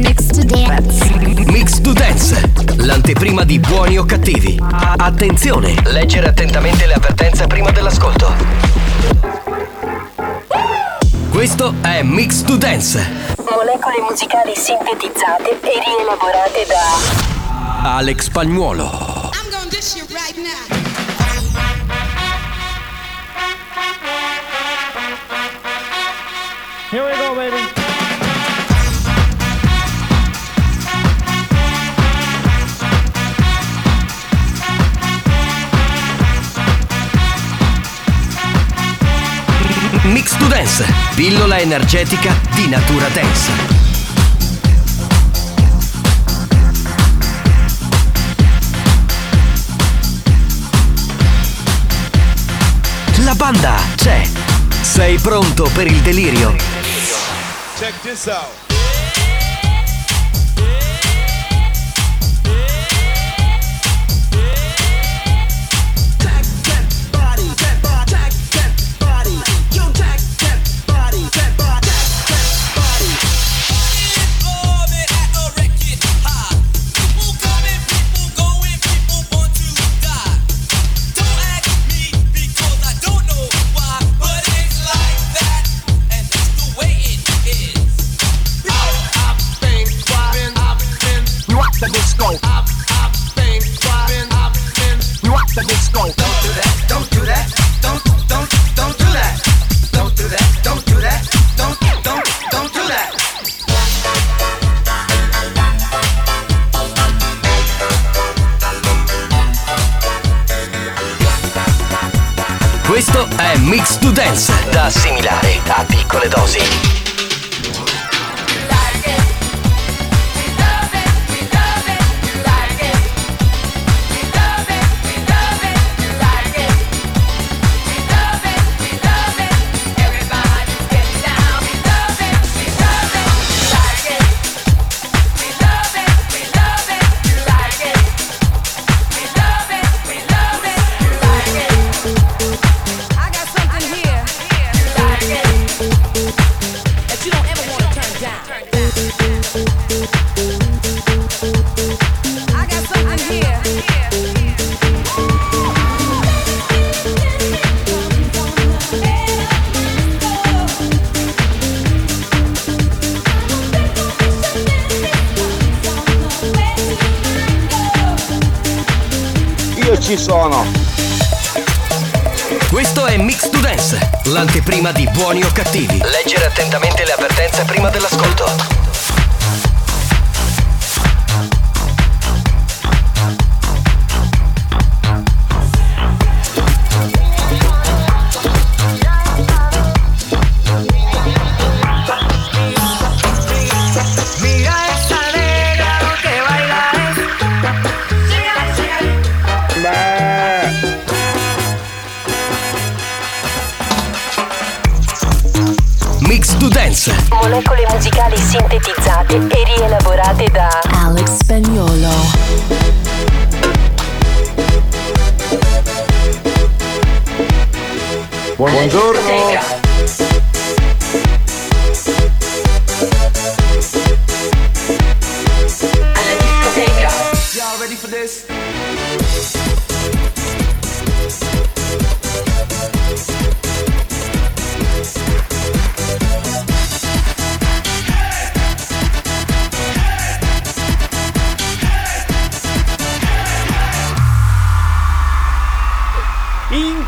Mix to dance. Mix to Dance, l'anteprima di buoni o cattivi. Attenzione! Leggere attentamente le avvertenze prima dell'ascolto. Questo è Mix to Dance. Molecole musicali sintetizzate e rielaborate da Alex Spagnuolo. I'm gonna dish you right now. Here we go, baby. Mix to Dance, pillola energetica di natura dance. La banda c'è. Sei pronto per il delirio? Check this out.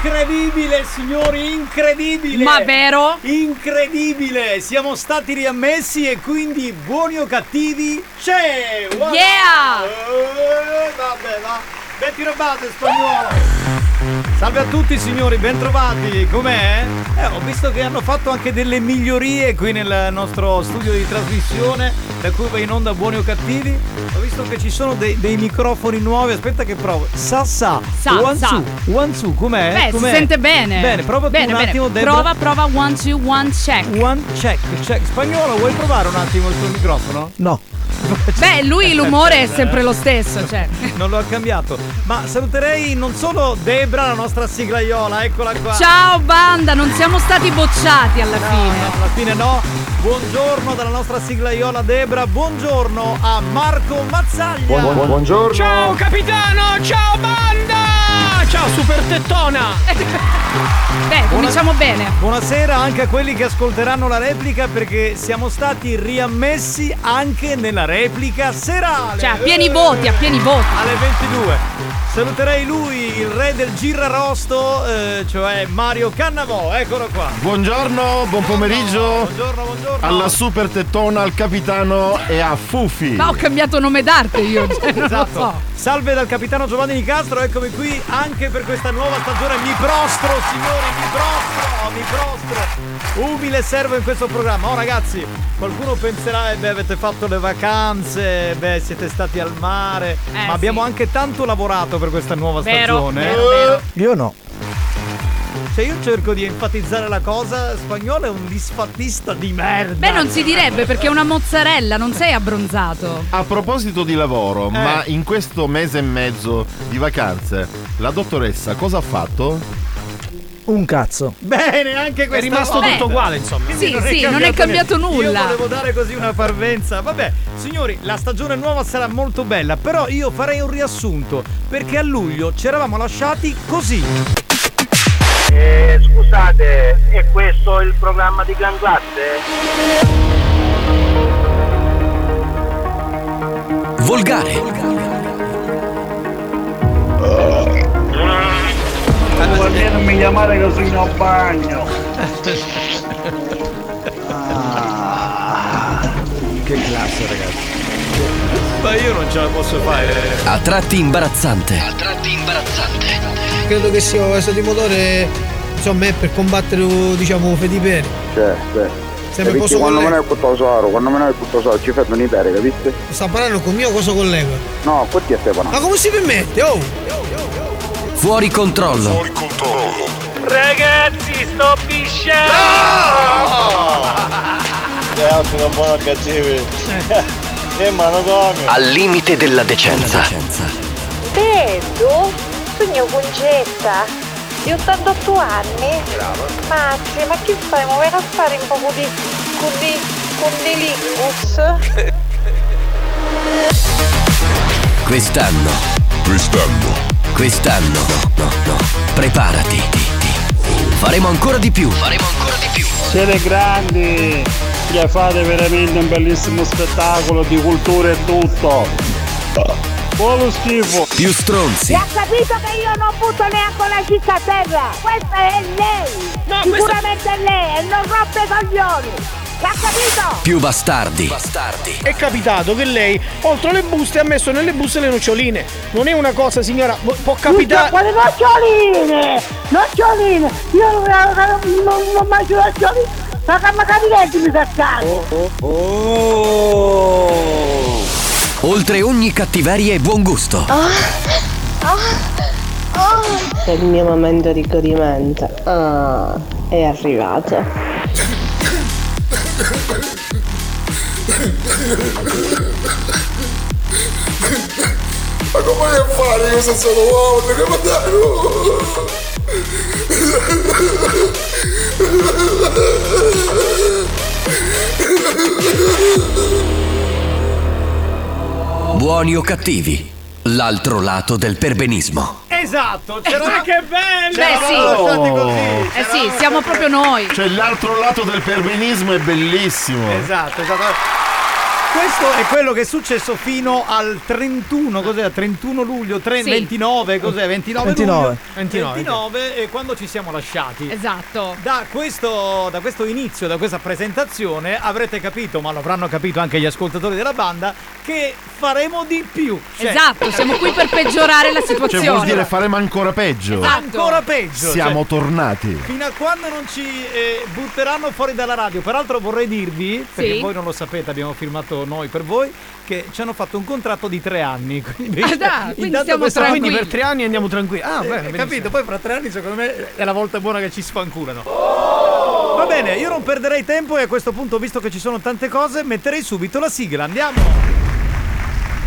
Incredibile, signori, incredibile. Ma vero? Incredibile. Siamo stati riammessi e quindi buoni o cattivi c'è. Voilà. Yeah! Eh, vabbè, va. Metti robato spagnolo. Salve a tutti signori, bentrovati, com'è? Eh, ho visto che hanno fatto anche delle migliorie qui nel nostro studio di trasmissione, da cui va in onda buoni o cattivi. Ho visto che ci sono dei, dei microfoni nuovi, aspetta che provo. Sa sa, Sa, one sa. two, one two, com'è? Beh, com'è? si sente bene. Bene, prova bene, un bene. attimo Debra. Prova, prova, one, two, one, check. One check, check. Spagnolo, vuoi provare un attimo il tuo microfono? No. Beh, lui l'umore è sempre lo stesso, cioè. Non lo ha cambiato. Ma saluterei non solo Debra, la nostra siglaiola, eccola qua. Ciao banda, non siamo stati bocciati alla No, fine. no, alla fine no. Buongiorno dalla nostra siglaiola Debra, buongiorno a Marco Mazzaglia. buongiorno. Ciao capitano, ciao banda! Ciao super tettona! Beh, cominciamo bene. Buonasera anche a quelli che ascolteranno la replica perché siamo stati riammessi anche nella replica serale. Cioè, a pieni voti, a pieni voti. Alle 22. Saluterei lui, il re del girrarosto, eh, cioè Mario Cannavò, eccolo qua. Buongiorno, buon pomeriggio. Buongiorno, buongiorno. Alla super tettona, al capitano e a Fufi. Ma ho cambiato nome d'arte io, cioè, non lo Esatto. so. Salve dal capitano Giovanni Di Castro, eccomi qui anche per questa nuova stagione. Mi prostro, signori, mi prostro, mi prostro. Umile servo in questo programma. Oh ragazzi, qualcuno penserà, eh, beh, avete fatto le vacanze, beh, siete stati al mare. Eh, ma abbiamo sì. anche tanto lavorato per questa nuova Vero, stagione. vero, vero. Io no. Cioè, io cerco di enfatizzare la cosa. Spagnolo è un disfattista di merda. Beh, non si direbbe perché è una mozzarella, non sei abbronzato. A proposito di lavoro, Eh. ma in questo mese e mezzo di vacanze, la dottoressa cosa ha fatto? Un cazzo. Bene, anche È questa rimasto volta. tutto uguale, insomma. Sì, sì, non è cambiato niente. nulla. Io volevo dare così una parvenza. Vabbè, signori, la stagione nuova sarà molto bella, però io farei un riassunto, perché a luglio ci eravamo lasciati così. Eh, scusate, è questo il programma di Gran Classe? Volgare, Perché non mi chiamare così in bagno? Che classe, ragazzi. Ma io non ce la posso fare. a tratti imbarazzante, Credo che sia questo di motore, insomma, è per combattere, diciamo, fediperi. Cioè, beh. Sempre perché posso quando me ne hai solo, quando me ne hai solo ci fanno un'ipere, capite? Sta parlando con mio cosa collega. No, questo è Stefano. Ma come si permette? Oh! fuori controllo, Ragazzi, sto pisciando! Le altre non buono cattivi. E mano come? al limite della decenza. Pedro? Sogno concetta. Di 88 anni? Bravo. Mazzi, ma che fai? Ma vieni a fare un po' di... con di... con di lingus? Quest'anno, quest'anno, quest'anno, no, no, preparati. Faremo ancora di più. Faremo ancora di più. Siete grandi! Che fate veramente un bellissimo spettacolo di cultura e tutto! Buono schifo! Più stronzi, Ha capito che io non butto neanche la cicca a terra! Questa è lei! Sicuramente è lei e non rompe i coglioni! L'ha capito? più bastardi. È capitato che lei, oltre le buste, ha messo nelle buste le noccioline. Non è una cosa, signora, può capitare. Quale noccioline! Noccioline! Io non, non, non, non mangio noccioline! Ma che mi capitetti mi cascate! Oltre ogni cattiveria e buon gusto. È il mio momento di godimento. Ah, è arrivato. Ma come vai a fare io senza uomo? Che Buoni o cattivi, l'altro lato del perbenismo. Esatto, c'era che bello! Beh, sì. lasciati così. Eh sì, siamo proprio noi. Cioè l'altro lato del perbenismo è bellissimo. Esatto, esatto. Questo è quello che è successo fino al 31, cos'era? 31 luglio, tre- Sì. 29, cos'è? 29, 29. luglio? 29, 29 e quando ci siamo lasciati. Esatto. Da questo, da questo inizio, da questa presentazione, avrete capito, ma lo avranno capito anche gli ascoltatori della banda, che faremo di più. Cioè, Esatto, siamo qui per peggiorare la Cioè situazione. vuol dire faremo ancora peggio. Esatto. Ancora peggio. Siamo cioè, tornati. Fino a quando non ci eh, butteranno fuori dalla radio. Peraltro vorrei dirvi, perché Sì. voi non lo sapete, abbiamo firmato noi per voi, che ci hanno fatto un contratto di tre anni. Quindi, Ah, dai, quindi siamo questa- Quindi tranquilli. per tre anni andiamo tranquilli. Ah, Eh, bene, hai benissimo. capito? Poi fra tre anni secondo me è la volta buona che ci sfanculano. Va bene, io non perderei tempo e a questo punto, visto che ci sono tante cose, metterei subito la sigla. Andiamo!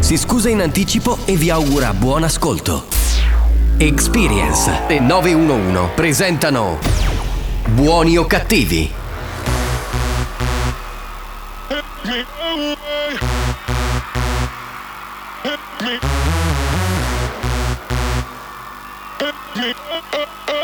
si scusa in anticipo e vi augura buon ascolto. Experience e 911 presentano Buoni o cattivi? Questo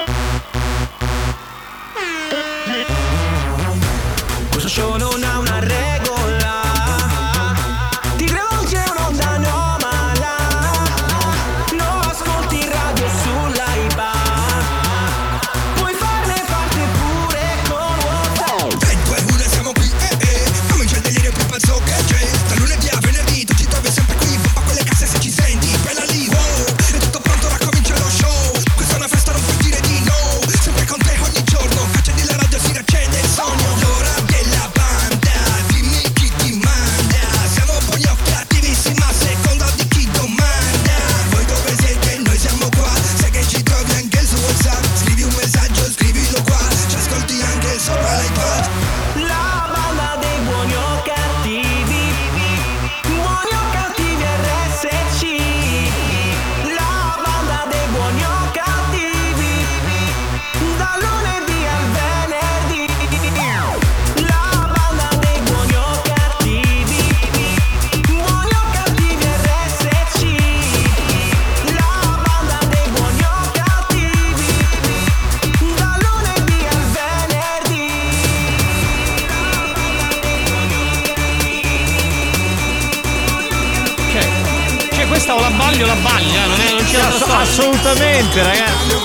assolutamente, ragazzi.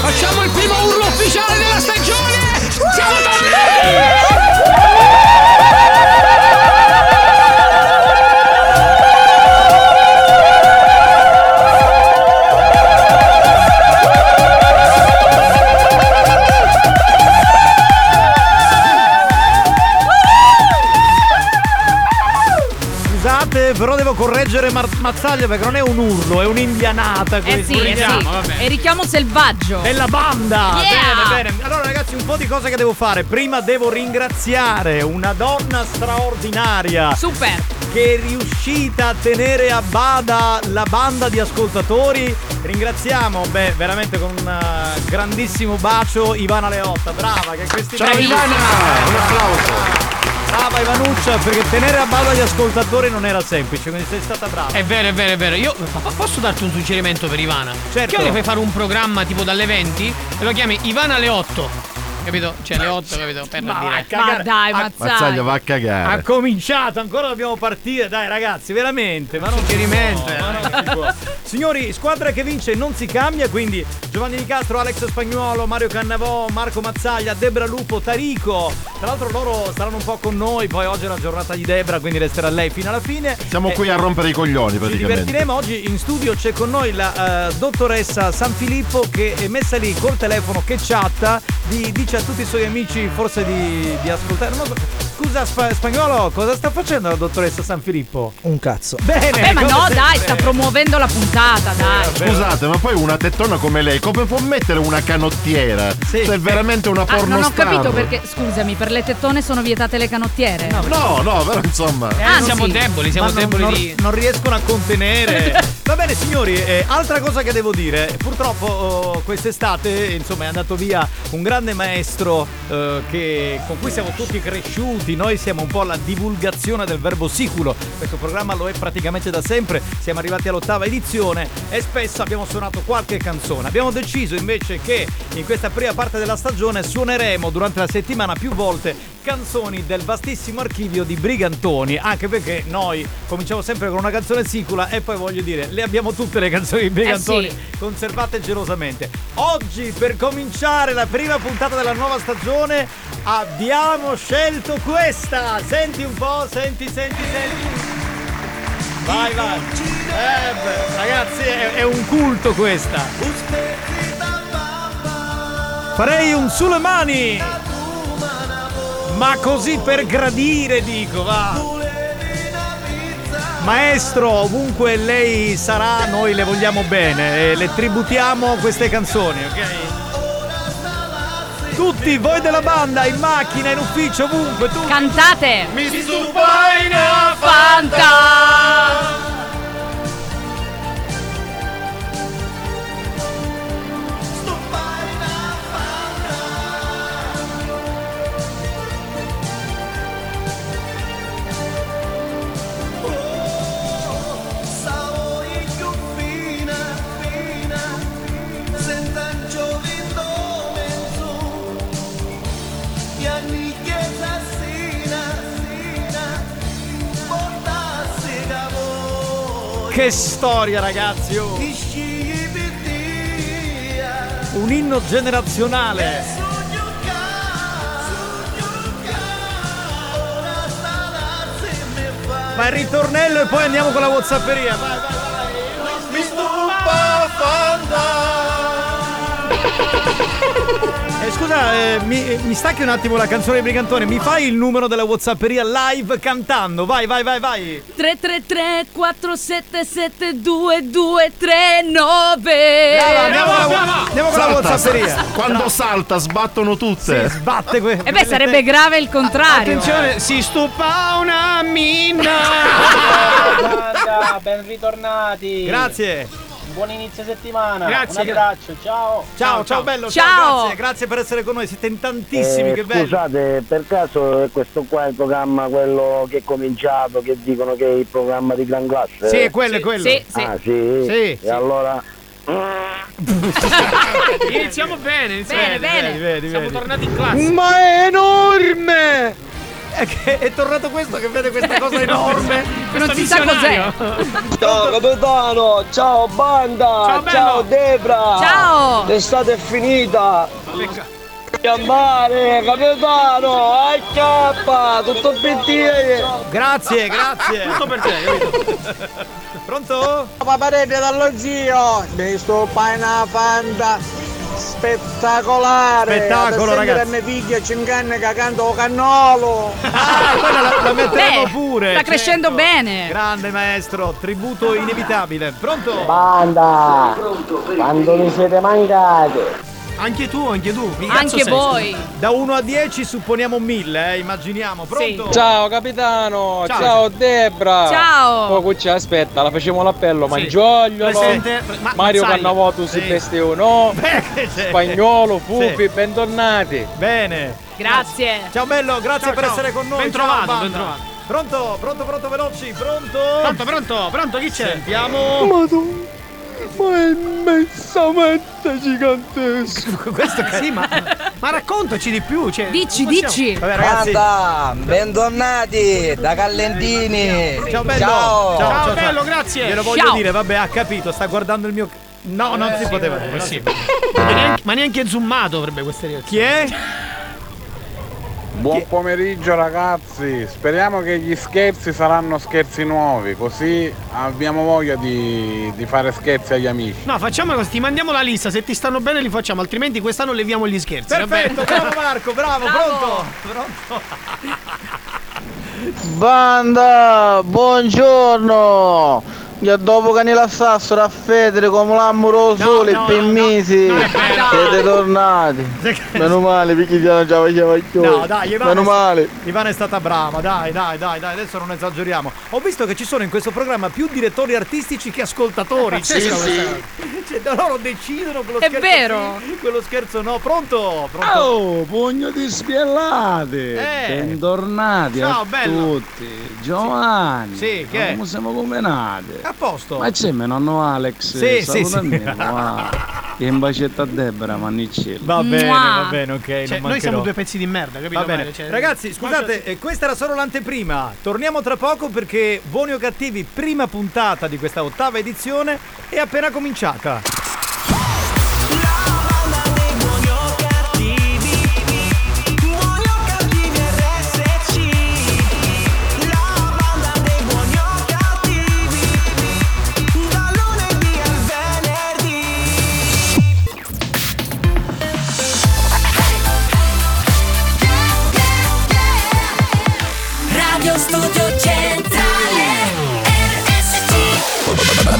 Facciamo il primo urlo ufficiale della stagione! Siamo tornati! Correggere Mar- Mazzaglia perché non è un urlo, è un'indianata. Eh questo. sì, eh Richiamo, sì. vabbè. È richiamo selvaggio. Della banda! Yeah! Bene, bene. Allora ragazzi, un po' di cose che devo fare. Prima devo ringraziare una donna straordinaria. Super! Che è riuscita a tenere a bada la banda di ascoltatori. Ringraziamo, beh, veramente con un eh, grandissimo bacio Ivana Leotta. Brava, che questi Ciao Ivana! Un applauso. Ivanuccia, perché tenere a bada gli ascoltatori non era semplice, quindi sei stata brava. È vero, è vero, è vero. Io po- posso darti un suggerimento per Ivana? Certo. Che puoi fare un programma tipo dalle 20 e lo chiami Ivana alle 8. Capito? Cioè le 8, capito? Per Ma dire. cagare. Ma dai, Ah, Mazzaglia va a Ha cagare. cominciato, ancora dobbiamo partire, dai ragazzi, veramente, ma non non si può. Signori, squadra che vince non si cambia, quindi Giovanni Di Castro, Alex Spagnuolo, Mario Cannavò, Marco Mazzaglia, Debra Lupo, Tarico. Tra l'altro loro saranno un po' con noi, poi oggi è la giornata di Debra, quindi resterà lei fino alla fine. Siamo Eh, qui a rompere i coglioni Ci praticamente. divertiremo oggi in studio c'è con noi la eh, dottoressa San Filippo che è messa lì col telefono che chatta di- dice a tutti i suoi amici forse di, di ascoltare non so. Scusa, Spa- spagnolo, cosa sta facendo la dottoressa San Filippo? Un cazzo. Bene, Beh, ma no, sempre. dai, sta promuovendo la puntata, dai. Scusate, ma poi una tettona come lei, come può mettere una canottiera? Se è veramente una Ah, porno non ho capito perché, scusami, per le tettone sono vietate le canottiere. No, no, però insomma. Ah, non sì. deboli, siamo deboli non, non riescono a contenere. Va bene, signori, eh, altra cosa che devo dire. Purtroppo oh, quest'estate, insomma, è andato via un grande maestro eh, che- con cui siamo tutti cresciuti. Noi siamo un po' la divulgazione del verbo siculo. Questo programma lo è praticamente da sempre. Siamo arrivati all'ottava edizione e spesso abbiamo suonato qualche canzone. Abbiamo deciso invece che in questa prima parte della stagione suoneremo durante la settimana più volte canzoni del vastissimo archivio di Brigantoni, anche perché noi cominciamo sempre con una canzone sicula e poi voglio dire, le abbiamo tutte le canzoni di Brigantoni Eh sì. conservate gelosamente. Oggi per cominciare la prima puntata della nuova stagione abbiamo scelto questa. Senti un po', senti, senti, senti. Vai, vai. Eh, ragazzi, è, è un culto questa. Farei un sulle mani. Ma così per gradire, dico, va. Maestro, ovunque lei sarà, noi le vogliamo bene e le tributiamo queste canzoni, ok? Tutti voi della banda, in macchina, in ufficio, ovunque, tutti. Cantate! Mi stupai una Fanta! Che storia, ragazzi! oh. Un inno generazionale. Ma il ritornello e poi andiamo con la Whatsapperia. Vai, vai, vai. Mi scusa, eh, mi, mi stacchi un attimo la canzone di Brigantone. Mi fai il numero della Whatsapperia live cantando? Vai, vai, vai, vai. 333 477 2239 Brava, andiamo con la- andiamo con la Whatsapperia. sa- Quando salta sbattono tutte. Sbatte que- E beh, sarebbe grave il contrario. Attenzione, si stupa una minna. Banda, ben ritornati. Grazie. Buon inizio settimana. Grazie. Un abbraccio, ciao. Ciao, ciao, bello. Ciao. Ciao. grazie, grazie per essere con noi. Siete in tantissimi, Eh, che bello. Scusate, per caso è questo qua è il programma quello che è cominciato, che dicono che è il programma di gran classe? Sì, è quello, è quello. Sì, sì. Ah sì? Sì, E sì. allora... Iniziamo bene, iniziamo Bene, bene. Vedi, vedi, Siamo tornati in classe. Ma è enorme! È, che è tornato questo che vede questa cosa enorme. Non si sa cos'è. Ciao capitano, ciao banda, Ciao, bello. Debra. Ciao. L'estate è finita. A mare, capitano, a chiappa, tutto bene. Grazie, grazie. Tutto per te, capito? Pronto? Paparete dallo zio, mi sto una fanta spettacolare. Spettacolo, ragazzi. mia figlia cinquanni che canta o cannolo. Ah, quella la, la metteremo Beh, pure. sta certo. crescendo bene. Grande maestro, tributo inevitabile. Pronto? Banda, quando mi siete mancati. Anche tu, anche tu. Anche sei, voi. Da 1 a 10 supponiamo 1000, eh, immaginiamo. Pronto? Ciao capitano, Ciao. ciao, Debra. Ciao. Poco ci aspetta, la facciamo l'appello, Sì. Mangiogliolo, Presente. Ma- Mario Mazzaglia. Cannavoto Sì. si veste o no, Beh? Spagnolo, Fufi, Sì. bentornati. Bene. Grazie. Ciao bello, grazie Ciao, per ciao. essere con noi. Ben Ciao, trovato, banda. ben trovato. Pronto, pronto, pronto, veloci, pronto? Pronto, pronto, pronto, chi c'è? Sentiamo. Madonna, ma è immensamente gigantesco. Questo che Sì, ma, ma raccontaci di più. Cioè, Dici, dici. Vabbè ragazzi. Banda, bentornati da Callentini. Ciao bello. Ciao. Ciao, bello, grazie. Glielo voglio Ciao. dire, vabbè, ha capito, sta guardando il mio No, non si poteva dire. non si- Ma neanche, ma neanche zoomato avrebbe queste reazioni. Chi è? Buon pomeriggio ragazzi, speriamo che gli scherzi saranno scherzi nuovi, così abbiamo voglia di, di fare scherzi agli amici. No, facciamo così, ti mandiamo la lista, se ti stanno bene li facciamo, altrimenti quest'anno leviamo gli scherzi. va bene? Perfetto, bravo Marco, bravo, Bravo. pronto? Pronto? Banda, buongiorno! Io dopo che ne lassassero a Federe come l'amoroso sole per mesi siete tornati. Meno male perché già già faceva più. No, dai, Ivana, Meno male. Ivana è stata brava, dai, dai, dai, dai, adesso non esageriamo. Ho visto che ci sono in questo programma più direttori artistici che ascoltatori. Sì, Cioè, sì. Cioè, loro decidono quello È scherzo vero. sì, quello scherzo no. Pronto? Pronto? Oh, pugno di spiellate! Eh. Bentornati Ciao, a bello. tutti! Giovanni! Sì, che è? Come siamo combinati? A posto. Ma c'è mio nonno Alex? Sì, sì, sì. Che in bacetta a Debra, manniccello. Va bene, va bene, ok. Cioè, non noi siamo due pezzi di merda, capito? Va bene. Cioè, Ragazzi, scusate, eh, questa era solo l'anteprima. Torniamo tra poco perché Buoni o Cattivi, prima puntata di questa ottava edizione, è appena cominciata.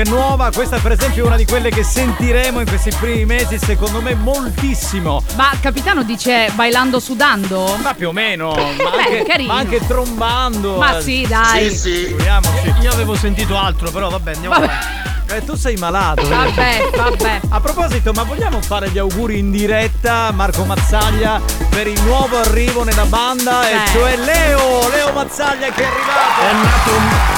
È nuova. Questa, per esempio, è una di quelle che sentiremo in questi primi mesi, secondo me, moltissimo. Ma capitano dice bailando sudando? Ma più o meno, ma Beh, anche, ma anche trombando. Ma sì, dai. Sì, sì. Figuriamoci. Io avevo sentito altro, però vabbè, andiamo Vabbè. avanti. Eh, tu sei malato. Vabbè, vabbè. A proposito, ma vogliamo fare gli auguri in diretta a Marco Mazzaglia per il nuovo arrivo nella banda, e Eh. cioè Leo, Leo Mazzaglia che è arrivato. È nato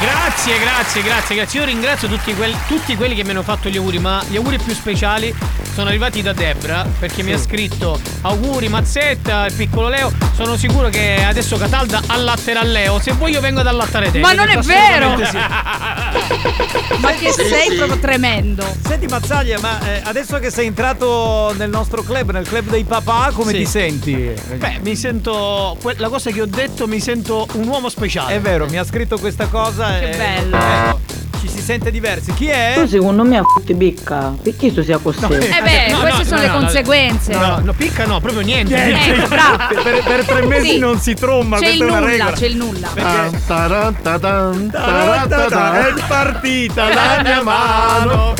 Grazie, grazie, grazie, grazie. Io ringrazio tutti, quel- tutti quelli che mi hanno fatto gli auguri, ma gli auguri più speciali sono arrivati da Debra perché mi ha scritto auguri Mazzetta, il piccolo Leo. Sono sicuro che adesso Catalda allatterà Leo. Se vuoi io vengo ad allattare te. Ma non è vero! sì. Ma che Sì, sei sì. proprio tremendo. Senti Mazzaglia, ma eh, adesso che sei entrato nel nostro club, nel club dei papà, come Sì. ti senti? Beh, mi sento. que- La cosa che ho detto, mi sento un uomo speciale. È vero, mi ha scritto questa cosa. Che e- bello. ecco, ci si sente diversi. Chi è? Tu secondo me a f***i picca. Perché tu sia così? Eh beh, queste sono le conseguenze. No, no, picca no, proprio niente. Niente. Ecco, bravo. per, per tre mesi Sì. non si tromba, C'è questa il è una nulla, regola. c'è il nulla. Perché è partita la mia mano.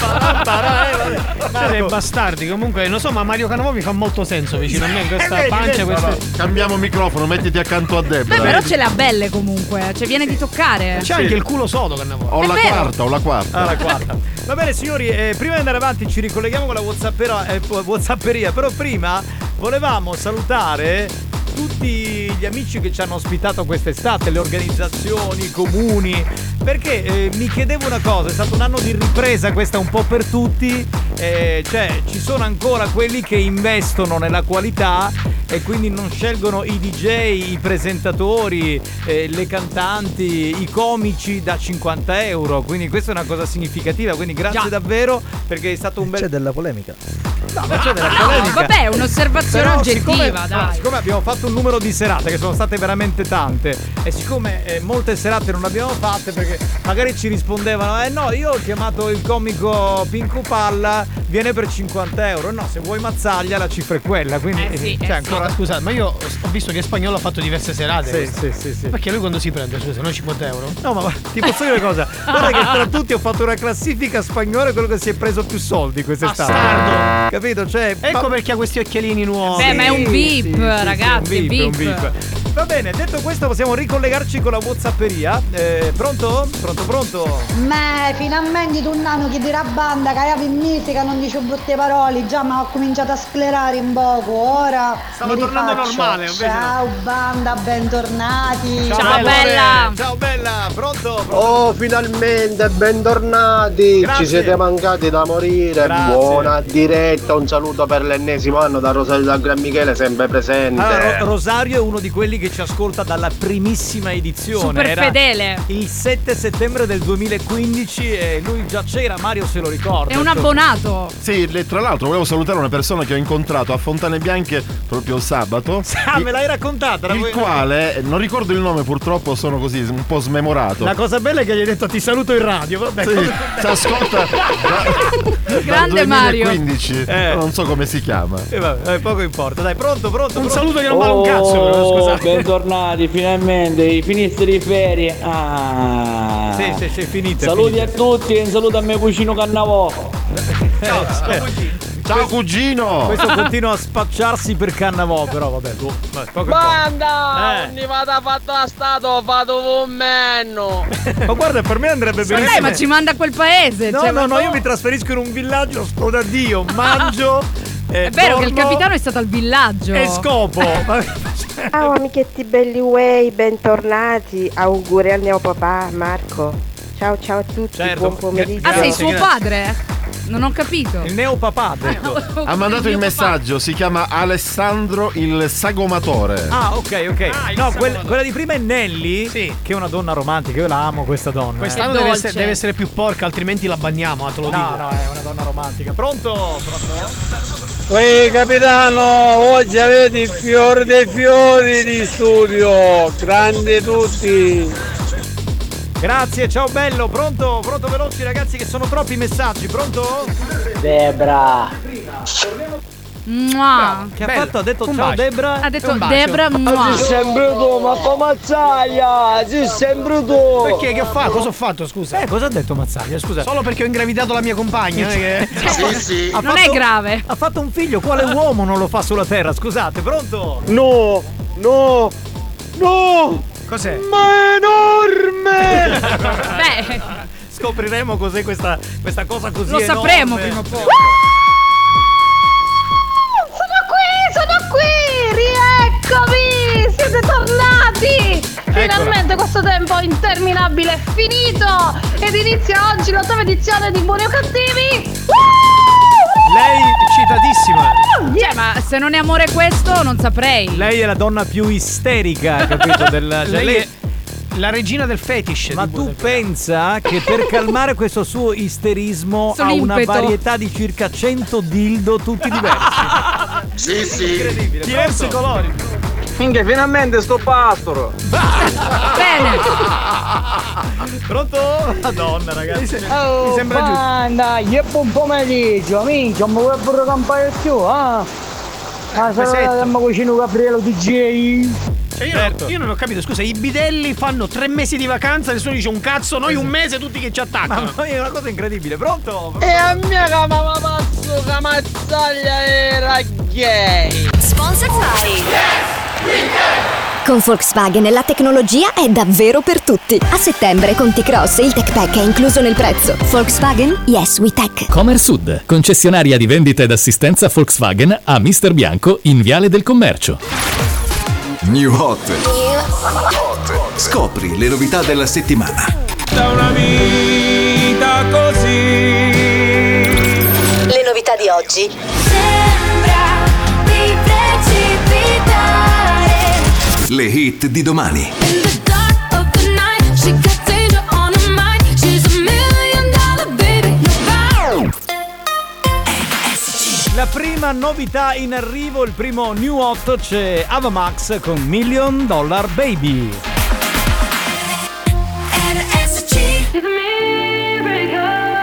Siete bastardi, comunque, non so, ma Mario Cannavò mi fa molto senso vicino a me in questa pancia. Queste... Cambiamo microfono, mettiti accanto a Beh, Debra. però ce le ha belle comunque. Cioè, viene di toccare. C'è anche il culo sodo Cannavò. Ho la vero. Quarta, ho la quarta. Ah, la quarta. Va bene signori, eh, prima di andare avanti ci ricolleghiamo con la Whatsappera, eh, Whatsapperia, però prima volevamo salutare tutti gli amici che ci hanno ospitato quest'estate, le organizzazioni, i comuni, perché eh, mi chiedevo una cosa, è stato un anno di ripresa, questa un po' per tutti, eh, cioè ci sono ancora quelli che investono nella qualità e quindi non scelgono i DJ, i presentatori, eh, le cantanti, i comici da 50 euro, quindi questa è una cosa significativa, quindi grazie davvero perché è stato un bel... C'è della polemica. No, ma c'è della No, polemica. vabbè, è un'osservazione Però oggettiva, siccome, dai. no, siccome abbiamo fatto un numero di serate, che sono state veramente tante, e siccome eh, molte serate non le abbiamo fatte perché magari ci rispondevano, eh no, io ho chiamato il comico Pinco Palla, viene per 50 euro. No, se vuoi mazzaglia la cifra è quella, quindi Eh sì, cioè, eh sì. ancora... No, scusa, ma io ho visto che Spagnolo ha fatto diverse serate. Sì, sì, sì, sì. Perché lui quando si prende, scusa, non 50 euro? No, ma ti posso dire una cosa? Guarda che tra tutti ho fatto una classifica spagnola quello che si è preso più soldi quest'estate. Bastardo. Capito? Cioè, Ecco ma- perché ha questi occhialini nuovi. Beh, ma è un VIP, sì, sì, ragazzi, sì, un VIP, VIP. un VIP. Va bene, detto questo possiamo ricollegarci con la Whatsapperia. Eh, pronto? Pronto, pronto? Ma finalmente tu un anno che dirà banda, che avevi in musica, non dice brutte parole, già ma ho cominciato a sclerare un poco, ora Stavo mi tornando rifaccio. normale, invece no. Ciao banda, bentornati. Ciao, bella. Ciao bella, pronto? pronto? Oh, finalmente, bentornati! Grazie. Ci siete mancati da morire. Grazie. Buona diretta, un saluto per l'ennesimo anno da Rosario da Gran Michele, sempre presente. Allora, Ro- Rosario è uno di quelli che ci ascolta dalla primissima edizione. Super Era fedele. Il 7 settembre del 2015 e lui già c'era, Mario se lo ricorda. È un abbonato. Sì, le- tra l'altro volevo salutare una persona che ho incontrato a Fontane Bianche proprio sabato. Ah, me l'hai raccontata? Il vuoi- quale, non ricordo il nome purtroppo, sono così un po' smemorato. La cosa bella è che gli hai detto ti saluto in radio. Vabbè, Sì, si ascolta da, Grande Mario. 2015, Eh. non so come si chiama. Eh, vabbè, eh, poco importa. Dai, pronto, pronto. Un pronto? saluto che non vale un cazzo, però, scusate. bentornati, finalmente, finiste di ferie. Ah. Sì, sì, sì, finite. Saluti finite. a tutti e un saluto a mio cugino Cannavò. Ciao, Ciao cugino! Questo continua a spacciarsi per Cannavò, però vabbè, tu. Banda! Eh. Ogni volta fatto la stato, fate un menno. Ma guarda, per me andrebbe Dai, benissimo. ma ci manda a quel paese. No, cioè, no, ma no, io mi trasferisco in un villaggio, sto da Dio, mangio. eh, È vero che il capitano è stato al villaggio. E scopo. Ciao amichetti belli way, bentornati. Auguri al mio papà Marco. Ciao ciao a tutti, Certo. buon pomeriggio. Ah, sei suo padre? Non ho capito. Il neopapà ha detto. Ha mandato il messaggio, si chiama Alessandro il sagomatore. Ah, ok, ok. Ah, il no, quel- quella di prima è Nelly, Sì. che è una donna romantica. Io la amo questa donna. eh. Quest'anno deve essere, deve essere più porca, altrimenti la bagniamo, te lo No, dico. no, è una donna romantica. Pronto? Pronto? Ehi capitano, oggi avete il fiore dei fiori di studio, grandi tutti. Grazie, ciao bello. Pronto? Pronto veloci ragazzi che sono troppi messaggi. Pronto? Debra. Mua. Che ha Bello. fatto? Ha detto Un ciao bacio. Debra. Ha detto. Debra mua. sempre tu, ma come mazzaglia, sei sempre tu. Perché che ho fatto? Cosa ho fatto, scusa? Eh, cosa ha detto Mazzaglia? Scusa. Solo perché ho ingravidato la mia compagna. non è che- Sì, sì. Ha Non fatto- è grave. Ha fatto un figlio, quale uomo non lo fa sulla terra? Scusate, pronto? No, no, no, Cos'è? ma è enorme. Beh, Scopriremo cos'è questa, questa cosa così lo enorme. sapremo prima o poi. Rieccomi, siete tornati. Finalmente questo tempo interminabile è finito ed inizia oggi l'ottava edizione di Buoni o Cattivi. Lei, Citatissima. Cioè, ma se non è amore questo, non saprei. lei è la donna più isterica, capito? Del, cioè, Lei lei- è la regina del fetish. Ma tu pensa che per calmare questo suo isterismo Questo ha una impeto. varietà di circa 100 dildo tutti diversi? Sì, sì. Incredibile. Diversi Pronto? colori. Minchia, finalmente sto pastoro. Bene. Pronto? Madonna, ragazzi. Oh, Mi sembra giusto. banda, che buon pomeriggio, minchia, ma vuoi pure campare più, ah? Ma Aspetta. se mi cucino Gabriele DJ. Cioè, io, Certo. io non ho capito, scusa, i bidelli fanno tre mesi di vacanza, nessuno dice un cazzo, noi un mese tutti che ci attaccano. Ma è una cosa incredibile, pronto? E a mia cama ma pazzo che mazzaglia era gay. Sponsor Con Volkswagen la tecnologia è davvero per tutti. A settembre con T-Cross il Tech Pack è incluso nel prezzo. Volkswagen Yes We Tech. Comer Sud, concessionaria di vendita ed assistenza Volkswagen a Mister Bianco in Viale del Commercio. New Hot. Scopri le novità della settimana. Da una vita così. Le novità di oggi. Le hit di domani. La prima novità in arrivo, il primo new hot c'è Avamax con Million Dollar Baby. Diamonds,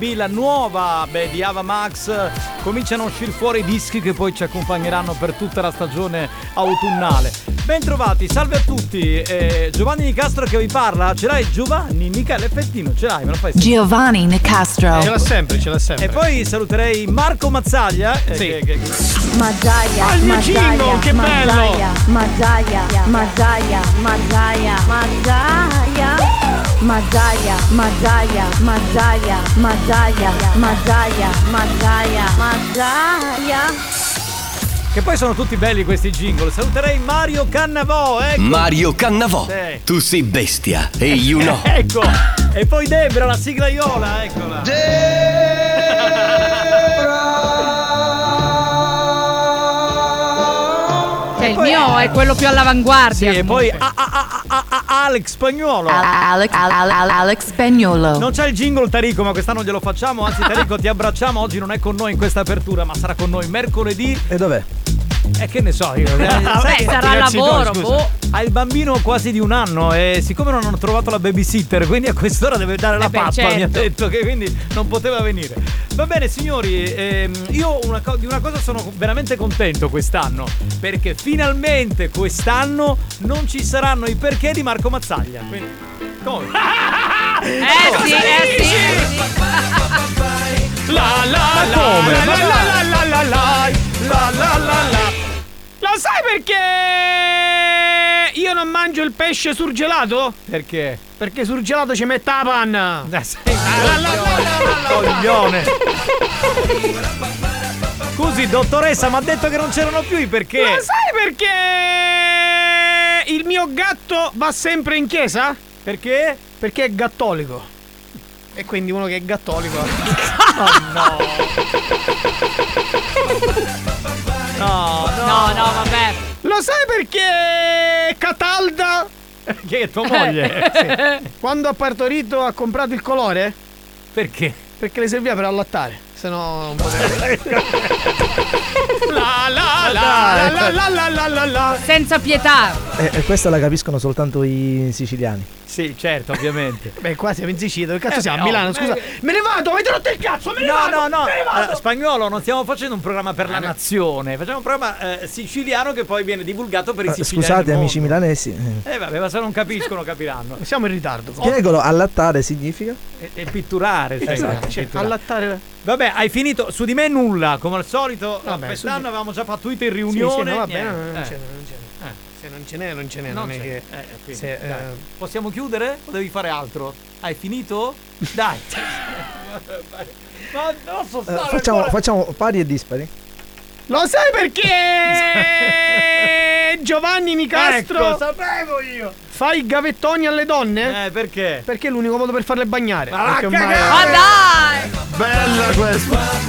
Baby, la nuova beh, di Ava Max. Cominciano a uscire fuori i dischi che poi ci accompagneranno per tutta la stagione autunnale. Bentrovati, salve a tutti. Eh, Giovanni Nicastro che vi parla, ce l'hai Giovanni Michele Fettino, ce l'hai, me lo fai sentire? Giovanni Nicastro. Ce l'ha sempre, ce l'ha sempre. E poi saluterei Marco Mazzaglia. eh, Sì. che- che- Mazzaia, Ah, il mio jingle, che bello! Mazzaia, Mazzaia, Mazzaia, Mazzaia, Mazzaia. Mazzaia, Mazzaia, Mazzaia, Mazzaia, Mazzaia, Mazzaia, Mazzaia. Che poi sono tutti belli questi jingle. Saluterei Mario Cannavò, ecco. Mario Cannavò. Sì. Tu sei bestia e you know. ecco. E poi Debra, la siglaiola, eccola. Cioè, il mio è quello più Sì, all'avanguardia. e poi ah, a- a- Alex Spagnuolo. Alex, Al- Al- Al- Alex Spagnolo. Non c'è il jingle Tarico, ma quest'anno glielo facciamo. Anzi, Tarico, ti abbracciamo. Oggi non è con noi in questa apertura, ma sarà con noi mercoledì. E dov'è? E che ne so io. Eh, Beh, sarà no, lavoro, boh. Ha il bambino quasi di un anno e siccome non hanno trovato la babysitter, quindi a quest'ora deve dare la Eh beh, pappa, certo. mi ha detto che quindi non poteva venire. Va bene signori, ehm, io una co- di una cosa sono veramente contento quest'anno, perché finalmente quest'anno non ci saranno i perché di Marco Mazzaglia. Quindi, come? Eh sì, eh sì. La la Ma la la Ma la dai. la la la la la la la la Lo sai perché io non mangio il pesce surgelato? Perché? Perché surgelato ci mette la panna. Eh, coglione. Scusi, dottoressa, mi ha detto che non c'erano più i perché. Lo sai perché il mio gatto va sempre in chiesa? Perché? Perché è gattolico. E quindi uno che è gattolico. Oh no. No, no. No, no, vabbè. Lo sai perché Catalda Che è tua moglie? Sì. Quando ha partorito ha comprato il colore? Perché? Perché le serviva per allattare, se no non poteva. la la Dai. la la la la la la la Senza pietà. E, e questa la capiscono soltanto i siciliani. Sì, certo, ovviamente. Beh, qua siamo in Sicilia, dove cazzo Eh, siamo? A Milano, oh, scusa. eh, Me ne vado, avete rotto il cazzo, me ne No, vado. no, no. Vado. Eh, spagnolo, non stiamo facendo un programma per la nazione, facciamo un programma eh, siciliano che poi viene divulgato per i Eh, siciliani. Scusate amici mondo. milanesi. eh. Eh vabbè, ma se non capiscono capiranno. Siamo in ritardo. Spiegalo, allattare significa? E, e pitturare, cioè, Esatto, cioè, pitturare. allattare. Vabbè, hai finito. Su di me nulla, come al solito. Vabbè, quest'anno avevamo già fatto it in Sì, riunione. sì, no, va bene, niente. non Eh. n'è, non. Eh. Se non ce n'è, non ce n'è, Non non è c'è. che. Eh, quindi, se, eh, Possiamo chiudere o devi fare altro? Hai finito? Dai. Ma non so Eh, stare facciamo, facciamo pari e dispari. Lo sai perché Giovanni Nicastro Ecco, sapevo io. fa i gavettoni alle donne? Eh, perché? Perché è l'unico modo per farle bagnare. Ma va a Perché ormai- cagare! Ma dai! Bella questa!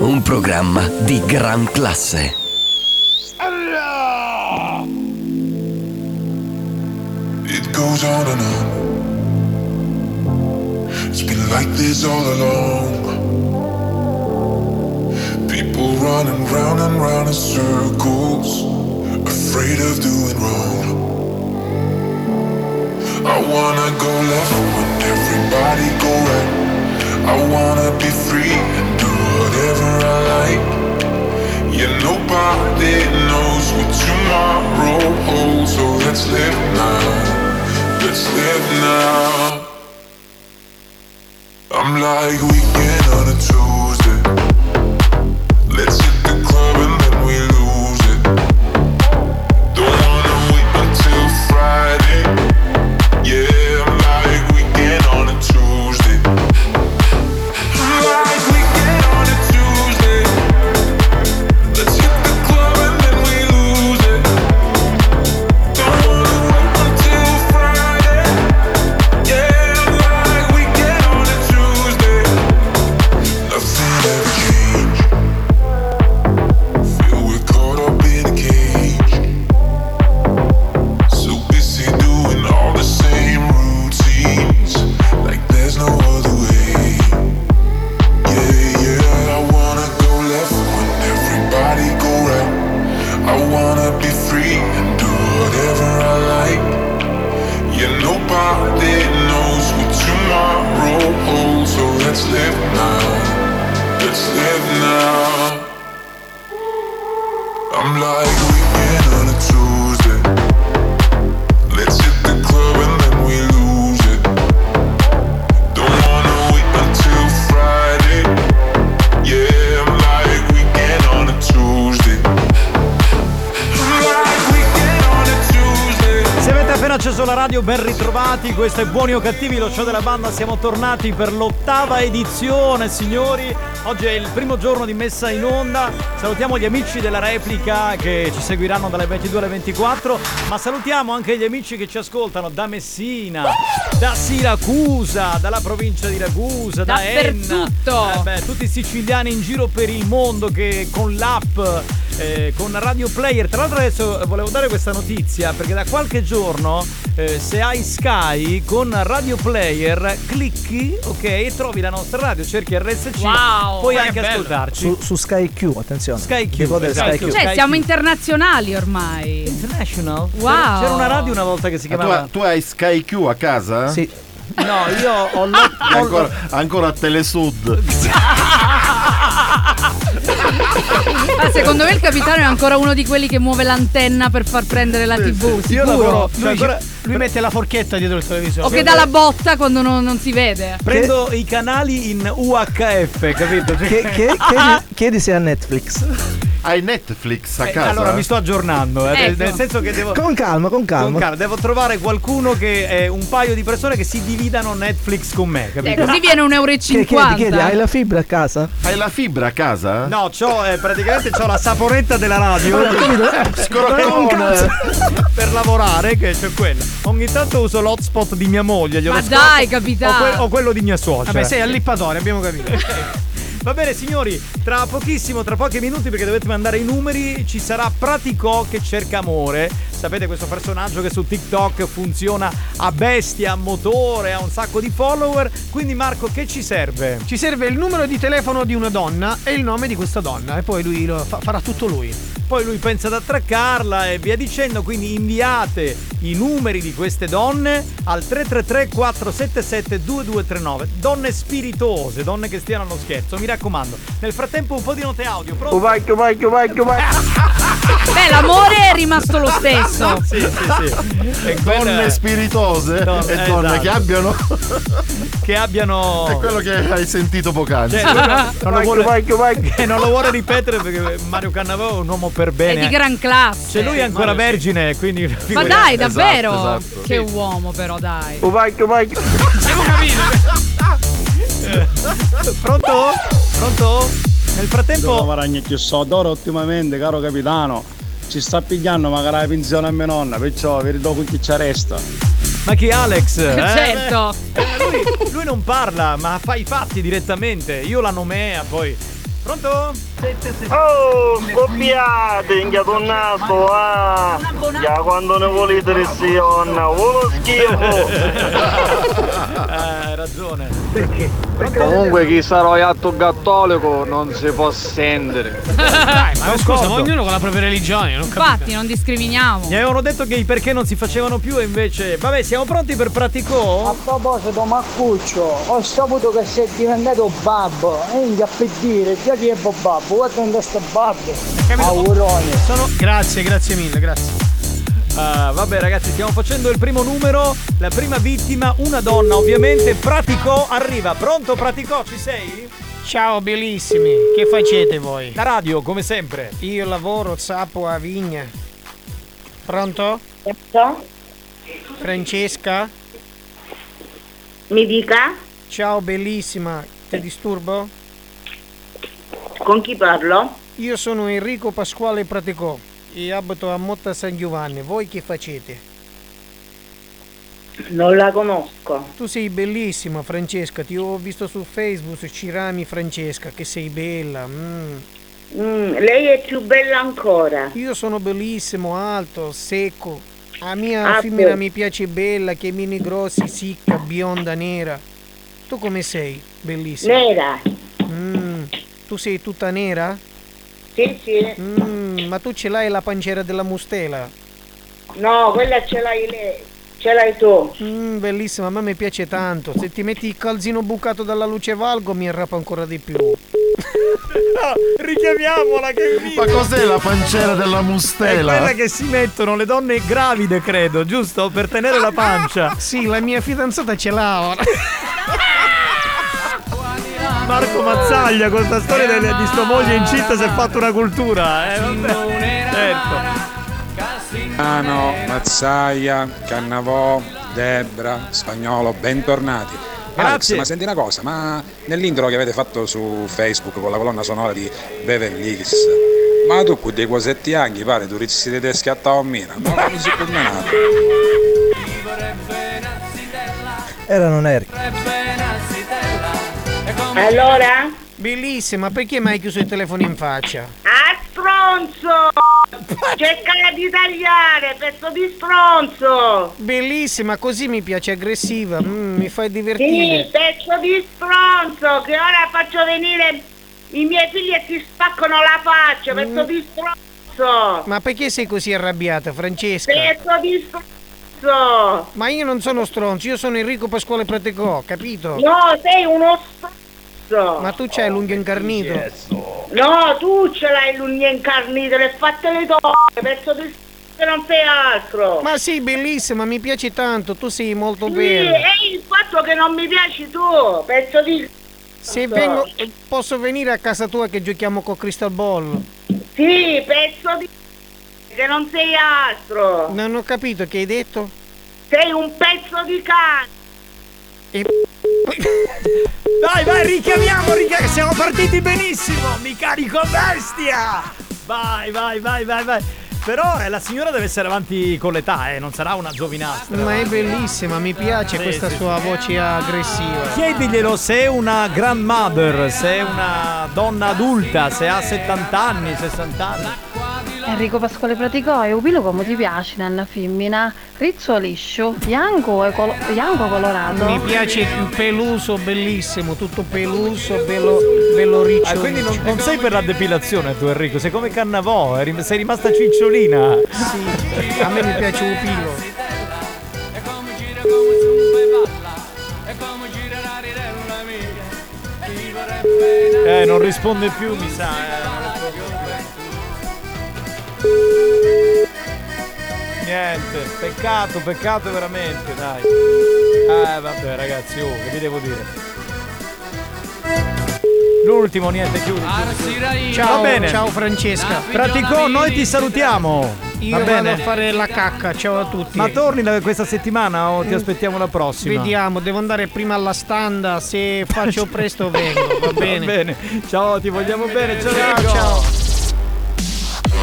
un programma di gran classe. It goes on and on. It's been like this all along. People running round and round in circles, afraid of doing wrong. I wanna go left when everybody go right. I wanna be free and do Yeah, nobody knows what tomorrow holds, so let's live now. Let's live now. I'm like weekend on a Tuesday. Let's acceso la radio, ben ritrovati. Questo è Buoni o Cattivi, lo show della banda. Siamo tornati per l'ottava edizione, signori. Oggi è il primo giorno di messa in onda. Salutiamo gli amici della replica che ci seguiranno dalle 22 alle 24. Ma salutiamo anche gli amici che ci ascoltano da Messina, da Siracusa, dalla provincia di Ragusa, da Enna. Eh beh, tutti i siciliani in giro per il mondo che con l'app, eh, con Radio Player. Tra l'altro adesso volevo dare questa notizia perché da qualche giorno eh, se hai Sky con Radio Player clicchi, ok, e trovi la nostra radio, cerchi RSC, Wow, puoi anche bello. ascoltarci. Su, su Sky Q, attenzione. Sky Q, Decoder Sky Sky Q. Cioè, siamo internazionali ormai. International? Wow. C'era una radio una volta che si tu, chiamava tu hai Sky Q a casa? Sì. No, io ho l'o- Ancora, ancora a Telesud. Ma secondo me il capitano è ancora uno di quelli che muove l'antenna per far prendere la TV. Io sicuro. lavoro. Cioè, Lui, lui mette la forchetta dietro il televisore. O che dà la botta quando non, non si vede. Prendo i canali in UHF, capito? Cioè- Che- che- chiedi, chiedi se ha Netflix. Hai Netflix a Eh, casa? allora mi sto aggiornando, eh, Ecco. nel senso che devo. Con calma, con calma. Con calma, devo trovare qualcuno che è un paio di persone che si dividano Netflix con me, Eh, capito? così viene 1,50 euro. Che chiedi, chiedi, hai la fibra a casa? Hai la fibra a casa? No, c'ho, eh, praticamente c'ho la saponetta della radio Ho eh, Scroccone. un per lavorare, che c'è quella. Ogni tanto uso l'hotspot di mia moglie, glielo Ma dai, capitano. O, que- o quello di mia suocera. Vabbè, sei allippatore, abbiamo capito. Va bene signori, tra pochissimo, tra pochi minuti perché dovete mandare i numeri, ci sarà Praticò che cerca amore. Sapete questo personaggio che su TikTok funziona a bestia, a motore, ha un sacco di follower. Quindi Marco, che ci serve? Ci serve il numero di telefono di una donna e il nome di questa donna e poi lui lo fa- farà tutto lui. Poi lui pensa ad attraccarla e via dicendo, quindi inviate i numeri di queste donne al 333 477 2239. Donne spiritose, donne che stiano allo scherzo, mi raccomando. Nel frattempo un po' di note audio, pronto? Vacchio, vacchio, vacchio, vacchio. Beh, l'amore è rimasto lo stesso. Sì, sì, sì. E Donne spiritose Don- e donne esatto. che abbiano. che abbiano. È quello che hai sentito poc'anzi. Cioè, non, non lo vuole, Vacchio, vacchio. che non lo vuole ripetere perché Mario Cannavò è un uomo per È bene. di gran classe. Cioè, lui è ancora Mario, sì. vergine, quindi. Ma dai, davvero? esatto. Che uomo, però, dai. Vacchio, vacchio. Abbiamo capito. Pronto? Pronto? Nel frattempo. lavorare più soldi. Ora ultimamente, caro capitano, ci sta pigliando magari la pensione a mia nonna, perciò vedo con chi ci resta. Ma chi Alex? Eh, Certo. eh, lui, lui non parla, ma fa i fatti direttamente. Io la nomea, poi. Pronto? Oh, scoppiate, ingatonnato, ah! Ya quando ne volete ressionna, volo schifo! Eh, hai ragione. Perché? Comunque chi sarà iatto cattolico non si può sentire. Dai, ma scusa, ma ognuno con la propria religione, non capito. Infatti, non discriminiamo. Mi avevano detto che i perché non si facevano più e invece. Vabbè, siamo pronti per A Praticò? proposito, Marcuccio, ho saputo che sei diventato babbo. E che per dire, già che è babbo, guarda in questo babbo. Auguroni. Sono... Grazie, grazie mille, grazie. Ah, vabbè, ragazzi, stiamo facendo il primo numero. La prima vittima, una donna, ovviamente. Praticò arriva. Pronto, Praticò, ci sei? Ciao bellissimi, che facete voi? La radio, come sempre. Io lavoro sapo a vigna. Pronto? Francesca? Mi dica? Ciao bellissima, ti disturbo? Con chi parlo? Io sono Enrico Pasquale Praticò e abito a Motta San Giovanni. Voi che facete? Non la conosco. Tu sei bellissima Francesca, ti ho visto su Facebook, ci rami Francesca, che sei bella. mm. Mm, lei è più bella ancora. Io sono bellissimo, alto, secco. A mia Ah, femmina mi piace bella, che mini grossi, sicca, bionda, nera. Tu come sei? Bellissima. Nera. Mm, Tu sei tutta nera? Sì. Sì. Mm, ma tu ce l'hai la pancera della mustela? No, quella ce l'hai lei. Ce l'hai tu. Mm, bellissima, a me mi piace tanto. Se ti metti il calzino bucato dalla luce valgo mi arrapa ancora di più. Richiamiamola che è Ma cos'è la pancera della È mustela? quella che si mettono le donne gravide, credo, giusto? Per tenere la pancia. Sì, la mia fidanzata ce l'ha ora. Marco Mazzaglia con sta storia delle- di sua moglie incinta si è fatto una cultura. Eh, vabbè. Certo. Milano, Mazzaia, Cannavò, Debra, Spagnolo, bentornati. Alex, Grazie. ma senti una cosa, ma nell'intro che avete fatto su Facebook con la colonna sonora di Beverly Hills, ma tu con dei cosetti anche pare turisti tedeschi a Taormina, ma come si può menare? Era non eri. Allora? Bellissima, perché mi hai chiuso il telefono in faccia? Ah, stronzo! Cerca di tagliare, pezzo di stronzo! Bellissima, così mi piace aggressiva, mm, mi fai Sì, divertire. pezzo di stronzo, che ora faccio venire i miei figli e ti spaccano la faccia, pezzo Mm. di stronzo! Ma perché sei così arrabbiata, Francesca? Pezzo di stronzo! Ma io non sono stronzo, io sono Enrico Pasquale Pratecò, capito? No, sei uno stronzo! Ma tu c'hai l'unghia incarnito? No, tu ce l'hai l'unghia incarnita, le fatte le donne, pezzo di che non sei altro! Ma sì, bellissima, mi piace tanto, tu sei molto Sì, bella. è il fatto che non mi piaci tu, pezzo di Se vengo, posso venire a casa tua che giochiamo con Crystal Ball? Sì, pezzo di che non sei altro. Non ho capito che hai detto. Sei un pezzo di cane. Vai, vai, richiamiamo, richiamiamo. Siamo partiti benissimo. Mi carico bestia. Vai, vai, vai, vai, vai. Però eh, la signora deve essere avanti con l'età, eh, non sarà una giovinastra. Ma è bellissima, mi piace Sì, questa sì, sua sì. voce aggressiva. Chiediglielo se è una grandmother, se è una donna adulta, se ha 70 anni, 60 anni. Enrico Pasquale Praticò e Upilo come ti piace nella femmina? Rizzo liscio, bianco e colo- bianco colorato. Mi piace il peluso, bellissimo, tutto peluso, bello, bello riccio. Ah, quindi non, non sei per la depilazione tu Enrico, sei come Cannavò, sei rimasta cicciolina. Sì, a me mi piace Upilo. Eh, non risponde più, mi sa. eh, non risponde più. Niente, peccato, peccato veramente, dai. Eh, vabbè, ragazzi, oh, che vi devo dire? L'ultimo, niente, chiudi. chiudi. Ciao, Va bene. ciao Francesca. Praticò, noi ti salutiamo. Io Va vado bene. a fare la cacca, ciao a tutti. Ma torni da questa settimana o ti aspettiamo la prossima? Vediamo, devo andare prima alla standa, se faccio presto vengo, va bene. Va bene. Ciao, ti vogliamo bene. Ciao, Ciao, Enrico. ciao.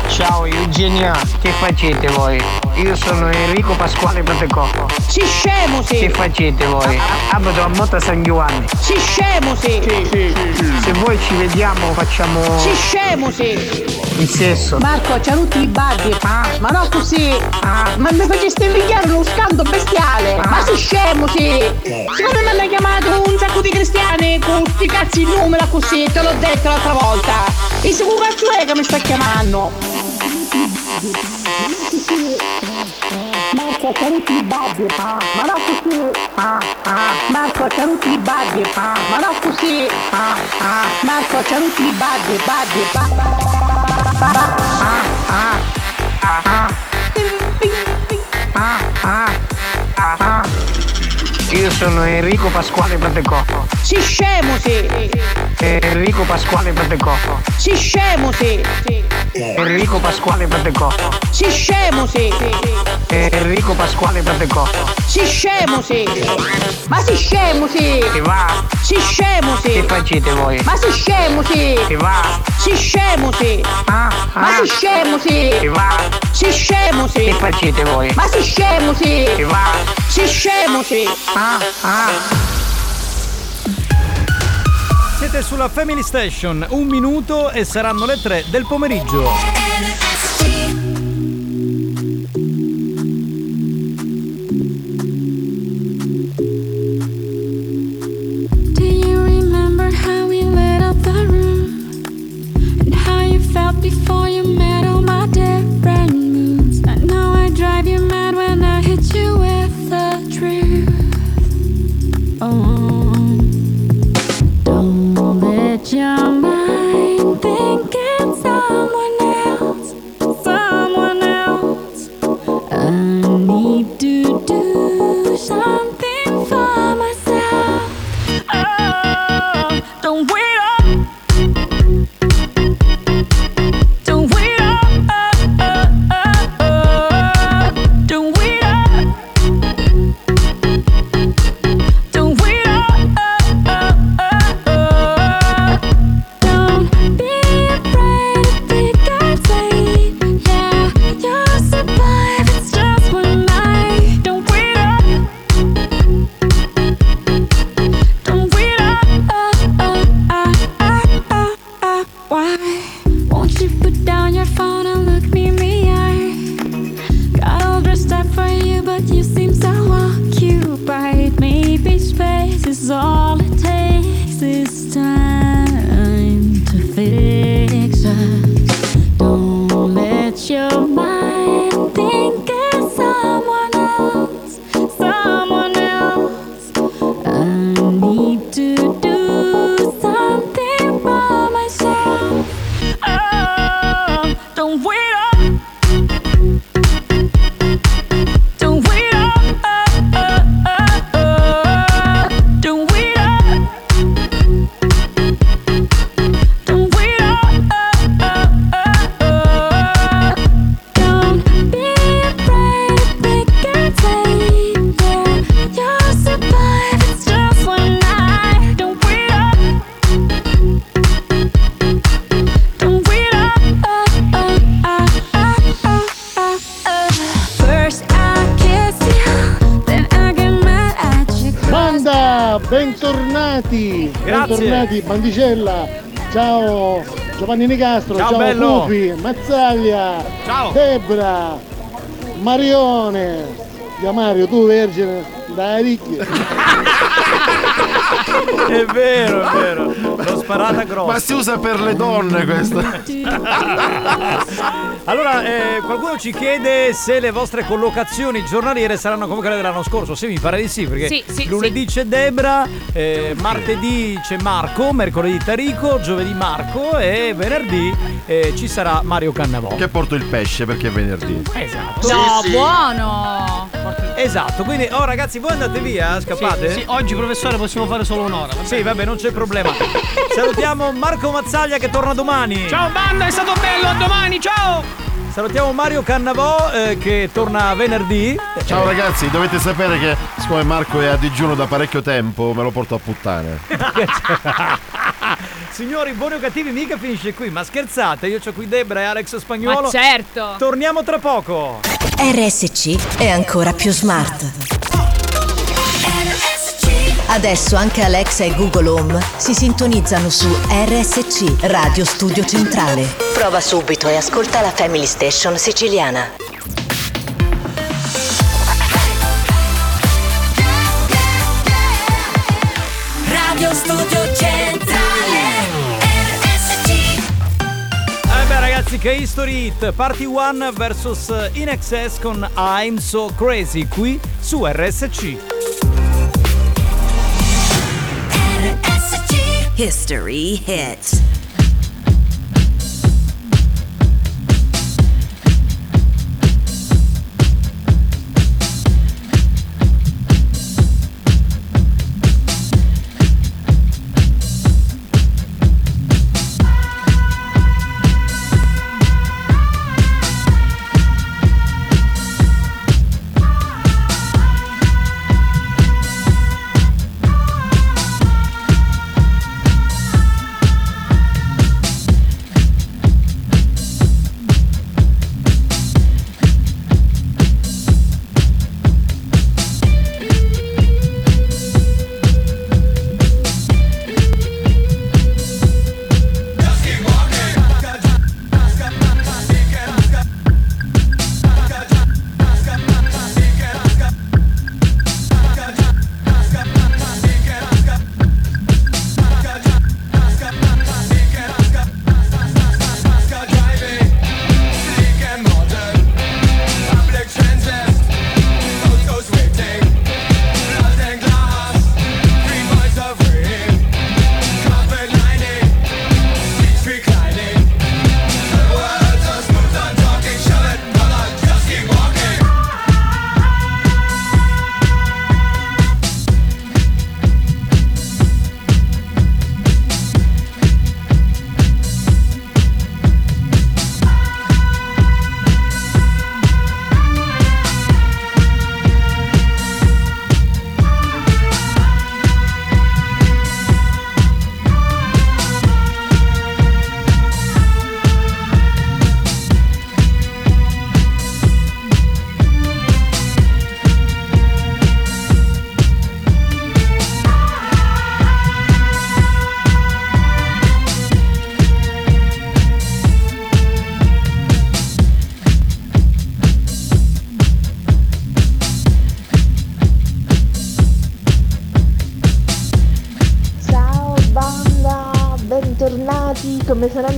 Ciao Eugenia, che facete voi? Io sono Enrico Pasquale Pratecò. Si scemo sì! Che facete voi? Abito a Motta San Giovanni. Si scemo sì! Se voi ci vediamo facciamo Si scemo sì! il sesso. Marco, c'ha tutti i baghi. Ma no così! Ma mi faceste invidiare uno scando bestiale! Ma si scemo sì! Siccome mi hanno chiamato un sacco di cristiani con tutti i cazzi in numero così, te l'ho detto l'altra volta! E se un cazzo è che mi sta chiamando? Marco, c'ha tutti i baghi. Ma no così! Marco, c'ha tutti i baghi. Ma no così! Marco, c'ha tutti i baghi, baghi, Io sono Enrico Pasquale Pratecò. Si scemo sì! Enrico Pasquale Pratecò. Si scemo sì! Enrico Pasquale Pratecò. Si scemo sì! Enrico Pasquale Pratecò. Si scemo sì! Ma si scemo sì! Che va? Si scemo Che sì! facete voi? Ma si scemo sì! Che va? Si scemo sì! Ma si scemo Che sì! va? Si scemo Che sì! facete voi? Ma si scemo Che sì! va? Si scemo sì! Siete sulla Family Station, un minuto e saranno le 3 del pomeriggio. Do you remember how we how you before bentornati! Oh. Don't let your mind think. Bandicella! Ciao Giovanni Nicastro, Ciao, ciao, bello. Pupi, Mazzaglia, Ciao. Debra, Marione. Ya Mario, tu vergine, dai ricchi. È vero, è vero. L'ho sparata grossa. Ma si usa per le donne questo. Allora, eh, qualcuno ci chiede se le vostre collocazioni giornaliere saranno come quelle dell'anno scorso. Sì, mi pare di sì, perché Sì, sì, lunedì c'è Debra, eh, martedì c'è Marco, mercoledì Tarico, giovedì Marco e venerdì eh, ci sarà Mario Cannavò. Che porto il pesce perché è venerdì. Esatto. No, buono! Esatto, quindi oh ragazzi, voi andate via, scappate? Sì, sì, oggi professore possiamo fare solo un'ora. va Sì, vabbè, non c'è problema. Salutiamo Marco Mazzaglia che torna domani. Ciao banda, è stato bello, a domani, ciao! Salutiamo Mario Cannavò eh, che torna venerdì. Ciao ragazzi, dovete sapere che siccome Marco è a digiuno da parecchio tempo, me lo porto a puttane. Signori, buoni o cattivi, mica finisce qui, ma scherzate, io c'ho qui Debra e Alex Spagnuolo. Ma certo! Torniamo tra poco. RSC è ancora più smart. Adesso anche Alexa e Google Home si sintonizzano su RSC Radio Studio Centrale. Prova subito e ascolta la Family Station siciliana. Radio Studio Centrale RSC Eh beh ragazzi, che History Hit, Party 1 vs In Excess con I'm So Crazy qui su RSC. History Hits.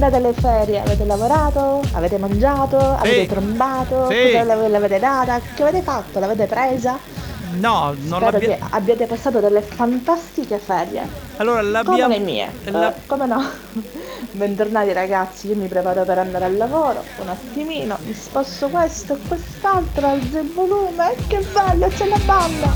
Come sono andate le ferie? Avete lavorato? Avete mangiato? Avete trombato? Sì. Cosa l'avete data? Che avete fatto? L'avete presa? No, non Spero l'abbiamo. che abbiate passato delle fantastiche ferie. Allora, Come l'abbiamo. le mie. la- Eh, come no? Bentornati ragazzi, io mi preparo per andare al lavoro. Un attimino, mi sposto questo e quest'altro, alzo il volume. Che bello, c'è la banda!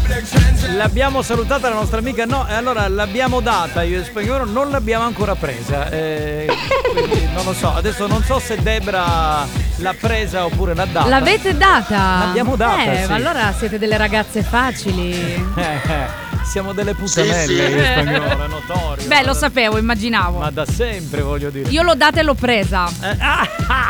L'abbiamo salutata la nostra amica, no, e allora l'abbiamo data io e Spagnolo, non l'abbiamo ancora presa. eh, quindi non lo so, adesso non so se Debra l'ha presa oppure l'ha data. L'avete data? L'abbiamo data, Eh, sì. ma allora siete delle ragazze facili. Eh, eh. Siamo delle puttanelle Sì, sì. e spagnolo, è notorio. Beh, lo sapevo, immaginavo. Ma da sempre voglio dire. Io l'ho data e l'ho presa. Eh, ah,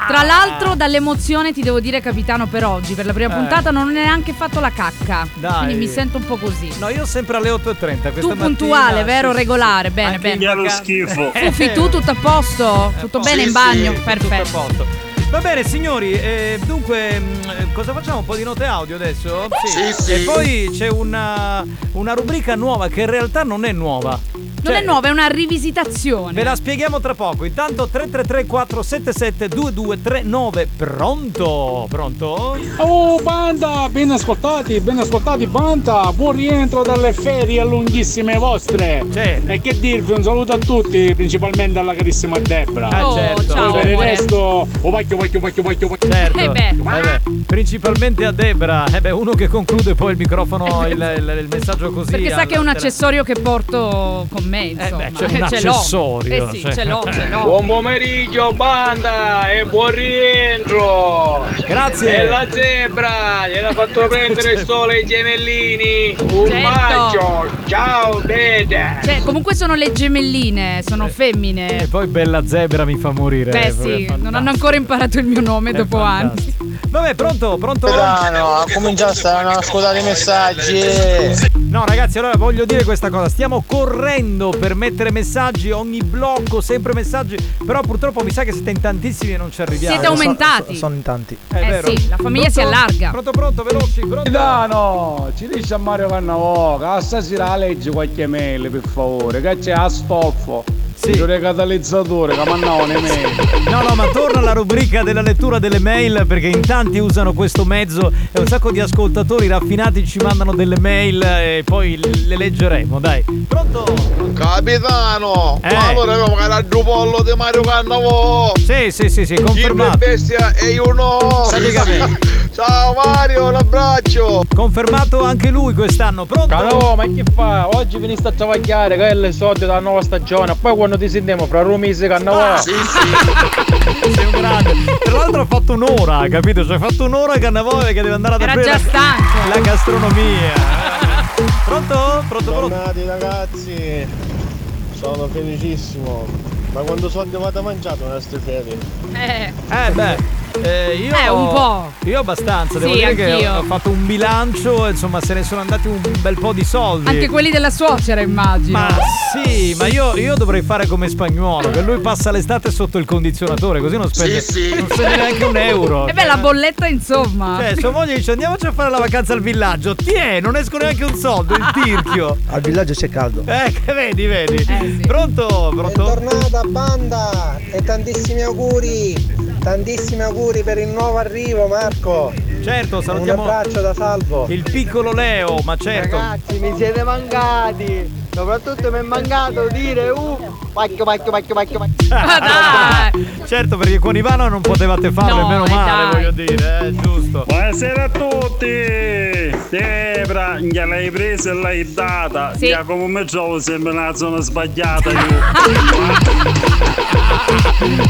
Tra l'altro, dall'emozione ti devo dire, capitano, per oggi, per la prima Eh. puntata, non ho neanche fatto la cacca. Dai. Quindi mi sento un po' così. No, io sempre alle 8.30. tu puntuale, mattina, vero? sì, Regolare, sì. bene, Anche bene. in vacanza- Fufi, tu tutto a posto? Tutto bene Sì, in bagno? sì, Perfetto. Tutto a posto. Va bene signori, eh, dunque mh, cosa facciamo? Un po' di note audio adesso? Sì, sì. E poi c'è una, una rubrica nuova che in realtà non è nuova. Non è nuova, è una rivisitazione. Ve la spieghiamo tra poco. Intanto 333 477 2239. Pronto? Pronto? Oh banda, ben ascoltati, ben ascoltati banda, buon rientro dalle ferie lunghissime vostre. E che dirvi, un saluto a tutti, principalmente alla carissima Debra. Ah, Oh, certo. ciao, per il resto, oh vacchio, vacchio, vacchio, vacchio, vacchio. Certo. Eh beh, principalmente a Debra. Eh beh, uno che conclude poi il microfono, il, il- il messaggio così. Perché sa che è un accessorio che porto con me, insomma. c'è un Ce l'ho. accessorio, Eh sì, cioè. ce l'ho, ce l'ho. Buon pomeriggio banda e buon rientro! Grazie. E la zebra, gliel'ha fatto prendere il sole ai gemellini! Un Certo. bacio! Ciao Bede! Cioè, comunque sono le gemelline, sono femmine. E poi Bella Zebra mi fa morire. Beh è sì, non hanno ancora imparato il mio nome dopo anni. Vabbè, pronto, pronto? Capitano, ha cominciato a stare a ascoltare i messaggi. No, ragazzi, allora voglio dire questa cosa. Stiamo correndo per mettere messaggi, ogni blocco, sempre messaggi. Però purtroppo mi sa che siete in tantissimi e non ci arriviamo. Siete aumentati. Sono in tanti. È Eh vero. sì, la famiglia si Pronto? allarga. Pronto, pronto, veloci, pronto. Capitano, ci dice a Mario Cannavo che stasera la legge qualche mail per favore, che c'è Astolfo. Sì. Il catalizzatore che mandavo le mail. No, no, ma torna alla rubrica della lettura delle mail perché in tanti usano questo mezzo e un sacco di ascoltatori raffinati ci mandano delle mail e poi le leggeremo, dai. Pronto? Capitano! Eh. Ma allora che era il pollo di Mario Cannavo! Sì, sì, sì, sì, confermato. Chi bestia e io no! Praticamente. Ciao Mario, un abbraccio! Confermato anche lui quest'anno, pronto? Cannavo, ma che fa? Oggi veniste a travagliare, che è le soldi della nuova stagione, poi quando ti sentiamo fra Rumisi Cannavo. Sì, Sei un grande. Tra l'altro ha fatto un'ora, capito? Cioè ha fatto un'ora che andavo che deve andare ad Era aprire già la- stanco. la gastronomia. Pronto? Pronto, pronto? Tornati ragazzi, sono felicissimo. Ma quando soldi vado a mangiare nelle ste ferie? Eh. Eh beh, eh, io Eh, un po'. Io abbastanza, devo Sì, dire che anch'io. ho, ho fatto un bilancio, insomma, se ne sono andati un bel po' di soldi. Anche quelli della suocera, immagino. Ma sì, ma io, io dovrei fare come spagnolo, che lui passa l'estate sotto il condizionatore, così non spende, Sì, sì. non spende neanche un euro. E beh, la bolletta, insomma. Cioè, sua moglie dice andiamoci a fare la vacanza al villaggio. Tiè, non esco neanche un soldo, il tirchio. Al villaggio c'è caldo. Eh, che vedi, vedi. Eh, Pronto? Pronto? Bentornata banda e tantissimi auguri! Tantissimi auguri per il nuovo arrivo Marco! Certo, salutiamo Un abbraccio da Salvo! il piccolo Leo, ma certo. Ragazzi mi siete mancati! Soprattutto mi è mancato dire uh pacchio pacchio pacchio pacchio pacchio certo, perché con Ivano non potevate farlo, No, meno eh, male, dai. voglio dire, eh, giusto. Buonasera a tutti! Debra, gliel'hai presa e l'hai data. Sì. Io come mi trovo sempre nella zona sbagliata io.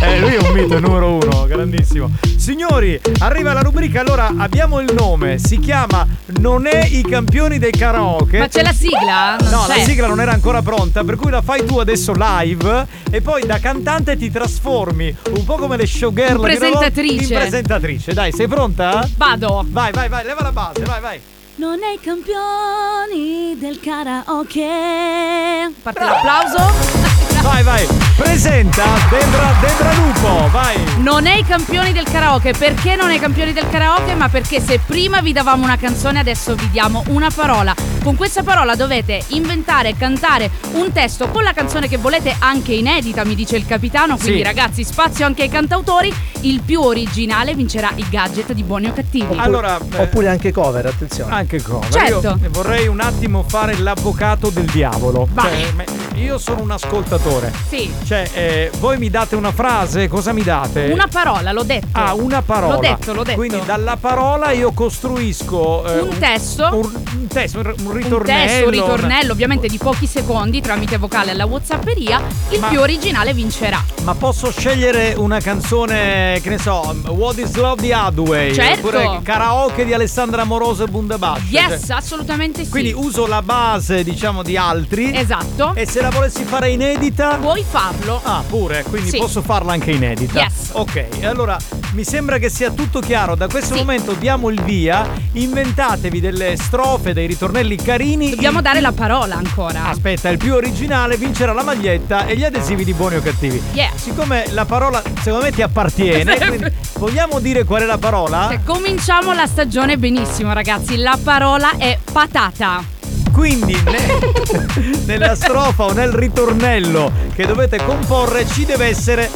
Eh, lui è un mito numero uno, grandissimo. Signori, arriva la rubrica, allora abbiamo il nome, si chiama Non è i campioni dei karaoke. Ma c'è la sigla? Non no, c'è. la sigla non era ancora pronta, per cui la fai tu adesso live e poi da cantante ti trasformi un po' come le showgirl In di presentatrice. In presentatrice, dai, sei pronta? Vado. Vai, vai, vai, leva la base, vai, vai. Non è i campioni del karaoke. Parte l'applauso. Vai, vai. Presenta Debra, Debra Lupo, vai. Non è i campioni del karaoke. Perché non è i campioni del karaoke? Ma perché se prima vi davamo una canzone, adesso vi diamo una parola. Con questa parola dovete inventare e cantare un testo con la canzone che volete, anche inedita, mi dice il capitano. Quindi, Sì. ragazzi, spazio anche ai cantautori. Il più originale vincerà i gadget di buoni o cattivi. Allora, eh, Oppure anche cover, attenzione. Anche come? Certo. Io vorrei un attimo fare l'avvocato del diavolo. Vai. Cioè, io sono un ascoltatore. Sì. Cioè, eh, voi mi date una frase, cosa mi date? Una parola, l'ho detto. Ah, una parola. L'ho detto, l'ho detto. Quindi dalla parola io costruisco eh, un testo. Un, un testo, un, un un ritornello. testo, un ritornello, ovviamente di pochi secondi tramite vocale alla Whatsapperia, il Ma- più originale vincerà. Ma posso scegliere una canzone, che ne so, What is Love di Hathaway? Certo. Oppure karaoke di Alessandra Moroso e Bundabash? Yes, assolutamente sì. Quindi uso la base, diciamo, di altri. Esatto. E se la volessi fare inedita? Puoi farlo. Ah, pure, quindi Sì. posso farla anche inedita. Yes. Ok, e allora mi sembra che sia tutto chiaro. Da questo momento diamo il via. Inventatevi delle strofe, dei ritornelli carini. Dobbiamo Il- dare la parola ancora. Aspetta, il più originale vincerà la maglietta e gli adesivi di buoni o cattivi. Yeah. Siccome la parola secondo me ti appartiene, quindi vogliamo dire qual è la parola? Cominciamo la stagione benissimo, ragazzi. La parola è patata. Quindi ne- nella strofa o nel ritornello che dovete comporre ci deve essere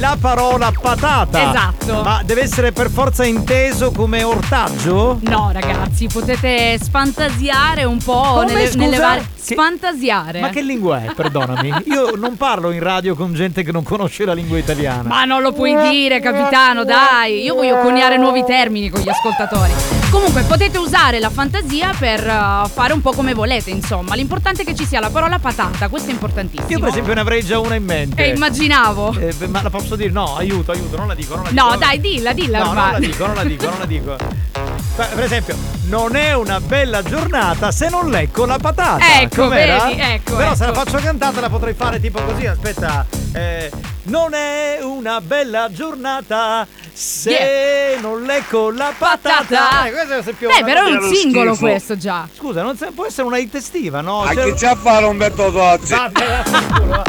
la parola patata. Esatto. Ma deve essere per forza inteso come ortaggio? No, ragazzi, potete sfantasiare un po' Come, nelle, scusa? nelle varie. Che- Sfantasiare. Ma che lingua è? Perdonami. Io non parlo in radio con gente che non conosce la lingua italiana. Ma non lo puoi dire, capitano, dai. Io voglio coniare nuovi termini con gli ascoltatori. Comunque, potete usare la fantasia per uh, fare un po' come volete, insomma. L'importante è che ci sia la parola patata, questo è importantissimo. Io per esempio ne avrei già una in mente. E immaginavo. Eh, ma la posso dire? No, aiuto, aiuto, non la dico, non la dico. No, non dai, dilla, dilla No, non ormai. la dico, non la dico, non la dico. Per esempio, non è una bella giornata se non lecco la patata. Ecco, Com'era? vedi, ecco, Però se la ecco. faccio cantata la potrei fare tipo così, aspetta. eh, non è una bella giornata se non lecco la patata. Patata. Eh, questo è più Beh, però è un singolo questo già. Scusa, non se- può essere una hit estiva, no? A C'era- chi c'ha a fare Umberto Tozzi? Vabbè, vaffanculo, va.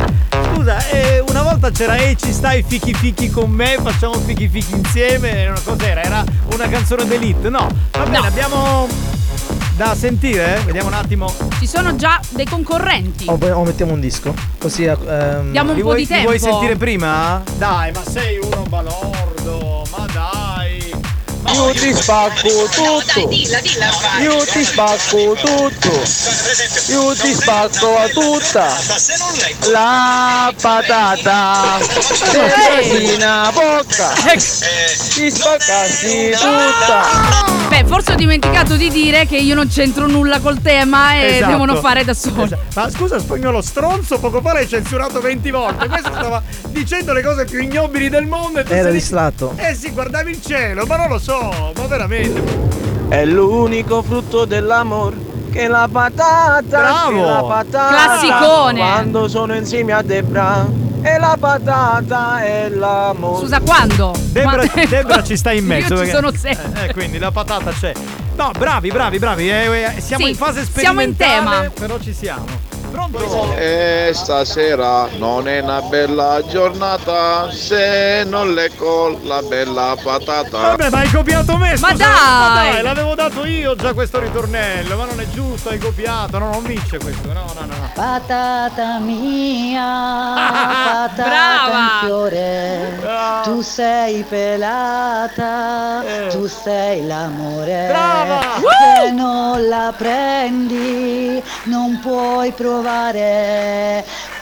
Scusa, eh, una volta c'era E ci stai fichi fichi con me, facciamo fichi fichi insieme. Una cos'era? Era una canzone d'elite? No. Va bene, abbiamo da sentire? Vediamo un attimo. Ci sono già dei concorrenti. O, o mettiamo un disco. Così. ehm, Diamo un Li po' vuoi, di li tempo. vuoi sentire prima? Dai, ma sei uno balordo, ma dai. Io ti spacco tutto. Io ti spacco tutto. Io ti spacco a tutta. La patata. Se una bocca. Ti spaccassi tutta. Beh, forse ho dimenticato di dire che io non c'entro nulla col tema e Esatto. devono fare da soli. Esatto. Ma scusa, spagnolo stronzo, poco fa l'hai censurato 20 volte. Questo stava dicendo le cose più ignobili del mondo e tu Era distratto. Eh sì, guardavi il cielo, ma non lo so, ma veramente. È l'unico frutto dell'amore. Che la patata, Bravo. che la patata Classicone. Quando sono insieme a Debra E la patata è l'amore Scusa, quando? Debra, Quando- Debra ci sta in mezzo. Io ci perché- sono sempre. Eh, eh, quindi la patata c'è. No, bravi, bravi, bravi. eh, eh, siamo Sì, in fase siamo in sperimentale. tema. Però ci siamo. Pronto? E stasera non è una bella giornata se non lecco la bella patata. Vabbè, ma hai copiato me, Ma scusa. dai! dai, l'avevo dato io già questo ritornello, ma non è giusto, hai copiato. No, non vince questo. No, no, no. no. Patata mia, patata Brava! in fiore, tu sei pelata, tu sei l'amore. Brava! Se non la prendi, non puoi provare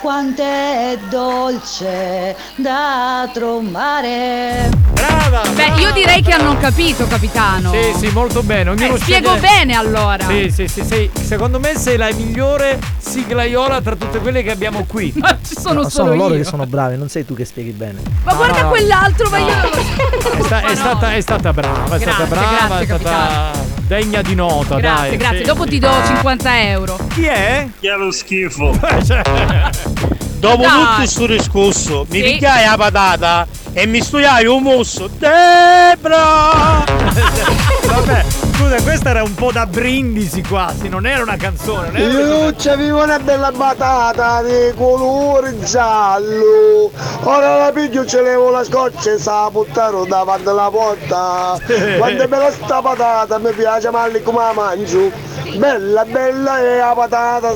quanto è dolce da trombare. Brava! Beh, io direi che hanno capito, capitano. Sì, sì, molto bene. Ognuno Eh, spiego sceglie- bene allora. Sì, sì, sì, sì. Secondo me sei la migliore siglaiola tra tutte quelle che abbiamo qui. Ma ci sono no, solo sono loro io. che sono bravi, non sei tu che spieghi bene. Ma No, guarda no, no. quell'altro, ma io non lo so. È, sta- è stata, è stata brava, è stata Grazie, brava, grazie, è stata degna di nota, Grazie, dai. grazie. sì, Dopo sì. ti do 50 euro. Chi è? Che è lo schifo Cioè, Dopo Dai. tutto questo discorso Mi Sì. picchiai la patata E mi studiai un mosso Debra Vabbè, scusa, questa era un po' da brindisi quasi, non era una canzone, non era Io c'avevo una bella batata di colore giallo. Ora la piglio ce levo la scoccia e sa buttare davanti alla porta. Quando è bella sta patata, mi piace male come la mangio. Bella, bella è la patata.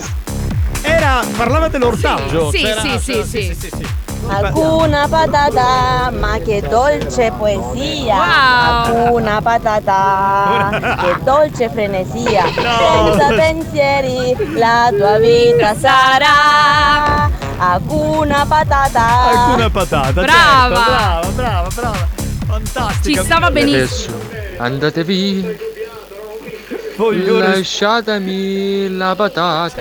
Era, parlava dell'ortaggio. Sì, c'era- sì, sì, c'era- sì. sì, sì. Alcuna patata, ma che dolce poesia! Wow. Alcuna patata, che dolce frenesia! Senza pensieri la tua vita sarà! Hakuna patata. Alcuna patata. Brava. certo, brava, brava, brava. Fantastica. Ci stava benissimo. Adesso andate via. Voglio Lasciatemi la patata.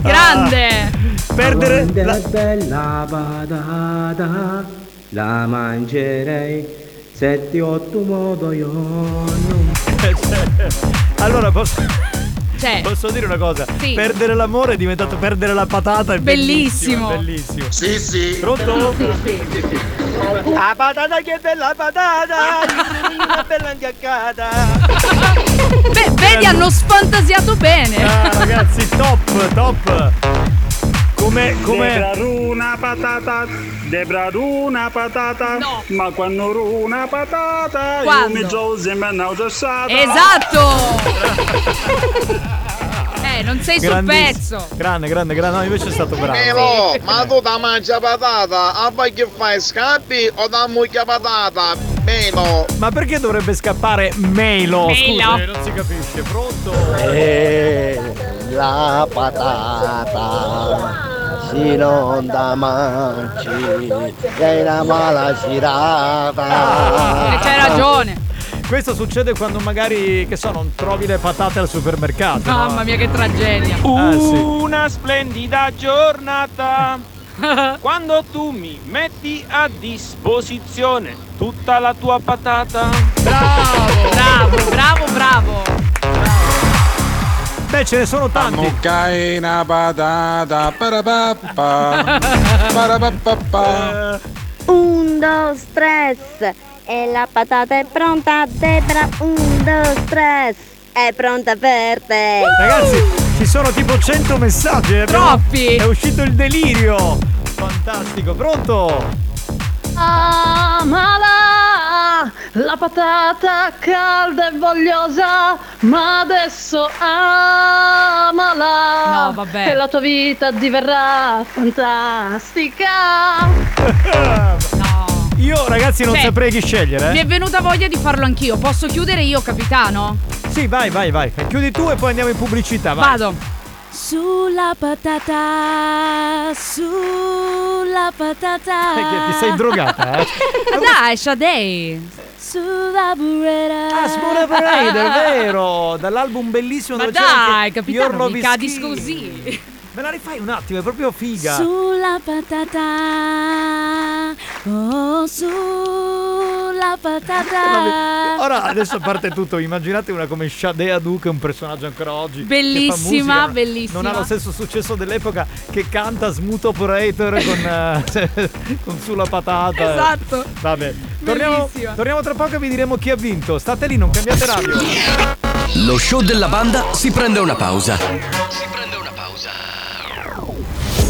Grande. Perdere la bella patata la mangerei sette otto modo io non Allora posso, Cioè, posso dire una cosa? Sì. Perdere l'amore è diventato perdere la patata. È Bellissimo. bellissimo. è Bellissimo. Sì, sì. Pronto? La patata che bella patata! Una bella incaccata! Beh, vedi, hanno sfantasiato bene. Ah, ragazzi, top, top. Come, come... una patata, Debra una patata, ma quando ru una patata, Quando? io mi trovo sempre nauseata. Esatto. Eh, non sei sul Grandissimo. pezzo. Grande, grande, grande. No, invece è stato bravo. Melo, ma tu da mangia patata? A poi che fai? Scappi o da mucchia patata? Melo. Ma perché dovrebbe scappare Melo? Melo. Scusa, eh, non si capisce. Pronto? Eh, la patata si non da mangi è una mala girata Eh, c'hai ragione. Questo succede quando magari, che so, non trovi le patate al supermercato. no? Mamma mia, che tragedia. Ah, sì. Una splendida giornata quando tu mi metti a disposizione tutta la tua patata. Bravo! Bravo, bravo, bravo. Beh, ce ne sono tanti. Muccai una patata, parapappa, parapappa. Un, dos, tres. E la patata è pronta, Debra. Un, dos, tres. È pronta per te. Ragazzi, ci sono tipo 100 messaggi. eh, abbiamo- Troppi. È uscito il delirio. Fantastico, pronto? Amala, la patata calda e vogliosa, ma adesso amala. No, vabbè. E la tua vita diverrà fantastica. Io, ragazzi, non Cioè, saprei chi scegliere. Mi Eh? è venuta voglia di farlo anch'io. Posso chiudere io, capitano? Sì, vai, vai, vai. Chiudi tu e poi andiamo in pubblicità. Vai. Vado. Sulla patata, sulla patata. Che ti sei drogata, eh? Dai, Shadei. Sulla burrera. Ah, Small Operator, è vero! Dall'album bellissimo Ma dove c'era dai, anche capitano, mica is disco così. Me la rifai un attimo, è proprio figa. Sulla patata. Oh, sulla patata. Ora adesso parte tutto, immaginate una come Shadea Duke, un personaggio ancora oggi. che fa Bellissima, musica, bellissima. Non ha lo stesso successo dell'epoca che canta Smooth Operator con, eh, con sulla patata. Esatto. Vabbè. Torniamo, torniamo tra poco e vi diremo chi ha vinto. State lì, non cambiate radio. Lo show della banda si prende una pausa.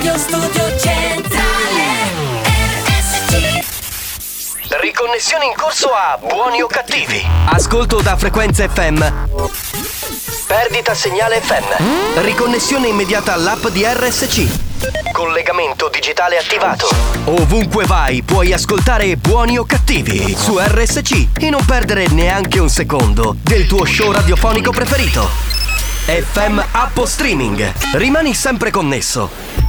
Radio Studio Centrale RSC Riconnessione in corso a buoni o cattivi. Ascolto da frequenza FM. Perdita segnale FM. Riconnessione immediata all'app di RSC. Collegamento digitale attivato. Ovunque vai puoi ascoltare buoni o cattivi su RSC e non perdere neanche un secondo del tuo show radiofonico preferito. FM App o Streaming. Rimani sempre connesso.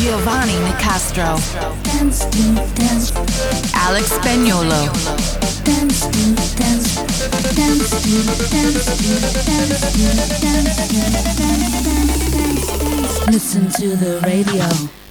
Giovanni Nicastro. Dance to dance. Alex Spagnolo. Dance to dance. Dance to dance to dance to dance to dance dance dance. Listen to the radio.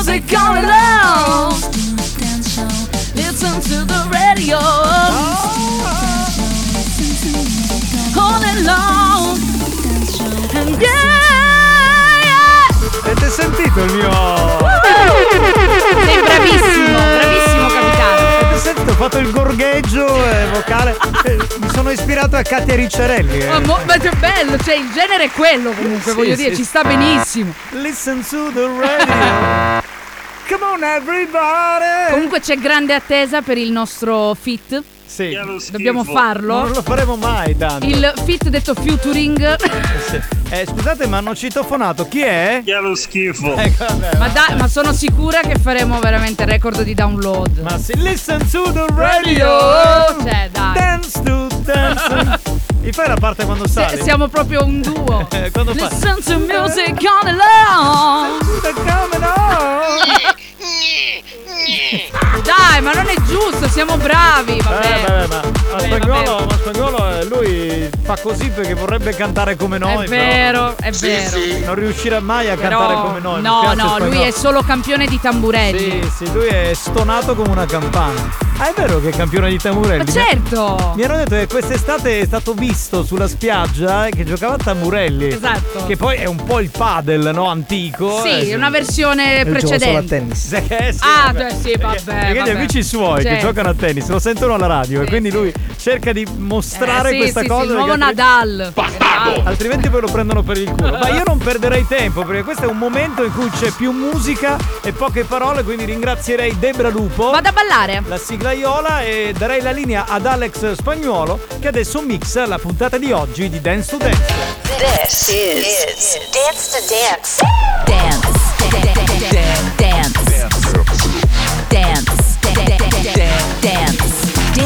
Music all along. Listen to the radio. All along. And yeah, yeah. Avete sentito il mio. Sei bravissimo, bravissimo capitano. Avete sentito? Ho fatto il gorgheggio eh, vocale. Eh, Mi sono ispirato a Katia Ricciarelli. eh. Ma, mo- ma che bello, cioè il genere è quello comunque, Sì, voglio sì, dire, sì. ci sta benissimo. Listen to the radio. Come on everybody. Comunque c'è grande attesa per il nostro fit. Sì. Dobbiamo farlo. Non lo faremo mai, tanto. Il fit detto featuring. Eh, scusate, ma hanno citofonato. Chi è? Chi è lo schifo? Ma, dai, ma sono sicura che faremo veramente record di download. Ma sì, listen to the radio. Cioè, dai. Dance to dance. Mi fai la parte quando Se- sali? siamo proprio un duo. Eh, quando fa? Listen to music on along. Dai, ma non è giusto, siamo bravi. Vabbè. Eh, vabbè, ma, ma Vabbè, spagnolo, ma spagnolo eh, lui fa così perché vorrebbe cantare come noi. È però vero, è vero. Non riuscirà mai a Però- cantare come noi. No, no, lui Spagnolo. è solo campione di tamburelli. Sì, sì, lui è stonato come una campana. Ah, è vero che è campione di tamburelli? Ma certo! Mi hanno detto che quest'estate è stato visto sulla spiaggia e che giocava a tamburelli. Esatto. Che poi è un po' il padel, no? Antico. Sì, Eh, è una versione precedente. Sì, eh, sì, Ah, vabbè. sì, vabbè. Perché gli vabbè. amici suoi che Certo. giocano a tennis lo sentono alla radio e quindi lui cerca di mostrare Eh, sì, questa sì, cosa. sì, il nuovo Nadal. Altrimenti poi lo prendono per il culo. Ma io non perderei tempo perché questo è un momento in cui c'è più musica e poche parole, quindi ringrazierei Debra Lupo. Vado a ballare. La siglaiola e darei la linea ad Alex Spagnuolo che adesso mixa la puntata di oggi di Dance to Dance. This is, Dance to Dance. Dance. Dance. Dance. Dance. Dance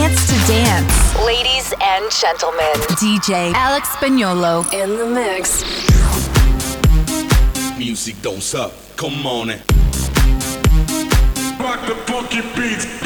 to Dance. Ladies and gentlemen, DJ Alex Spagnolo in the mix. Music don't suck. Come on it. Rock the funky beats, beats, beats,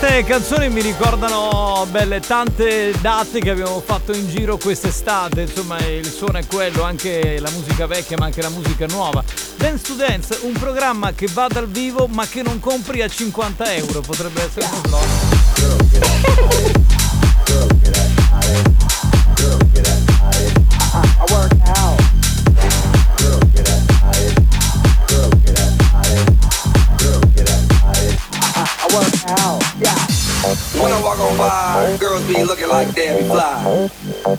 queste canzoni mi ricordano belle tante date che abbiamo fatto in giro quest'estate. Insomma, il suono è quello, anche la musica vecchia, ma anche la musica nuova. Dance to Dance, un programma che va dal vivo ma che non compri a 50 euro. Potrebbe essere uno slot. I work out. out. When I walk on by, girls be looking like Debbie Fly.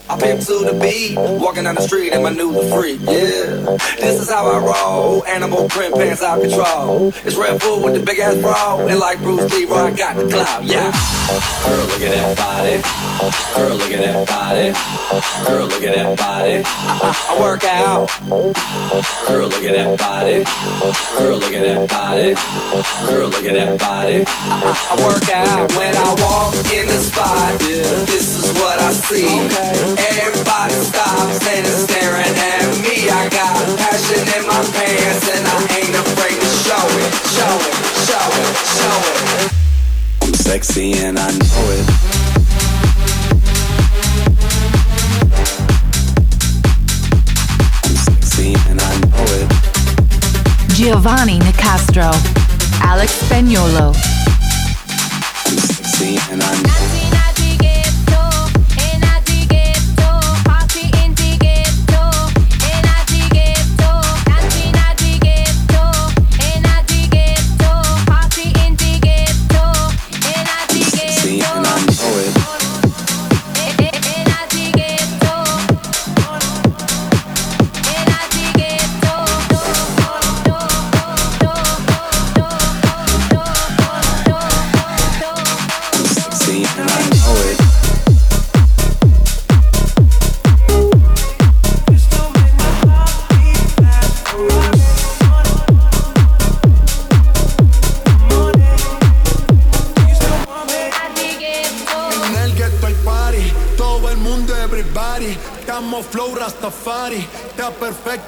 I pimp to the beat, walking down the street in my new the freak. Yeah, this is how I roll. Animal print pants out control. It's Red Bull with the big ass bra, and like Bruce Lee, I got the clout. Yeah, girl, look at that body. Girl, look at that body. Girl, look at that body. I, I, I work out. Girl, look at that body. Girl, look at that body. Girl, look at that body. I, I work out when I walk in the spot. This is what I see. Everybody stops and is staring at me. I got passion in my pants and I ain't afraid to show it, show it, show it, show it. I'm sexy and I know it. I'm sexy and I know it. Giovanni Nicastro, Alex Spagnolo. And I know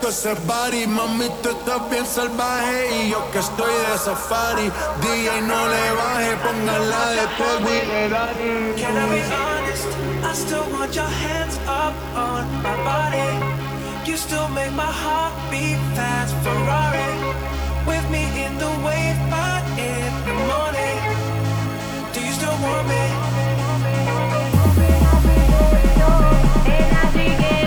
perfecto ese body. Mami, tú estás bien salvaje y yo que estoy de safari. DJ no le baje, póngala de todo y Can I be honest? I still want your hands up on my body. You still make my heart beat fast, Ferrari. With me in the wave, but in the morning. Do you still want me? Stavamo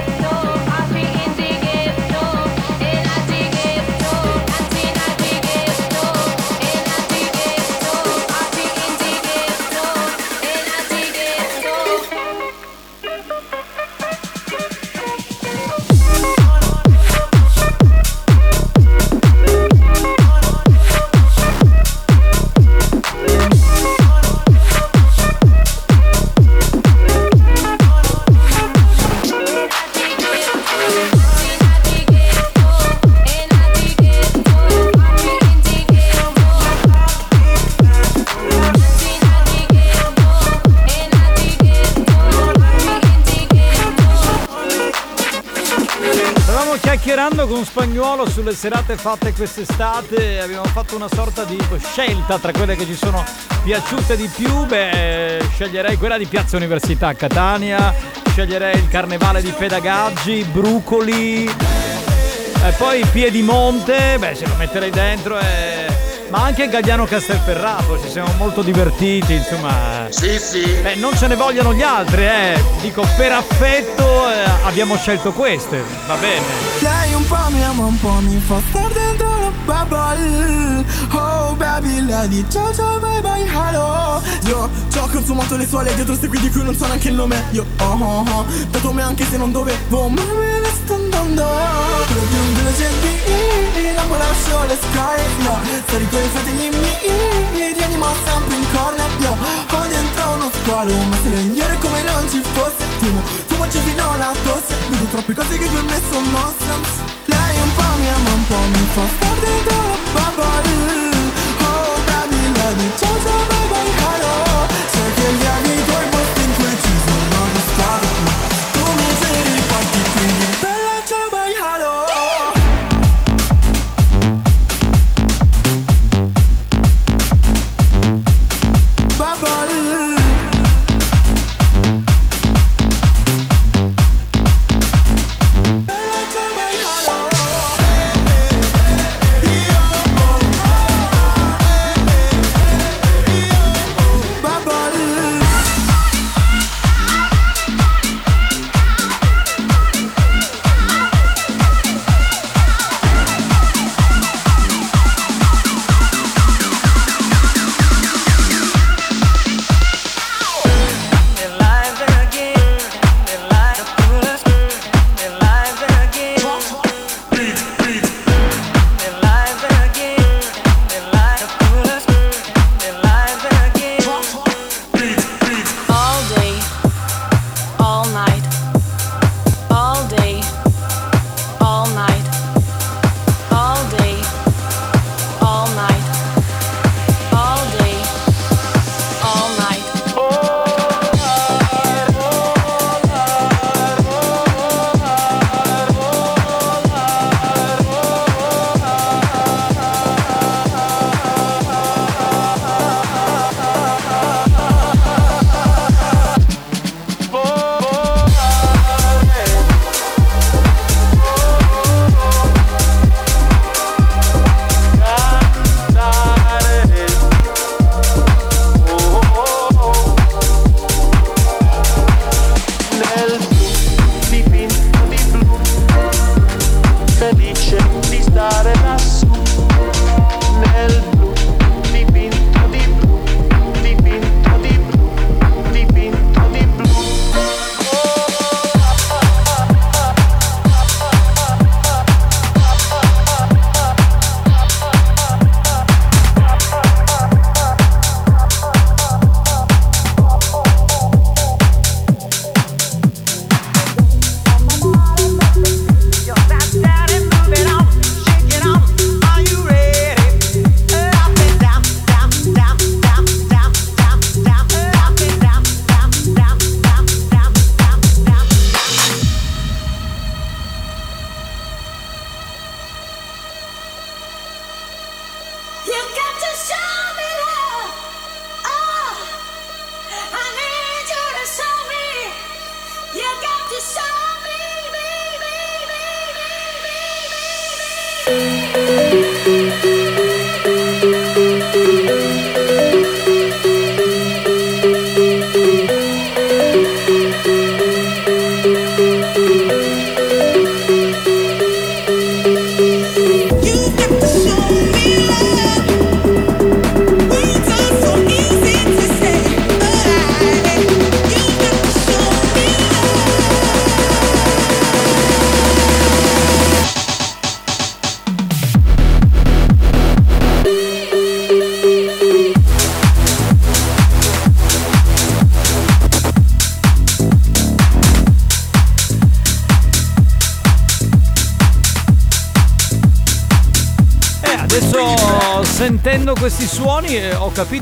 con Spagnuolo sulle serate fatte quest'estate, abbiamo fatto una sorta di scelta tra quelle che ci sono piaciute di più, beh sceglierei quella di Piazza Università a Catania, sceglierei il Carnevale di Pedagaggi, Brucoli, e poi Piedimonte, beh se lo metterei dentro e... Ma anche Gagliano Castelferrato, ci siamo molto divertiti, insomma. Sì, sì. Beh, non ce ne vogliono gli altri, eh. Dico, per affetto eh, abbiamo scelto queste, va bene. Lei un po' mi ama, un po' mi fa star dentro la bubble. Oh baby, lei dice ciao ciao bye bye hello. Io ci ho consumato le suole dietro qui di cui non so neanche il nome. Io oh oh oh, dato me anche se non dovevo Ma me ne sto andando. Di un la lascio le sky Io stare con i fratelli miei Rianimo sempre in corner Io ho dentro uno squalo Ma se legnare come non ci fosse Fumo, fumo ci fino alla tosse Vedo troppe cose che per me sono nonsense Lei un po' mi ama, un po' mi fa star dentro la bubble Oh dice ciao ciao bye bye hello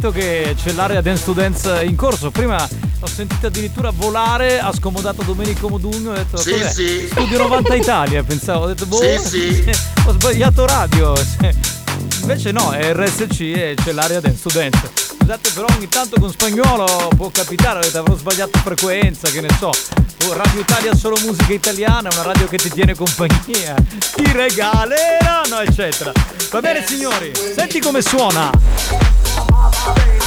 capito che c'è l'area Dance to Dance in corso. Prima ho sentito addirittura volare, ha scomodato Domenico Modugno ho detto Sì, "Cos'è? sì. Studio 90 Italia, pensavo, ho detto boh, Sì, sì. ho sbagliato radio. Invece no, è RSC e c'è l'area Dance to Dance. Scusate però ogni tanto con spagnolo può capitare, avete avrò sbagliato frequenza, che ne so. Oh, Radio Italia solo musica italiana, una radio che ti tiene compagnia, ti regalerano, eccetera. Va bene signori, senti come suona. Dance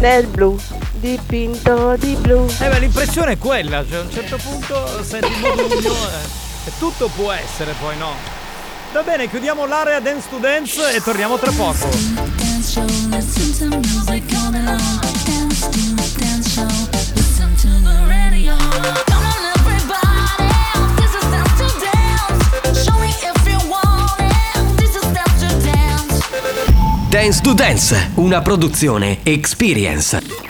Nel blu, dipinto di blu. Eh beh, l'impressione è quella, cioè a un certo punto senti il modugno eh, e tutto può essere poi no. Va bene, chiudiamo l'area Dance to Dance e torniamo tra poco. Dance to Dance, una produzione Experience.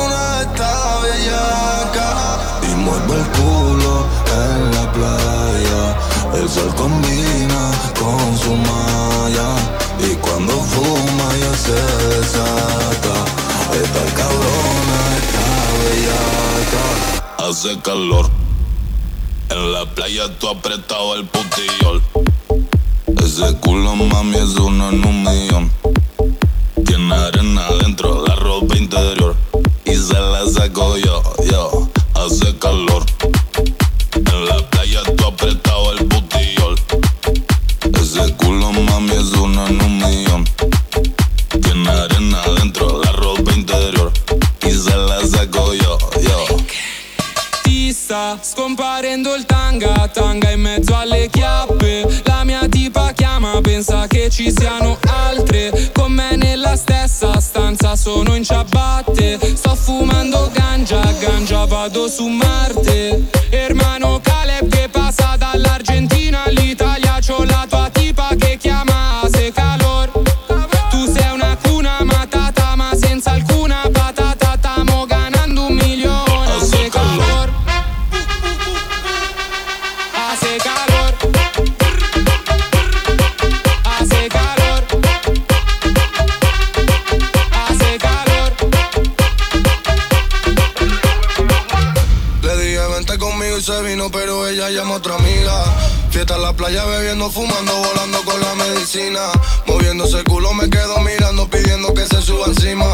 mueve el culo en la playa. El sol combina con su malla. Y cuando fuma ya se desata. Esta cabrona está bellaca. Hace calor. En la playa tú apretado el putillol. Ese culo mami es uno en un millón. Tiene arena dentro la ropa interior. Y se la saco yo, yo. Hace calor. En la playa tú apretado el putillol. Ese culo mami es uno en un millón. Tiene arena dentro la ropa interior. Y se la saco yo, yo. Ti sta scomparendo il tanga, tanga in mezzo alle chiappe. La mia tipa chiama, pensa che ci siano altre. Con me nella stessa stanza sono in ciabatte. Vado su Marte. Hermano llama otra amiga. Fiesta en la playa bebiendo, fumando, volando con la medicina. Moviéndose el culo me quedo mirando, pidiendo que se suba encima.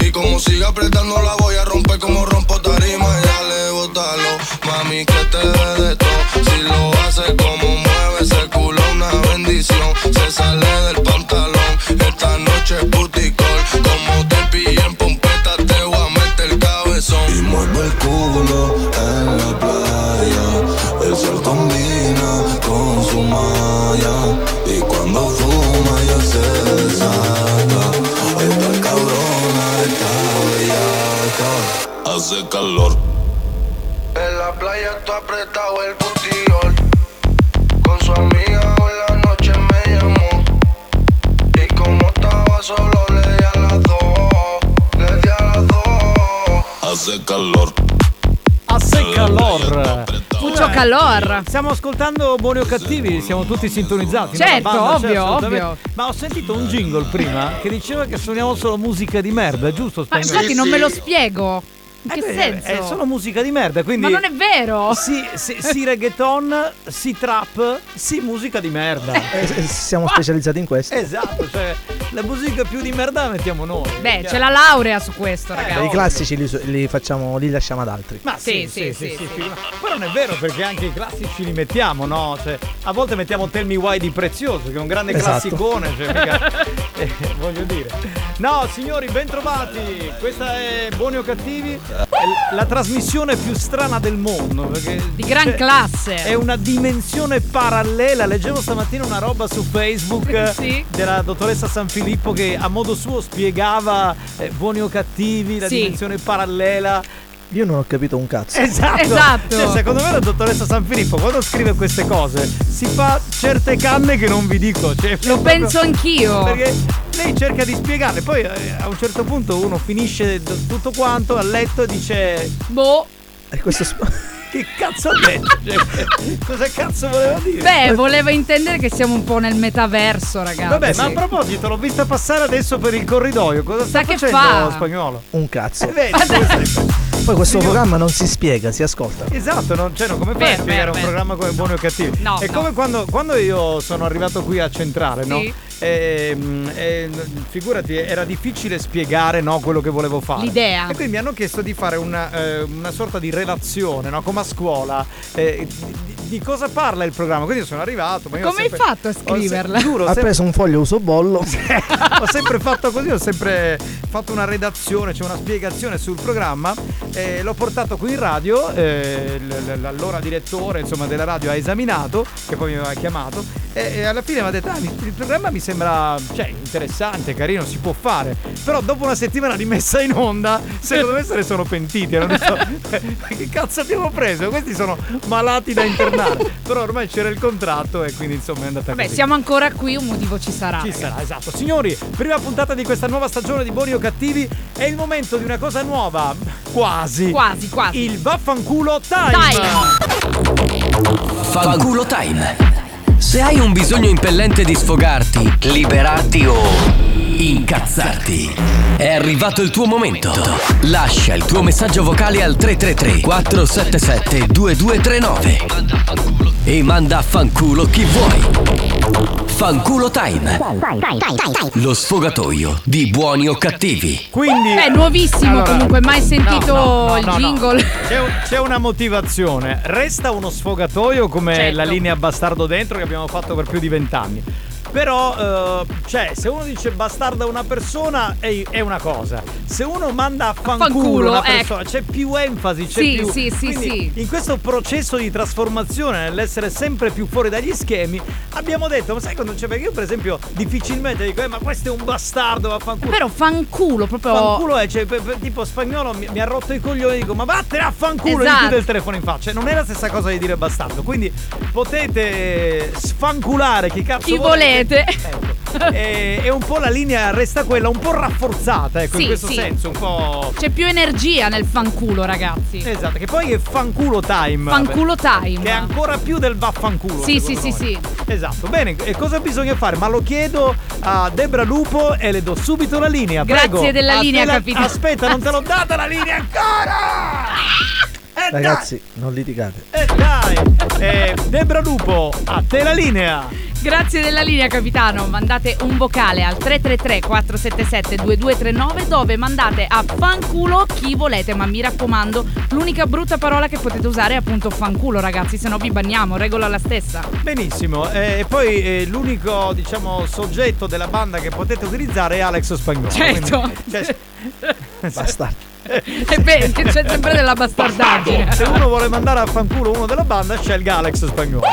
Y como siga apretando la voy a romper como rompo tarima. Ya le botalo, mami que te dé de todo. Si lo hace como mueve ese culo, una bendición. Se sale del pantalón, esta noche es puticol. Como te pillé en pompeta te voy a meter el cabezón. Y muevo el culo apretado el botillón. Con su amiga hoy la noche me llamó. Y como estaba solo le di a las dos. Le di a las dos. Hace calor. Hace calor. Mucho calor. Stiamo ascoltando Buoni o Cattivi, siamo tutti sintonizzati. Certo, banda, ovvio, assolutamente. ovvio. Ma ho sentito un jingle prima che diceva che suoniamo solo musica di merda, giusto? Ma infatti non me lo spiego. In che beh, senso? È solo musica di merda, quindi. Ma non è vero! Sì, sì, sì reggaeton, sì trap, sì musica di merda. Eh, siamo specializzati in questo. Esatto, cioè la musica più di merda la mettiamo noi. Beh, c'è la laurea su questo, I ragazzi. classici li, li facciamo, li lasciamo ad altri. Ma sì, Sì, sì, sì, sì, sì, sì, Ma Poi non è vero perché anche i classici li mettiamo, no? Cioè, a volte mettiamo Tell Me Why di Prezioso, che è un grande Esatto. classicone, cioè, mica- eh, voglio dire. No, signori, bentrovati. Questa è Buoni o Cattivi, la trasmissione più strana del mondo. Perché Di gran classe. È una dimensione parallela. Leggevo stamattina una roba su Facebook Sì. della dottoressa San Filippo che a modo suo spiegava eh, buoni o cattivi, la Sì. dimensione parallela. Io non ho capito un cazzo. Esatto. Esatto. Cioè, secondo me la dottoressa San Filippo quando scrive queste cose si fa certe canne che non vi dico. Cioè, Lo proprio- penso anch'io. Perché lei cerca di spiegarle, poi eh, a un certo punto uno finisce tutto quanto a letto e dice Boh. E questo che cazzo ha detto? Cioè, cosa cazzo voleva dire? Beh, voleva intendere che siamo un po' nel metaverso, ragazzi. Vabbè, ma a proposito, l'ho vista passare adesso per il corridoio. Cosa sta Sa che facendo fa? spagnolo? un cazzo. Eh, vedi. Poi questo Signor- programma non si spiega, si ascolta. Esatto, non, cioè, no, come fai a spiegare un programma come buoni o cattivi? No, È no. come quando, quando io sono arrivato qui a Centrale, no? Sì. Ehm, e, figurati, era difficile spiegare no, quello che volevo fare. L'idea. E quindi mi hanno chiesto di fare una, eh, una sorta di relazione, no? come a scuola. eh, di, di cosa parla il programma? Quindi io sono arrivato. Ma Come hai sempre- fatto a ho se- scriverla? giuro, Ha sempre- preso un foglio uso bollo. ho sempre fatto così, ho sempre fatto una redazione, cioè una spiegazione sul programma. eh, l'ho portato qui in radio, eh, l- l- l'allora direttore insomma, della radio ha esaminato, che poi mi aveva chiamato, e, e alla fine mi ha detto: "Ah, il programma mi sembra cioè, interessante, carino, si può fare. Però dopo una settimana di messa in onda, secondo me se ne sono pentiti. Hanno detto, "Ma che cazzo abbiamo preso? Questi sono malati da internare. Però ormai c'era il contratto e quindi insomma è andata Vabbè, così. siamo ancora qui, un motivo ci sarà. Ci ragazzi. sarà, esatto. Signori, prima puntata di questa nuova stagione di Buoni o Cattivi. È il momento di una cosa nuova. Quasi. Quasi, quasi. Il vaffanculo time. Fanculo Time. Se hai un bisogno impellente di sfogarti, liberarti o incazzarti, è arrivato il tuo momento. Lascia il tuo messaggio vocale al 333 477 2239 e manda a fanculo chi vuoi. Fanculo Time. Lo sfogatoio di buoni o cattivi. Quindi. È nuovissimo Allora, comunque, mai sentito no, no, il no, no. jingle. C'è, un- c'è una motivazione. Resta uno sfogatoio come Certo. la linea bastardo dentro che abbiamo fatto per più di vent'anni. Però, eh, cioè, se uno dice bastardo a una persona è, è una cosa. Se uno manda a fanculo, Fanculo, una ecco. persona, c'è più enfasi, c'è Sì, più. sì, sì, sì. In questo processo di trasformazione, nell'essere sempre più fuori dagli schemi, abbiamo detto, ma sai quando c'è? Perché io, per esempio, difficilmente dico, eh, ma questo è un bastardo, vaffanculo. Però fanculo, proprio. Fanculo è, cioè, per- per- tipo spagnolo mi, mi ha rotto i coglioni, dico, ma vattene a fanculo e gli Esatto. chiudo il telefono in faccia. Non è la stessa cosa di dire bastardo. Quindi potete sfanculare chi cazzo Chi volete. Ecco. e, e un po' la linea resta quella, un po' rafforzata, ecco, in Sì, questo sì. senso, un po'. C'è più energia nel fanculo, ragazzi. Esatto, che poi è fanculo time. Fanculo time. Che è ancora più del vaffanculo. Sì, sì, sì, sì. Esatto, bene, e cosa bisogna fare? Ma lo chiedo a Debra Lupo e le do subito la linea. Grazie Prego. della A te linea, la- capitano. Aspetta, non te l'ho data la linea ancora! Eh, Ragazzi, non litigate. dai, eh, dai! Eh, Debra Lupo, a te la linea! Grazie della linea, capitano. Mandate un vocale al 333 477 2239 dove mandate a fanculo chi volete, ma mi raccomando, l'unica brutta parola che potete usare è appunto fanculo, ragazzi, se no vi banniamo, regola la stessa. Benissimo, eh, e poi eh, l'unico, diciamo, soggetto della banda che potete utilizzare è Alex Spagnolo. Certo. quindi, cioè, Bastardo. E beh, c'è sempre della bastardaggine. Se uno vuole mandare a fanculo uno della banda, scelga Alex Spagnolo.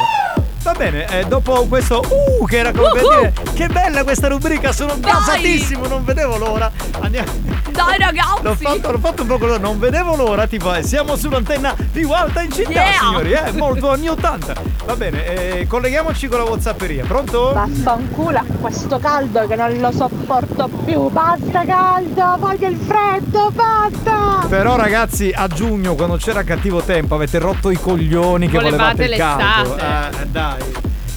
Va bene, eh, dopo questo uh che era come per Uhu. dire che bella questa rubrica, sono gasatissimo, non vedevo l'ora. Andiamo. Dai ragazzi! L'ho fatto, l'ho fatto un po' con non vedevo l'ora, tipo eh, siamo sull'antenna più alta in città, Yeah. signori, eh, molto anni 80. Va bene, eh, colleghiamoci con la Whatsapperia, pronto? Vaffanculo, questo caldo che non lo sopporto più. Basta caldo, voglio il freddo, basta! Però ragazzi, a giugno quando c'era cattivo tempo avete rotto i coglioni che Volevate volevate il caldo. l'estate. Eh, dai.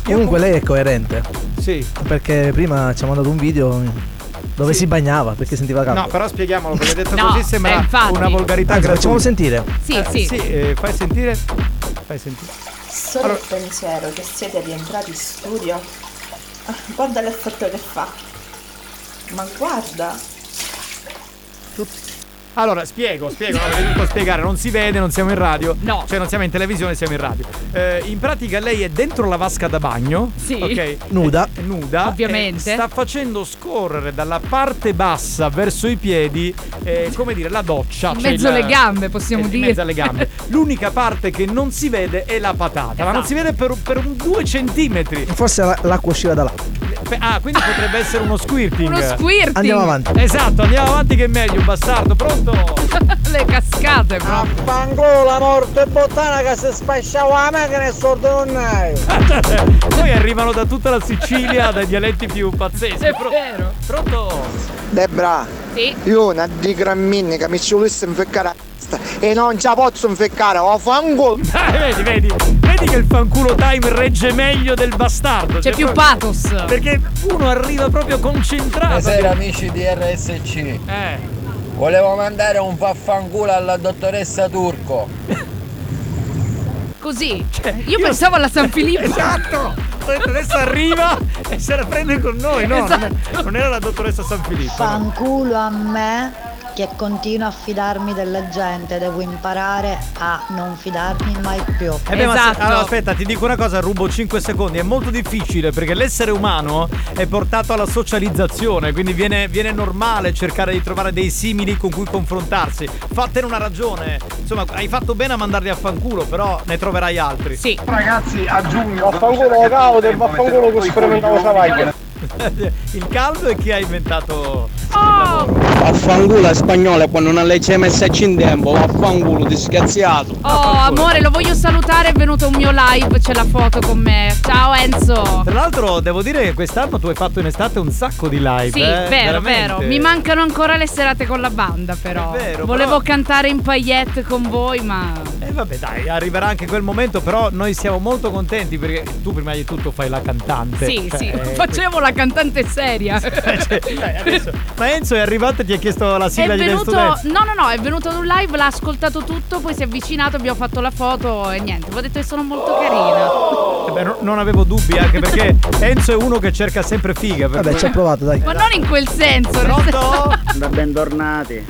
Comunque lei è coerente. Sì. Perché prima ci ha mandato un video dove si bagnava perché sentiva caldo. No, però spieghiamolo perché detto No, così sembra eh, infatti. una volgarità Anzi, facciamolo sentire. Sì, Eh, sì. Sì, eh, fai sentire. Fai sentire. Solo il pensiero che siete rientrati in studio. Guarda l'effetto che fa. Ma guarda. Allora, spiego, spiego, avrei dovuto spiegare, non si vede, non siamo in radio. No. Cioè non siamo in televisione, siamo in radio. Eh, in pratica lei è dentro la vasca da bagno. Sì. Ok. Nuda. È nuda. Ovviamente. e sta facendo scorrere dalla parte bassa verso i piedi, eh, come dire, la doccia. In cioè mezzo alle gambe, possiamo eh, dire. In mezzo alle gambe. L'unica parte che non si vede è la patata, ma non Esatto. si vede per, per un due centimetri. Forse la- l'acqua usciva da là. Ah, quindi potrebbe essere uno squirting. Uno squirting. Andiamo avanti. Esatto, andiamo avanti che è meglio, bastardo, pronto? Le cascate proprio. Fanculo la morte bottana che si spasciava la macchina e sordo non hai. Poi arrivano da tutta la Sicilia, dai dialetti più pazzeschi. È Pro- vero. Pronto? Debra, Sì. io una di gramminni che mi ci volesse inficcare a testa e non ci posso inficcare, ho fanculo. Dai, vedi, vedi, vedi che il fanculo time regge meglio del bastardo. C'è Cioè, più proprio- pathos. Perché uno arriva proprio concentrato. Buonasera amici di RSC. Eh. Volevo mandare un vaffanculo alla dottoressa Turco. Così. Io pensavo alla San Filippo. Esatto! Ho detto, Adesso arriva e se la prende con noi, no? Non, è- non era la dottoressa San Filippo. no. Fanculo a me che continuo a fidarmi della gente, devo imparare a non fidarmi mai più. Eh beh, ma se- Esatto. allora, aspetta, ti dico una cosa, rubo 5 secondi. È molto difficile perché l'essere umano è portato alla socializzazione, quindi viene, viene normale cercare di trovare dei simili con cui confrontarsi. Fatene una ragione. Insomma, hai fatto bene a mandarli a fanculo, però ne troverai altri. Sì. Ragazzi, a giugno. Vaffanculo caudo e vaffanculo che sperimentavo Savaglia. Il caldo è chi ha inventato Oh! Vaffanculo è spagnolo quando non hai messaci in tempo, vaffanculo disgraziato. Oh, amore, lo voglio salutare. È venuto un mio live. C'è la foto con me. Ciao Enzo. Tra l'altro devo dire che quest'anno tu hai fatto in estate un sacco di live. Sì, eh, vero, veramente. vero. Mi mancano ancora le serate con la banda, però. È vero, Volevo però- cantare in paillette con voi, ma. E vabbè dai, arriverà anche quel momento, però noi siamo molto contenti perché tu prima di tutto fai la cantante. Sì, Cioè, sì. eh, Facevo la cantante seria. cioè, dai, adesso- Ma Enzo è arrivato e ti ha chiesto la È sigla di Dance to venuto, Dance. no, no, no, è venuto ad un live, l'ha ascoltato tutto, poi si è avvicinato, abbiamo fatto la foto e niente. Vi ho detto che sono molto carina. Eh beh, no- non avevo dubbi anche perché Enzo è uno che cerca sempre figa. per Vabbè, cui- ci ha provato, dai. Ma non in quel senso. Pronto? Da bentornati.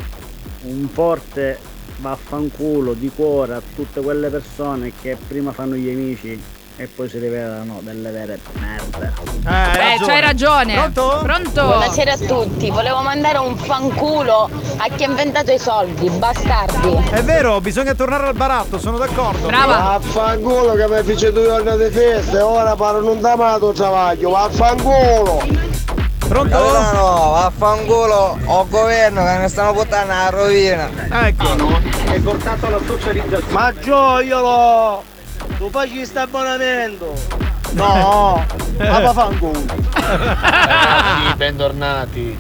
Un forte vaffanculo di cuore a tutte quelle persone che prima fanno gli amici e poi si rivelano delle vere merde. Eh, c'hai ragione. Pronto? Pronto? Buonasera a tutti, volevo mandare un fanculo a chi ha inventato i soldi, bastardi. È vero, bisogna tornare al baratto, sono d'accordo. Vaffanculo che mi fece due giorni di festa e ora pare un damato travaglio, vaffanculo! Pronto? No, vaffanculo, ho governo che mi stanno portando alla rovina. Ecco. È portato alla socializzazione. Ma gioiolo! Tu facci sta abbonamento! No! Ma vaffanculo! Ragazzi, bentornati.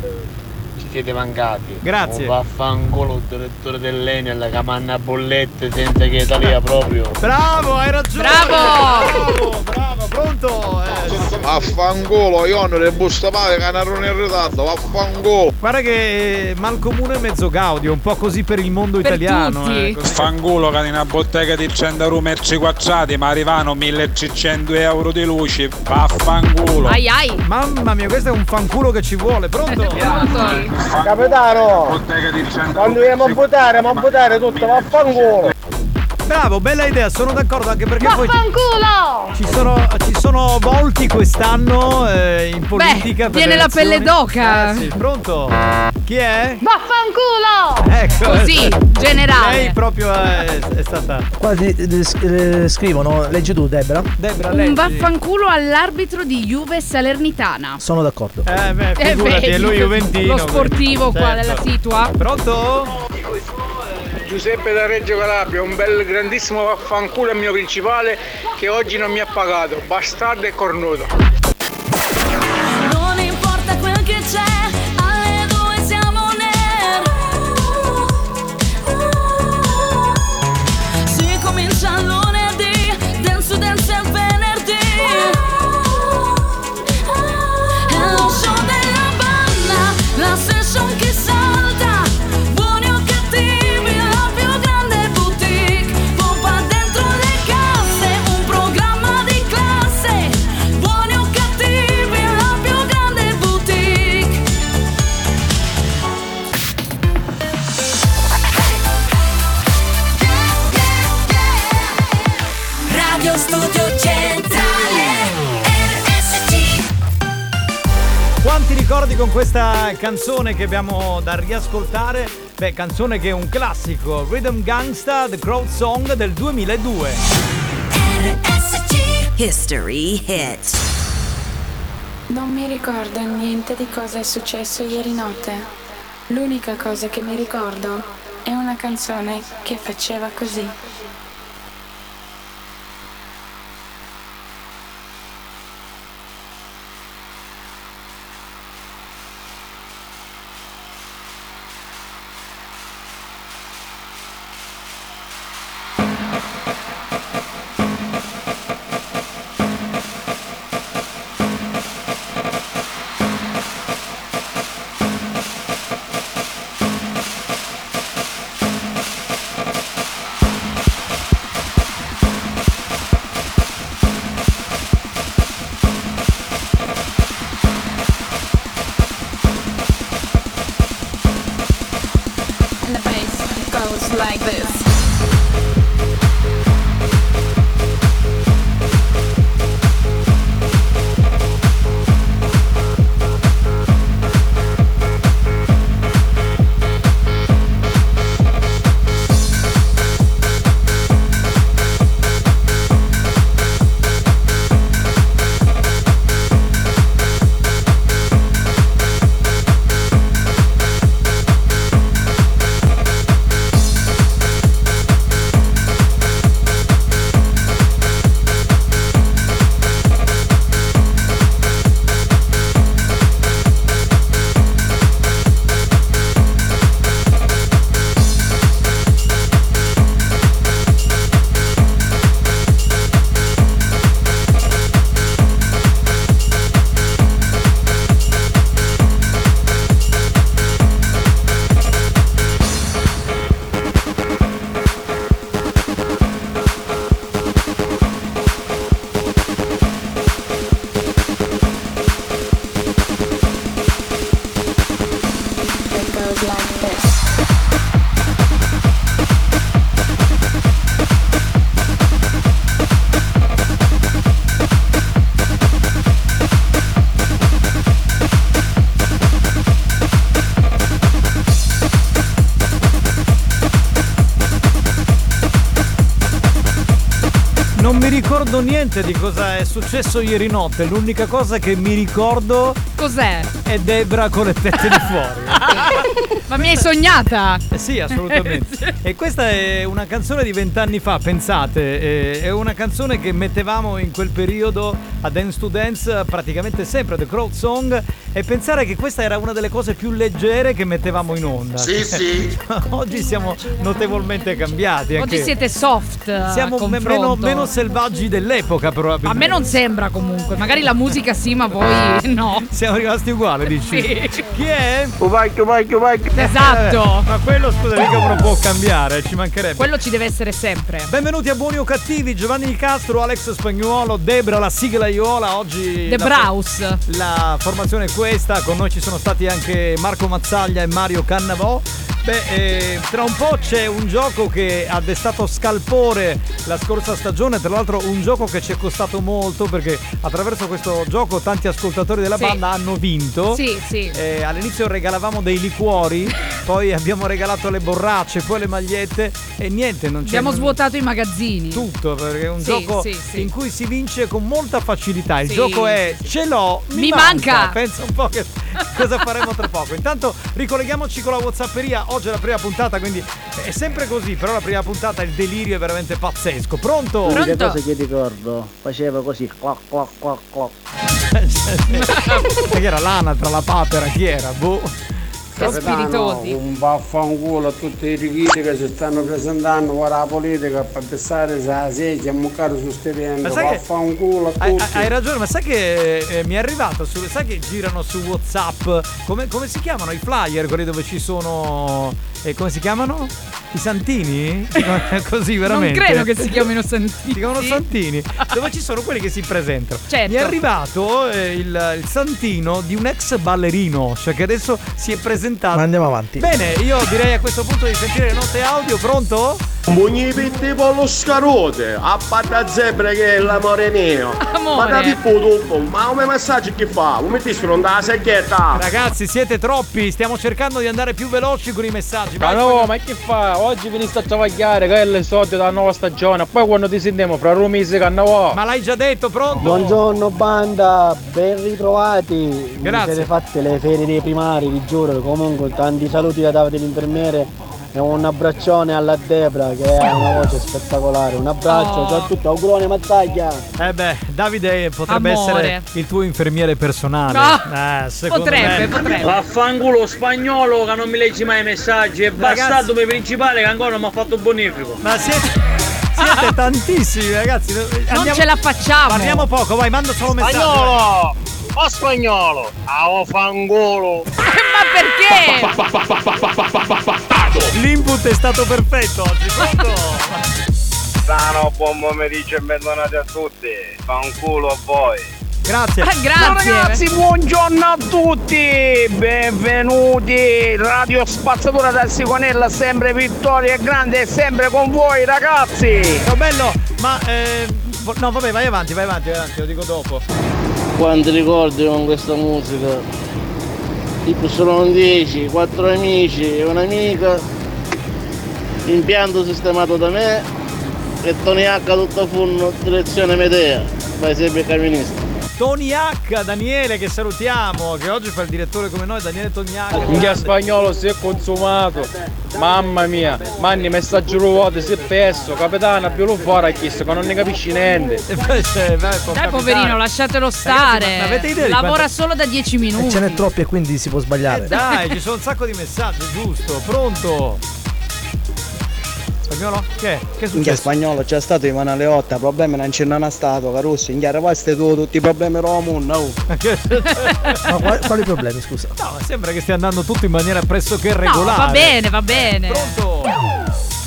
Siete mancati. Grazie. Un vaffanculo il direttore dell'Enel che manna bollette senza che Italia proprio. Bravo, hai ragione. Bravo! Bravo, bravo, pronto. Eh, Vaffanculo, io non le busta male che non in ritardo, vaffanculo. Guarda che malcomune mezzo gaudio, un po' così per il mondo Per italiano. tutti. eh. Fanculo che in una bottega di 100 euro merci quadrati ma arrivano 1600 euro di luci. Vaffanculo. Ai ai. Mamma mia, questo è un fanculo che ci vuole, pronto? Pronto? Capitano! Bottega di 100 Quando dobbiamo buttare, ma buttare tutto, vaffanculo! Bravo, bella idea, sono d'accordo anche perché poi ci, Vaffanculo! ci sono, ci sono volti quest'anno eh, in politica. per viene le la pelle d'oca. Eh, sì, pronto? Chi è? Vaffanculo! Ecco. Così, generale. Lei proprio è, è stata. Qua sc- eh, scrivono, leggi tu Debra. Debra, Un vaffanculo all'arbitro di Juve Salernitana. Sono d'accordo. Eh beh, Eh, figurati, è lui Juventino. Lo sportivo quindi. qua Certo. della situa. Pronto? Giuseppe da Reggio Calabria, un bel grandissimo vaffanculo al mio principale che oggi non mi ha pagato, bastardo e cornuto. Con questa canzone che abbiamo da riascoltare? Beh, canzone che è un classico, Rhythm Gangsta, The Crowd Song del 2002. History Hit. Non mi ricordo niente di cosa è successo ieri notte. L'unica cosa che mi ricordo è una canzone che faceva così. Niente di cosa è successo ieri notte. L'unica cosa che mi ricordo Cos'è? è Debra con le tette di fuori. Ma mi hai sognata? Eh sì, assolutamente. E questa è una canzone di vent'anni fa, pensate, eh, è una canzone che mettevamo in quel periodo a Dance to Dance praticamente sempre, The Crowd Song, e pensare che questa era una delle cose più leggere che mettevamo in onda. Sì, sì. Oggi siamo notevolmente cambiati. Oggi anche- siete soft. a Siamo me- meno, meno selvaggi dell'epoca, A probabilmente. me non sembra comunque, magari la musica sì, ma voi no. Siamo rimasti uguali, dici? Sì. Chi è? Uvacchio, uvacchio, uvacchio. Esatto. Ma quello scusa mica uno può cambiare, ci mancherebbe. Quello ci deve essere sempre. Benvenuti a Buoni o Cattivi, Giovanni Di Castro, Alex Spagnuolo, Debra, la sigla Iola. Oggi The la, Braus. la formazione è questa, con noi ci sono stati anche Marco Mazzaglia e Mario Cannavò. Beh, eh, tra un po' c'è un gioco che ha destato scalpore la scorsa stagione, tra l'altro un gioco che ci è costato molto perché attraverso questo gioco tanti ascoltatori della Sì. banda hanno vinto. Sì, sì. Eh, all'inizio regalavamo dei liquori, poi abbiamo regalato le borracce, poi le magliette e niente, non c'è Abbiamo svuotato i magazzini. tutto perché è un Sì, gioco sì, in cui si vince con molta facilità. Il gioco è ce l'ho, mi, Mi manca. Pensa un po' che cosa faremo tra poco. Intanto ricolleghiamoci con la Whatsapperia. Oggi è la prima puntata, quindi è sempre così, però la prima puntata il delirio è veramente pazzesco. Pronto? L'unica cosa che ricordo faceva così, clac clac clac clac. Chi era l'ana tra la papera? Chi era? Boh. Spiritosi. Un vaffanculo a tutti i richitti che si stanno presentando ora la politica per pensare se la sedia è muccato su sai che- Vaffanculo a Hai, tutti. hai ragione, ma sai che eh, mi è arrivato su, sai che girano su WhatsApp come, come si chiamano i flyer, quelli dove ci sono eh, come si chiamano? I santini? Così veramente. Non credo che si chiamino Santini. Si chiamano Santini, dove ci sono quelli che si presentano. Certo. Mi è arrivato eh, il, il santino di un ex ballerino, cioè che adesso si è presentato. Ma andiamo avanti. Bene, io direi a questo punto di sentire le note audio, pronto? Mugni pitti con lo scarote, a patta zebra che è l'amore mio. Amore. Ma da dopo, ma come messaggio che fa? Come ti sono da secchietta? Ragazzi, siete troppi, stiamo cercando di andare più veloci con i messaggi. Ma no, ma che fa? Oggi veniste a travagliare, che è le solite della nuova stagione. Poi quando ti sentiamo fra due mesi che andiamo. Ma l'hai già detto, pronto? Buongiorno banda, ben ritrovati. Grazie. Vi siete fatte le ferie dei primari, vi giuro. Comunque tanti saluti da Davide l'infermiere e un abbraccione alla Debra che ha una voce spettacolare. Un abbraccio, Oh. ciao a tutti, augurone Mazzaglia. Eh beh, Davide potrebbe Amore. essere il tuo infermiere personale. No, Eh, secondo potrebbe, me. potrebbe. Vaffanculo spagnolo che non mi leggi mai i messaggi. È bastardo per principale che ancora non mi ha fatto bonifico. Ma siete. Siete tantissimi, ragazzi. Andiamo- ce la facciamo. Parliamo poco, vai, manda solo messaggi. Spagnolo! O spagnolo! Ah, fangolo! Ma perché? L'input è stato perfetto oggi, pronto? Sano, buon pomeriggio e bentornati a tutti. Fa un culo a voi. Grazie. Ciao ragazzi, buongiorno a tutti! Benvenuti! Radio Spazzatura dal Sigonella, sempre vittoria grande e sempre con voi ragazzi! Ciao bello, ma eh, no, vabbè, vai avanti, vai avanti, vai avanti, lo dico dopo. Quanti ricordi con questa musica? Tipo sono 10, 4 amici e un'amica, impianto sistemato da me e Tony H tutto funno direzione Medea, vai sempre camionista. Tony H, Daniele che salutiamo, che oggi fa il direttore come noi, Daniele Tony H. Minchia spagnolo si è consumato. Mamma mia, manni messaggio ruote, si è perso, capitano, più lo fuori ha chiesto che non ne capisci niente. Dai, poverino, lasciatelo stare. ma avete idea di Lavora quanto- solo da 10 minuti. E ce n'è troppi e quindi si può sbagliare. Eh, Dai, ci sono un sacco di messaggi, giusto? Pronto? Spagnolo? Che? Che è successo? spagnolo c'è stato di mano alle 8, problemi non ce n'è stato, Carusso, in chiaro questo tu, tutti i problemi Romun, no. Ma quali, quali problemi, scusa? No, sembra che stia andando tutto in maniera pressoché No, regolare. va bene, va bene.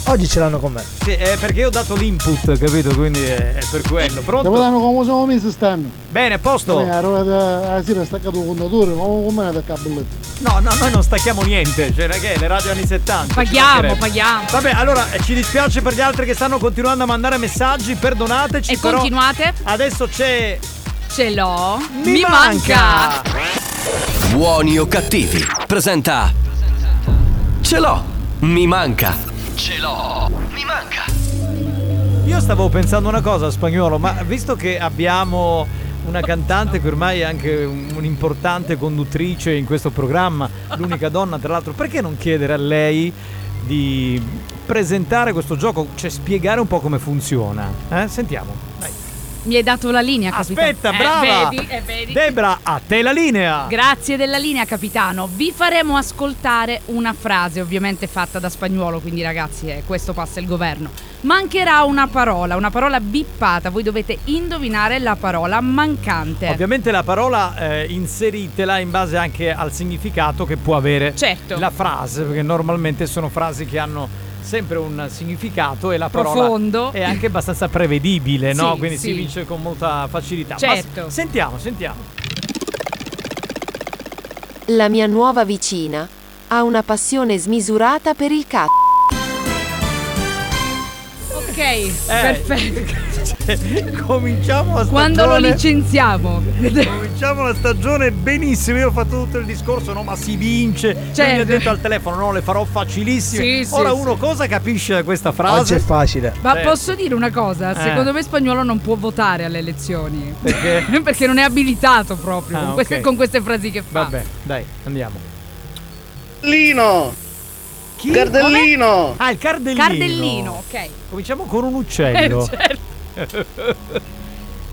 Oggi ce l'hanno con me. Sì, è perché io ho dato l'input, capito? Quindi è, è per quello. Pronto? Capitano, come siamo messi stanno? Bene, a posto? Eh, allora, la sera è staccato il contatore, ma come è da cabolletto? No, no, noi non stacchiamo niente, cioè che le radio anni 70. ci Paghiamo, paghiamo. Vabbè, allora eh, ci dispiace per gli altri che stanno continuando a mandare messaggi, perdonateci. E però continuate? Adesso c'è. Ce l'ho. Mi, Mi manca. Buoni o cattivi presenta Ce l'ho, mi manca. Ce l'ho, mi manca. Io stavo pensando una cosa, spagnolo, ma visto che abbiamo una cantante che ormai è anche un- un'importante conduttrice in questo programma, l'unica donna tra l'altro, perché non chiedere a lei di presentare questo gioco, cioè spiegare un po' come funziona? Eh? Sentiamo. Dai. Mi hai dato la linea, capitano. Aspetta, Eh, brava! vedi, eh, vedi. Debra, a te la linea! Grazie della linea, capitano. Vi faremo ascoltare una frase, ovviamente fatta da spagnolo, quindi ragazzi, eh, questo passa il governo. Mancherà una parola, una parola bippata. Voi dovete indovinare la parola mancante. Ovviamente la parola eh, inseritela in base anche al significato che può avere Certo. la frase, perché normalmente sono frasi che hanno sempre un significato e la parola Profondo. è anche abbastanza prevedibile, no? Sì, Quindi sì. si vince con molta facilità. Ma Certo. s- sentiamo, sentiamo. La mia nuova vicina ha una passione smisurata per il cazzo. Ok, Eh, perfetto. Cominciamo la stagione. Quando lo licenziamo. Cominciamo la stagione benissimo. Io ho fatto tutto il discorso, no? Ma si vince. Cioè, Certo. mi ha detto al telefono, no, le farò facilissime. Sì, sì, Ora sì. uno cosa capisce da questa frase? Oggi è facile. Ma Certo. posso dire una cosa? Eh. Secondo me spagnolo non può votare alle elezioni. Perché? Perché non è abilitato proprio Ah, con, queste, ok. con queste frasi che fa. Vabbè, dai, andiamo. Lino! Chi? Cardellino! Ah, il cardellino. Cardellino, ok. Cominciamo con un uccello. Eh, certo.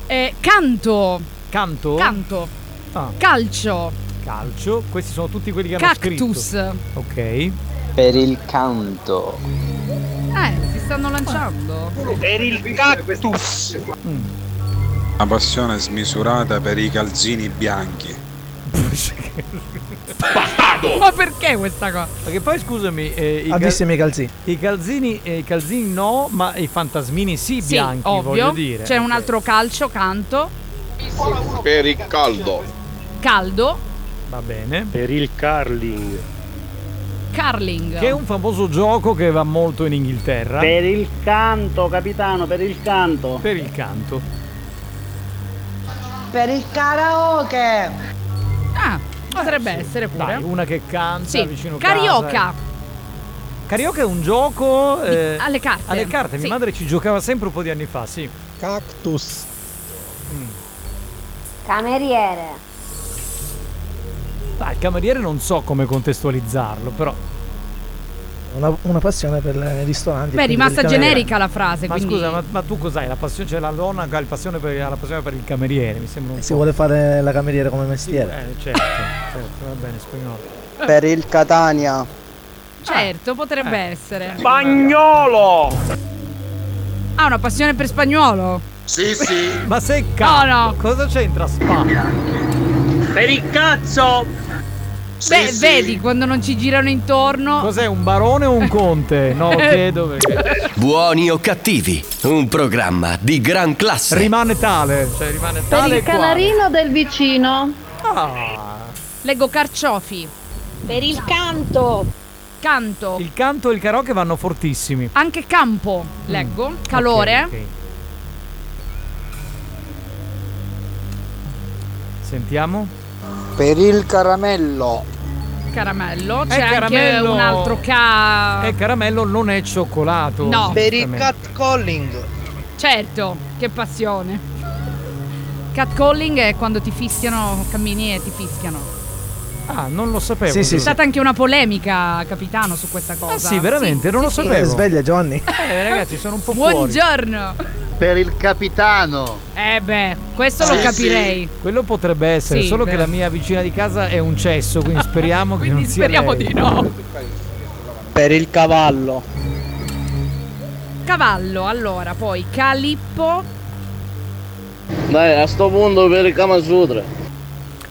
Eh, canto. Canto? Canto. Ah. Calcio. Calcio. Questi sono tutti quelli che hanno Cactus. scritto. Ok. Per il canto. Eh, si stanno lanciando. Per il cactus. Una passione smisurata per i calzini bianchi. Ma perché questa cosa? Perché poi scusami, eh, i, Ha cal- i calzini? i calzini, eh, i calzini no, ma i fantasmini sì, Sì, bianchi, ovvio. voglio dire. C'è un altro calcio, canto. Per il caldo. Caldo. Va bene. Per il curling. Carling. Che è un famoso gioco che va molto in Inghilterra. Per il canto, capitano, per il canto. Per il canto. Per il karaoke. Ah, potrebbe essere pure. Dai, una che canta Sì. vicino Carioca. casa. Carioca è un gioco eh, alle carte. Alle carte, Sì. mia madre ci giocava sempre un po' di anni fa, sì. Cactus. Cameriere. Dai, il cameriere non so come contestualizzarlo, però. Una, una passione per i ristoranti. Beh, è rimasta generica la frase. Ma quindi... scusa, ma, ma tu cos'hai? La passione, cioè la donna che ha il passione per, ha la passione per il cameriere, mi sembra un Si po'. vuole fare la cameriera come mestiere. Eh, certo, certo, va bene, spagnolo. Per il Catania. Certo, potrebbe Eh. essere. Spagnolo! Ha una passione per spagnolo? Sì, sì. Ma sei cazzo? No, no. Cosa c'entra Spa? Per il cazzo! Beh, vedi quando non ci girano intorno. Cos'è un barone o un conte? No, chiedo perché. Buoni o cattivi, un programma di gran classe. Rimane tale, cioè rimane Per tale il e quale. canarino del vicino. Ah, Leggo carciofi. Per il canto. Canto. il canto e il karaoke vanno fortissimi. Anche campo. Leggo. Calore. Ok, ok. Sentiamo. Per il caramello. Caramello. C'è anche caramello. un altro ca. E caramello non è cioccolato. No. Per il giustamente. catcalling. Certo, che passione. Catcalling è quando ti fischiano, cammini e ti fischiano. Ah, non lo sapevo. Sì, sì, C'è sì. stata anche una polemica, capitano, su questa cosa. Ah, sì, veramente? Non lo sì. sapevo. Sveglia Johnny. Eh, ragazzi, sono un po' fuori. Buongiorno. Per il capitano. Eh beh, questo lo Sì, capirei. Quello potrebbe essere, Sì, solo beh. che la mia vicina di casa è un cesso, quindi speriamo che Quindi non sia speriamo lei. di no. Per il cavallo. Cavallo, allora, poi Calippo. Dai, a sto punto per il Kama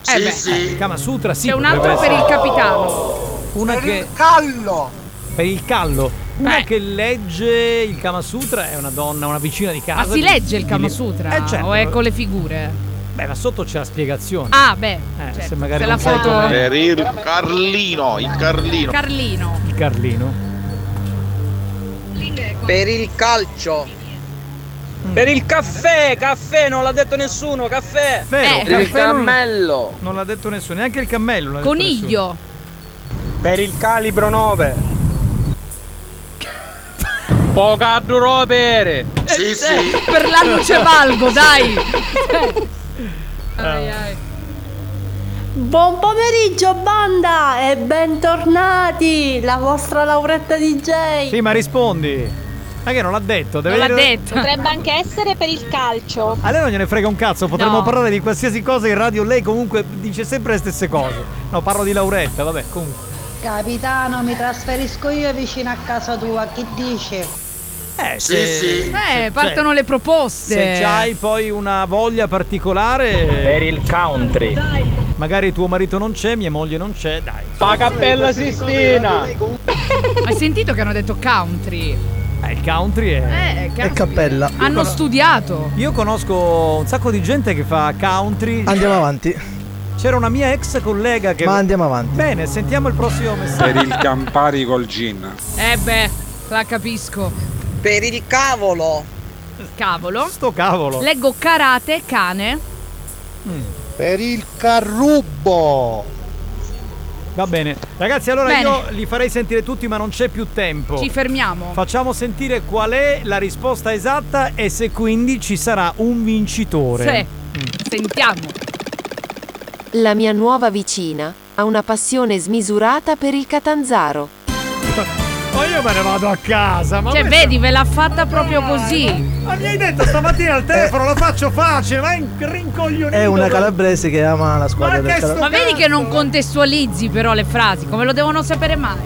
Eh beh, sì. Kama Sutra, sì. c'è un altro per il capitano. Una che Callo. per il callo. Una Beh. che legge il Kama Sutra è una donna, una vicina di casa. Ma si legge il di- Kama Sutra? Eh, certo. O è con le figure? Beh, ma sotto c'è la spiegazione. Ah, beh, Eh, certo, se magari la non sai foto. com'è. Per il Carlino, il Carlino. Carlino. Il Carlino. Per il calcio. Per il caffè, caffè, non l'ha detto nessuno, caffè. Vero, Eh. Per il non- cammello. Non l'ha detto nessuno, neanche il cammello. l'ha detto nessuno. Coniglio. Per il calibro 9. Poca ropere. Sì, sì. Per l'anno c'è valgo, dai. ai, ai. Buon pomeriggio banda e bentornati, la vostra Lauretta DJ. Sì, ma rispondi. Ma che non l'ha detto? Deve Non l'ha dire- detto. Potrebbe anche essere per il calcio. A lei non gliene frega un cazzo, potremmo No. parlare di qualsiasi cosa in radio, lei comunque dice sempre le stesse cose. No, parlo di Lauretta, vabbè, comunque. Capitano, mi trasferisco io vicino a casa tua, che dici? Eh, Sì, se- sì. Eh, partono cioè, le proposte. Se c'hai poi una voglia particolare, Per il country. magari tuo marito non c'è, mia moglie non c'è, dai. La cappella Sistina. Hai sentito che hanno detto country? Il country è... Eh, E caspita. cappella. Hanno studiato. Io conosco un sacco di gente che fa country. Andiamo avanti. C'era una mia ex collega che. Ma andiamo avanti. Bene, sentiamo il prossimo messaggio. Per il Campari col gin. Eh beh, la capisco. Per il cavolo. Cavolo. Sto cavolo. Leggo karate, cane. Per il carrubbo. Va bene. Ragazzi, allora Bene. io li farei sentire tutti, ma non c'è più tempo. Ci fermiamo. Facciamo sentire qual è la risposta esatta e se quindi ci sarà un vincitore. Sì. Sentiamo. La mia nuova vicina ha una passione smisurata per il catanzaro. Ma io me ne vado a casa. Ma Cioè, questa- vedi, ve l'ha fatta proprio così. Ma mi hai detto stamattina al telefono, lo faccio facile, ma è rincoglionito. È una calabrese che ama la squadra Ma del che Cala- Ma vedi che non contestualizzi però le frasi, come lo devono sapere mai?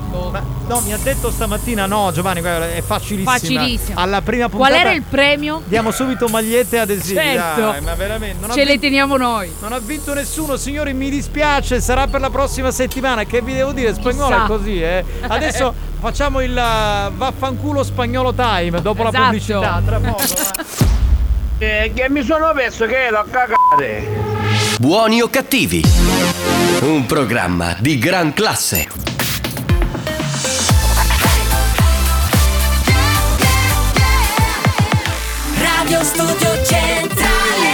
No, mi ha detto stamattina no, Giovanni, è facilissima. Facilissimo. Alla prima Qual puntata era il premio? Diamo subito magliette e adesivi. Certo. Dai, ma veramente Ce le vinto- teniamo noi. Non ha vinto nessuno, signori, mi dispiace, sarà per la prossima settimana. Che vi devo dire? Spagnolo Chissà. è così, eh. Adesso facciamo il uh, vaffanculo spagnolo time dopo la Esatto. pubblicità, tra poco. va. Eh, che mi sono perso che ero a cagare. Buoni o cattivi? Un programma di gran classe. Radio Studio Centrale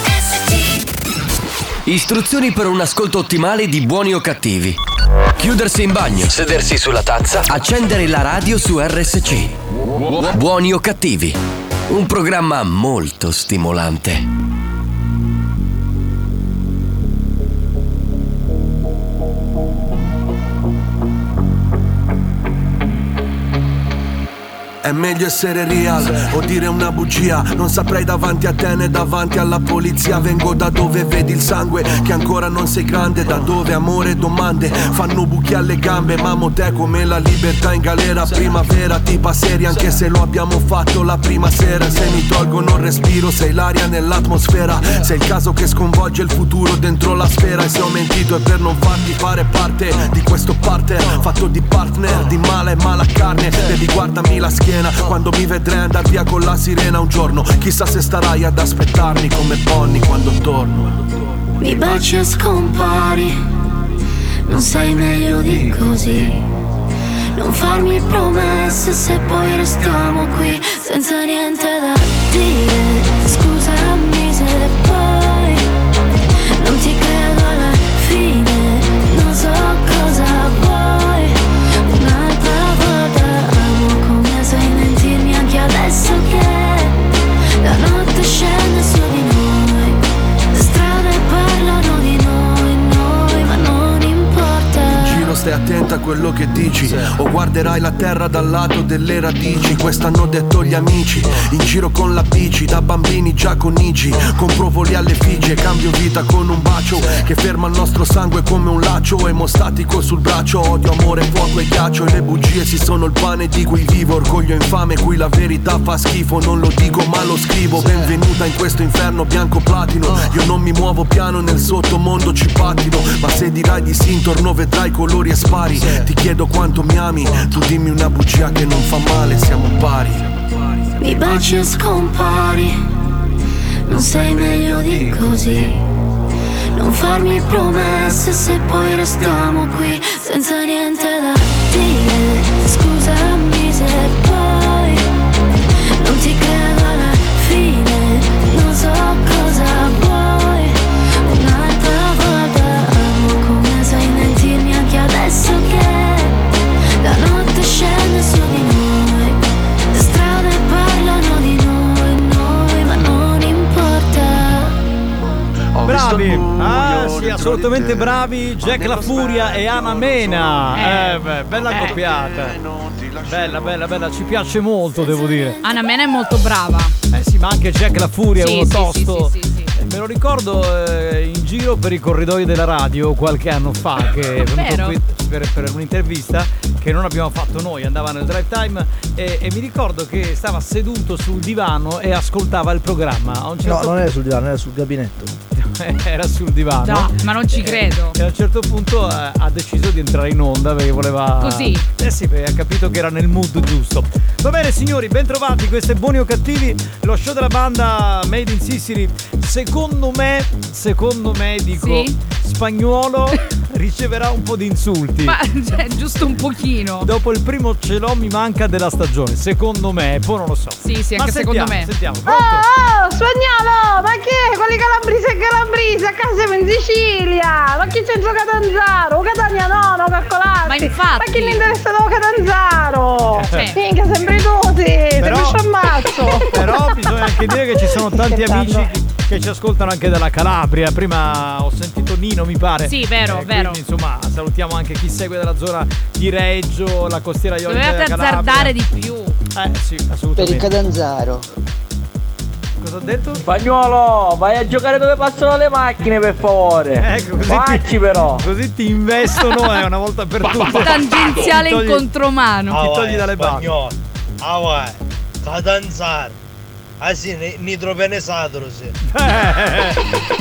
RSC Istruzioni per un ascolto ottimale di buoni o cattivi. Chiudersi in bagno. Sedersi sulla tazza. Accendere la radio su RSC. Buoni o cattivi? Un programma molto stimolante. È meglio essere real o dire una bugia. Non saprei davanti a te né davanti alla polizia. Vengo da dove vedi il sangue che ancora non sei grande. Da dove amore e domande fanno buchi alle gambe. Mamo te come la libertà in galera. Primavera tipa seria anche se lo abbiamo fatto la prima sera. Se mi tolgono il respiro sei l'aria nell'atmosfera. Sei il caso che sconvolge il futuro dentro la sfera. E se ho mentito è per non farti fare parte di questo partner. Fatto di partner, di mala e mala carne. Devi guardami la schiena quando mi vedrai andar via con la sirena un giorno. Chissà se starai ad aspettarmi come Bonnie quando torno. Mi baci e scompari. Non sei meglio di così. Non farmi promesse se poi restiamo qui. Senza niente da dire. Scusami se poi attenta a quello che dici O guarderai la terra dal lato delle radici. Questo hanno detto gli amici In giro con la bici Da bambini già con Igi Compro voli alle Figi e cambio vita con un bacio Che ferma il nostro sangue come un laccio. Emostatico sul braccio Odio, amore, fuoco e ghiaccio. E le bugie si sono il pane di cui vivo. Orgoglio infame cui la verità fa schifo. Non lo dico ma lo scrivo. Benvenuta in questo inferno bianco platino. Io non mi muovo piano nel sottomondo ci pattino Ma se dirai di sì intorno vedrai colori e spari. Ti chiedo quanto mi ami. Tu dimmi una bugia che non fa male Siamo pari. Mi baci e scompari. Non sei meglio di così. Non farmi promesse se poi restiamo qui Senza niente da dire. Scusami se poi Bravi! Ah sì, assolutamente bravi Jack La Furia e Ana Mena. Eh, beh, bella coppiata. Bella, bella, bella, ci piace molto, devo dire. Anna Mena è molto brava. Eh sì, ma anche Jack La Furia Sì, è uno sì, tosto. sì, sì, sì, Eh, Me lo ricordo eh, in giro per i corridoi della radio qualche anno fa che è venuto Vero? qui per, per un'intervista che non abbiamo fatto noi, andava nel drive time e, e mi ricordo che stava seduto sul divano e ascoltava il programma. A un No, certo non era sul divano, era sul gabinetto. era sul divano. No, ma non ci credo. E a un certo punto eh, ha deciso di entrare in onda perché voleva. Così? Eh sì, perché ha capito che era nel mood giusto. Va bene, signori, bentrovati. Questo è Buoni o Cattivi, lo show della banda Made in Sicily. Secondo me, secondo me, dico, Sì? spagnolo riceverà un po' di insulti. Ma cioè, giusto un pochino. Dopo il primo ce l'ho mi manca della stagione, secondo me, poi non lo so. Sì, sì, Ma anche secondo sentiamo, me. Sentiamo, Oh, pronto? oh, spagnolo, ma che? Quelli calabrisi e calabrisi, a casa siamo in Sicilia! Ma chi c'entra Catanzaro? Catania no, no, calcolati! Ma infatti- Ma chi ne interessa dopo Catanzaro? Cioè. Minchia, sempre tu, sì, sempre Però- sciammazzo! Però bisogna anche dire che ci sono tanti amici che ci ascoltano anche dalla Calabria. Prima ho sentito Nino, mi pare. Sì, vero, Eh, vero. Quindi, insomma, salutiamo anche chi segue dalla zona di Reggio, la costiera ionica Dovevate della Calabria. azzardare di più. Eh sì, Per il assolutamente. Catanzaro. Cosa ha detto? Spagnolo, vai a giocare dove passano le macchine per favore. Ecco, così Facci ti, però. Così ti investono eh, una volta per tutte. Tangenziale in contromano. Ti togli dalle balle. spagnolo. Ah vai, Catanzaro. Ah sì, ni- nitropenesatro sì.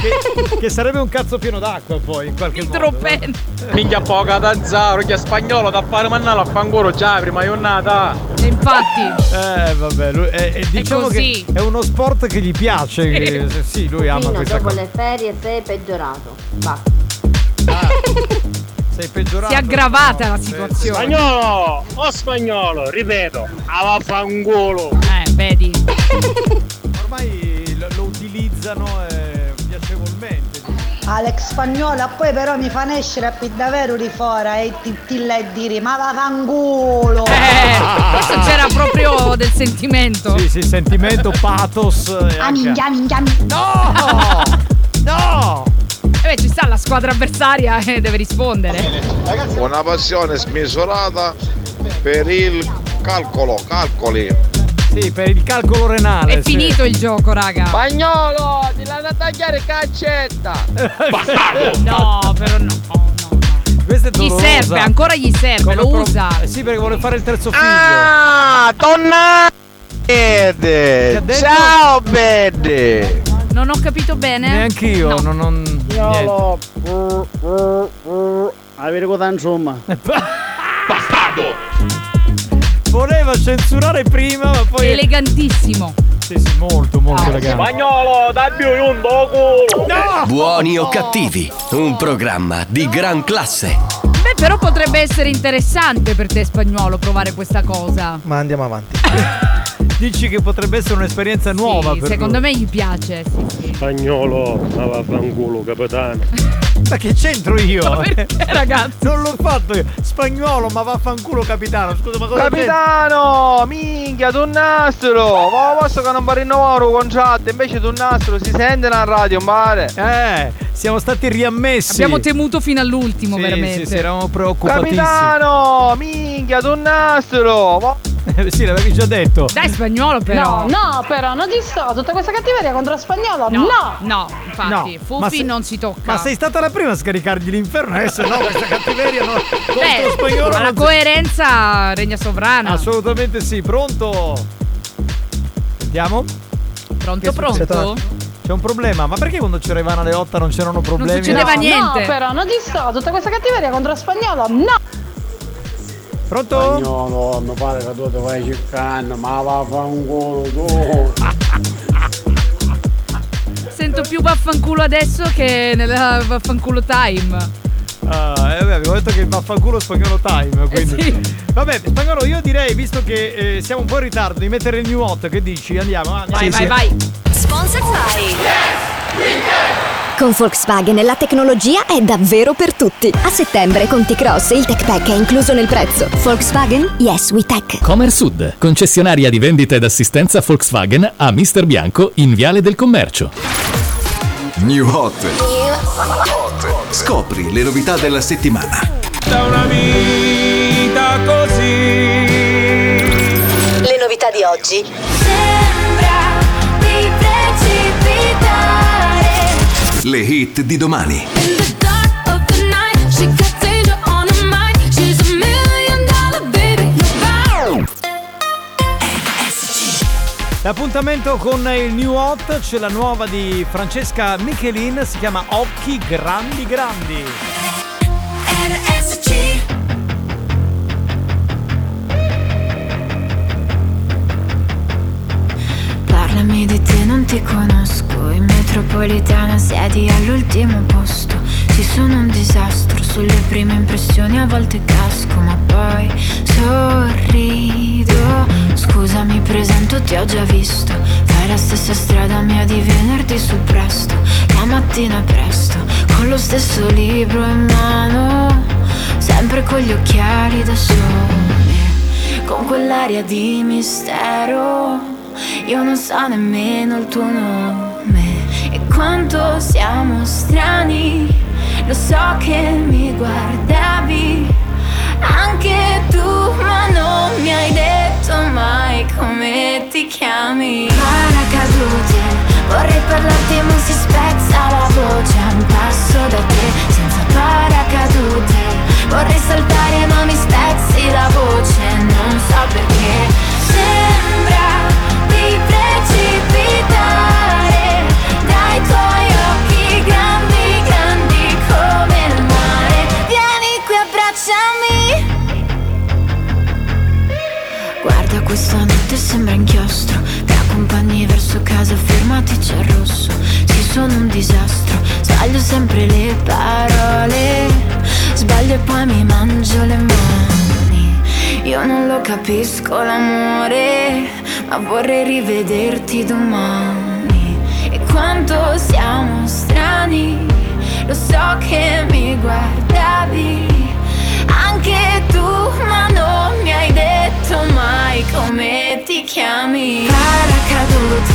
che, che sarebbe un cazzo pieno d'acqua poi in qualche modo. Nitropen. Minchia poca danzaro, che è spagnolo da fare mannalo a fangolo già prima giornata. E infatti. Eh vabbè, lui, eh, eh, diciamo che è uno sport che gli piace. Sì. che- sì, lui ama Fino questa dopo cosa. le ferie sei peggiorato. Basta. Sei peggiorato. Si è aggravata la situazione. Spagnolo! Oh spagnolo, ripeto, a vaffanculo! Eh, vedi. Ormai lo, lo utilizzano eh, piacevolmente. Alex Spagnola, poi però mi fa nascere qui davvero di fuori e ti, ti lei dire ma va fanculo! Eh, questo c'era proprio del sentimento. Sì, sì, sentimento, pathos. e anche- minchia, minchia, minchia. No! No! E beh, ci sta la squadra avversaria e deve rispondere. Una passione smisurata per il calcolo, calcoli. Sì, per il calcolo renale. È sì. finito il gioco, raga. Spagnolo, ti l'hanno a tagliare caccetta. No, però no. Questo è Gli dolorosa. serve, ancora gli serve, Come lo pro- usa. Eh sì, perché vuole fare il terzo figlio. Ah, donna! Bede! Ciao Bede! Non ho capito bene. Neanch'io, No. non, non niente. Spagnolo. Avere cosa insomma. Voleva censurare prima, ma poi. Elegantissimo. Sì, sì, molto, molto elegante. Spagnolo, dammi un do culo! No! Buoni o cattivi, un programma di gran classe. Beh, però potrebbe essere interessante per te spagnolo provare questa cosa. Ma andiamo avanti. Dici che potrebbe essere un'esperienza nuova Sì, per secondo lui. me gli piace. Sì, sì. Spagnolo, ma vaffanculo, capitano. Ma che c'entro io? Ma perché, ragazzi? Non l'ho fatto io. Spagnolo, ma vaffanculo capitano. Scusa, ma cosa Capitano, minchia, tu nastro. Ma posso che non va rinnovare un contratto, invece tu nastro si sente nella radio, mare. Eh, siamo stati riammessi. Abbiamo temuto fino all'ultimo, Sì, veramente. Sì, sì, eravamo preoccupatissimi. Capitano, minchia, tu nastro. Ma- sì, l'avevi già detto. Dai spagnolo però. No, no, però non ti sto, tutta questa cattiveria contro lo spagnolo, no! No, no, infatti, No, ma Fuffi se- non si tocca. Ma sei stata la prima a scaricargli l'inferno, adesso no, questa cattiveria no. Contro lo Beh, spagnolo ma la non coerenza regna sovrana. Assolutamente sì, pronto? Sentiamo? Pronto, pronto? C'è un problema, ma perché quando c'era Ivana Leotta non c'erano problemi? succedeva No, niente. No, però non ti sto, tutta questa cattiveria contro lo spagnolo, no! Pronto? Spagnolo, mi pare che tu ti vai cercando, ma va a fare un culo tu. Sento più vaffanculo adesso che nella vaffanculo time. Ah, eh, beh, avevo detto che il vaffanculo spagnolo time, quindi. sì. Vabbè, spagnolo, io direi, visto che eh, siamo un po' in ritardo, di mettere il new hot, che dici? Andiamo, ah, Vai, andiamo. vai, vai. Sponsor by Con Volkswagen la tecnologia è davvero per tutti. A settembre con T-Cross il Tech Pack è incluso nel prezzo. Volkswagen Yes We Tech. Comer Sud, concessionaria di vendita ed assistenza Volkswagen a Mister Bianco in Viale del Commercio. New Hot. Scopri le novità della settimana. Da una vita così. Le novità di oggi. A million dollar baby L'appuntamento con il New Hot, c'è la nuova di Francesca Michelin, si chiama Occhi Grandi Grandi. Parlami di te, non ti conosco. In metropolitana siedi all'ultimo posto. Ci sono un disastro sulle prime impressioni, a volte casco, ma poi sorrido. Scusa, mi presento, ti ho già visto. Fai la stessa strada mia di venerdì sul presto. La mattina presto, con lo stesso libro in mano. Sempre con gli occhiali da sole, con quell'aria di mistero. Io non so nemmeno il tuo nome e quanto siamo strani. Lo so che mi guardavi anche tu, ma non mi hai detto mai come ti chiami. Paracadute, vorrei parlarti ma si spezza la voce a un passo da te, senza paracadute. Vorrei saltare ma mi spezzi la voce, non so perché. Sembra questa notte sembra inchiostro. Mi accompagni verso casa, fermati, c'è il rosso. Sì, sono un disastro, sbaglio sempre le parole. Sbaglio e poi mi mangio le mani. Io non lo capisco l'amore, ma vorrei rivederti domani. E quanto siamo strani, lo so che mi guardavi. Anche tu, ma non mi hai detto mai come ti chiami. Paracadute,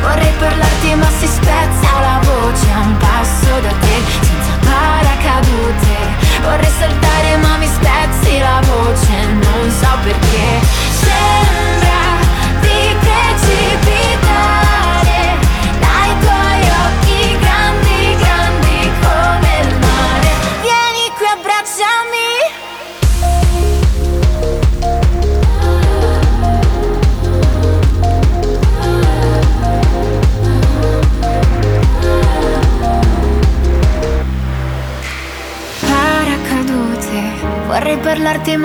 vorrei parlarti ma si spezza la voce a un passo da te, senza paracadute. Vorrei saltare ma mi spezzi la voce, non so perché.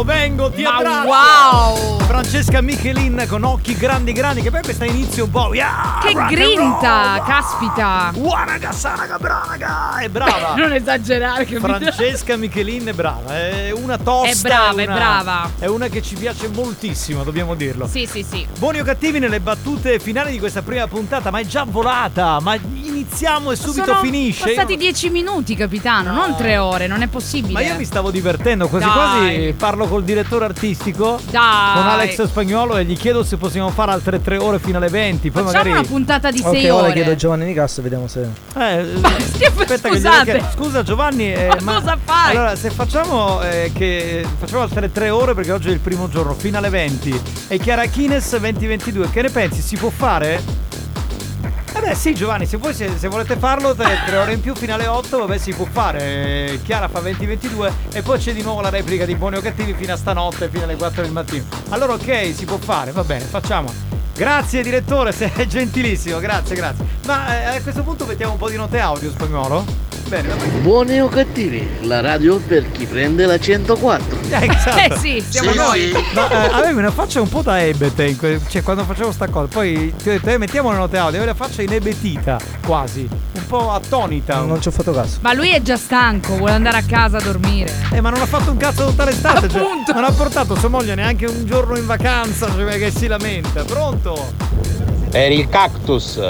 Arrivo, vengo, ti Ma abbraccio. wow! Francesca Michelin con occhi grandi grandi, che poi questa inizio un po'. yeah, Che grinta, caspita. Guaraga, saraga, braga, è brava. non esagerare, capito? Francesca Michelin è brava, è una tosta. È brava, è una- brava. È una che ci piace moltissimo, dobbiamo dirlo. Sì, sì, sì. Buoni o cattivi nelle battute finali di questa prima puntata, ma è già volata, ma iniziamo e subito Sono finisce. Io- passati dieci minuti, capitano, non tre ore, non è possibile. Ma io mi stavo divertendo, quasi Dai. quasi parlo col direttore artistico, Dai. con Alex Spagnuolo e gli chiedo se possiamo fare altre tre ore fino alle 20. Poi Facciamo magari... una puntata di Ok, sei ora ore. chiedo a Giovanni Nicasso vediamo se. Eh, aspetta che glielo scusate. chiedo. Scusa Giovanni, eh, Ma cosa fai? Allora, se facciamo eh, che facciamo altre tre ore perché oggi è il primo giorno, fino alle 20 e Chiara Kines 2022, che ne pensi? Si può fare? Eh beh sì Giovanni, se voi se, se volete farlo tre, tre ore in più fino alle 8, vabbè si può fare. Chiara fa 20-22 e poi c'è di nuovo la replica di Buoni o Cattivi fino a stanotte, fino alle 4 del mattino. Allora ok, si può fare, va bene, facciamo. Grazie direttore, sei gentilissimo, grazie, grazie. Ma eh, a questo punto mettiamo un po' di note audio spagnolo? Buoni o cattivi, la radio per chi prende la 104. Eh, esatto. Eh sì, siamo noi. Ma eh, avevi una faccia un po' da ebete, cioè quando facevo sta cosa. Poi ti ho detto, eh, mettiamo le note audio, avevi la faccia inebetita, quasi. Un po' attonita. Non ci ho fatto caso. Ma lui è già stanco, vuole andare a casa a dormire. Eh, ma non ha fatto un cazzo tutta l'estate. cioè, non ha portato sua moglie neanche un giorno in vacanza, cioè che si lamenta. Pronto? Per il cactus.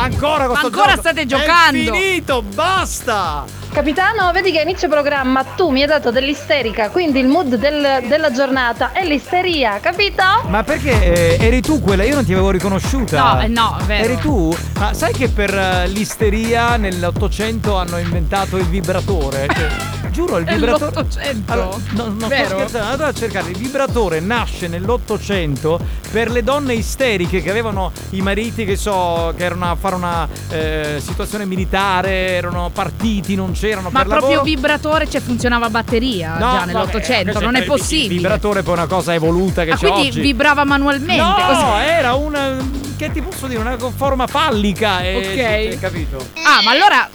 Ancora questo Ancora gioco? state È giocando. finito, basta! Capitano, vedi che a inizio programma tu mi hai dato dell'isterica, quindi il mood del- della giornata è l'isteria, capito? Ma perché eh, eri tu quella? Io non ti avevo riconosciuta. No, eh, no, è vero. Eri tu? Ma sai che per eh, l'isteria nell'Ottocento hanno inventato il vibratore? Cioè, giuro, il vibratore. Nell'Ottocento? Allora, no, non sto Vero? scherzando, andate a cercare. Il vibratore nasce nell'Ottocento per le donne isteriche che avevano i mariti che so, che erano a fare una eh, situazione militare, erano partiti, non c'erano Ma per proprio lavoro. vibratore, cioè funzionava a batteria No, già nell'Ottocento, non è il- Il possibile. vibratore poi è una cosa evoluta che Ah, c'è quindi oggi. vibrava manualmente? No, così. era una. Che ti posso dire? Una forma fallica. E, Ok. hai capito? Ah, ma allora.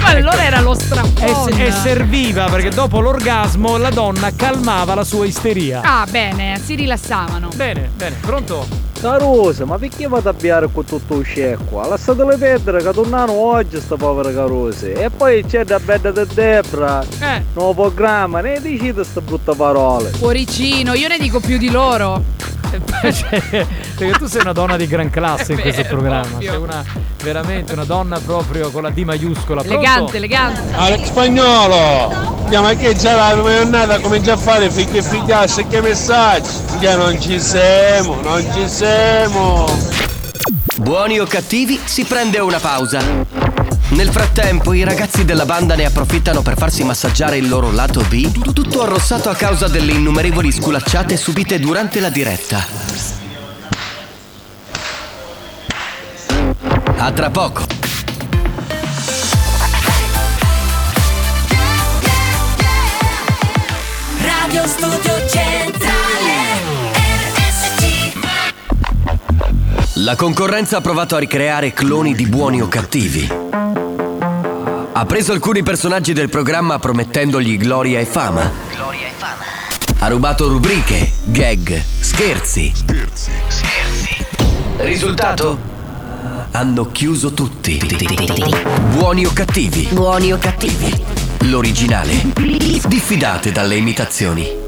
ma allora era lo E, strappone. se- e serviva perché dopo l'orgasmo la donna calmava la sua isteria. Ah, bene, si rilassavano. Bene, bene, pronto? Carusa, ma perché vado a biare con tutto il scecco? Lasciatele perdere che tornano oggi sta povera Carusa. E poi c'è da bella di Debra. Eh. Nuovo programma, ne decide queste brutte parole. Cuoricino, io ne dico più di loro. Cioè, perché tu sei una donna di gran classe in questo vero, programma. ovvio. Sei una veramente una donna proprio con la D maiuscola. Pronto? Elegante, elegante. Alex Spagnolo! Ma che già la giornata comincia a fare figli e figliassi che messaggi? Che non ci siamo, non ci siamo! Buoni o cattivi, si prende una pausa. Nel frattempo, i ragazzi della banda ne approfittano per farsi massaggiare il loro lato B, tut- tutto arrossato a causa delle innumerevoli sculacciate subite durante la diretta. A tra poco. Radio Studio Centrale RSC La concorrenza ha provato a ricreare cloni di buoni o cattivi. Ha preso alcuni personaggi del programma promettendogli gloria e fama. Ha rubato rubriche, gag, scherzi. Risultato? Hanno chiuso tutti. Buoni o cattivi? Buoni o cattivi? L'originale. Diffidate dalle imitazioni.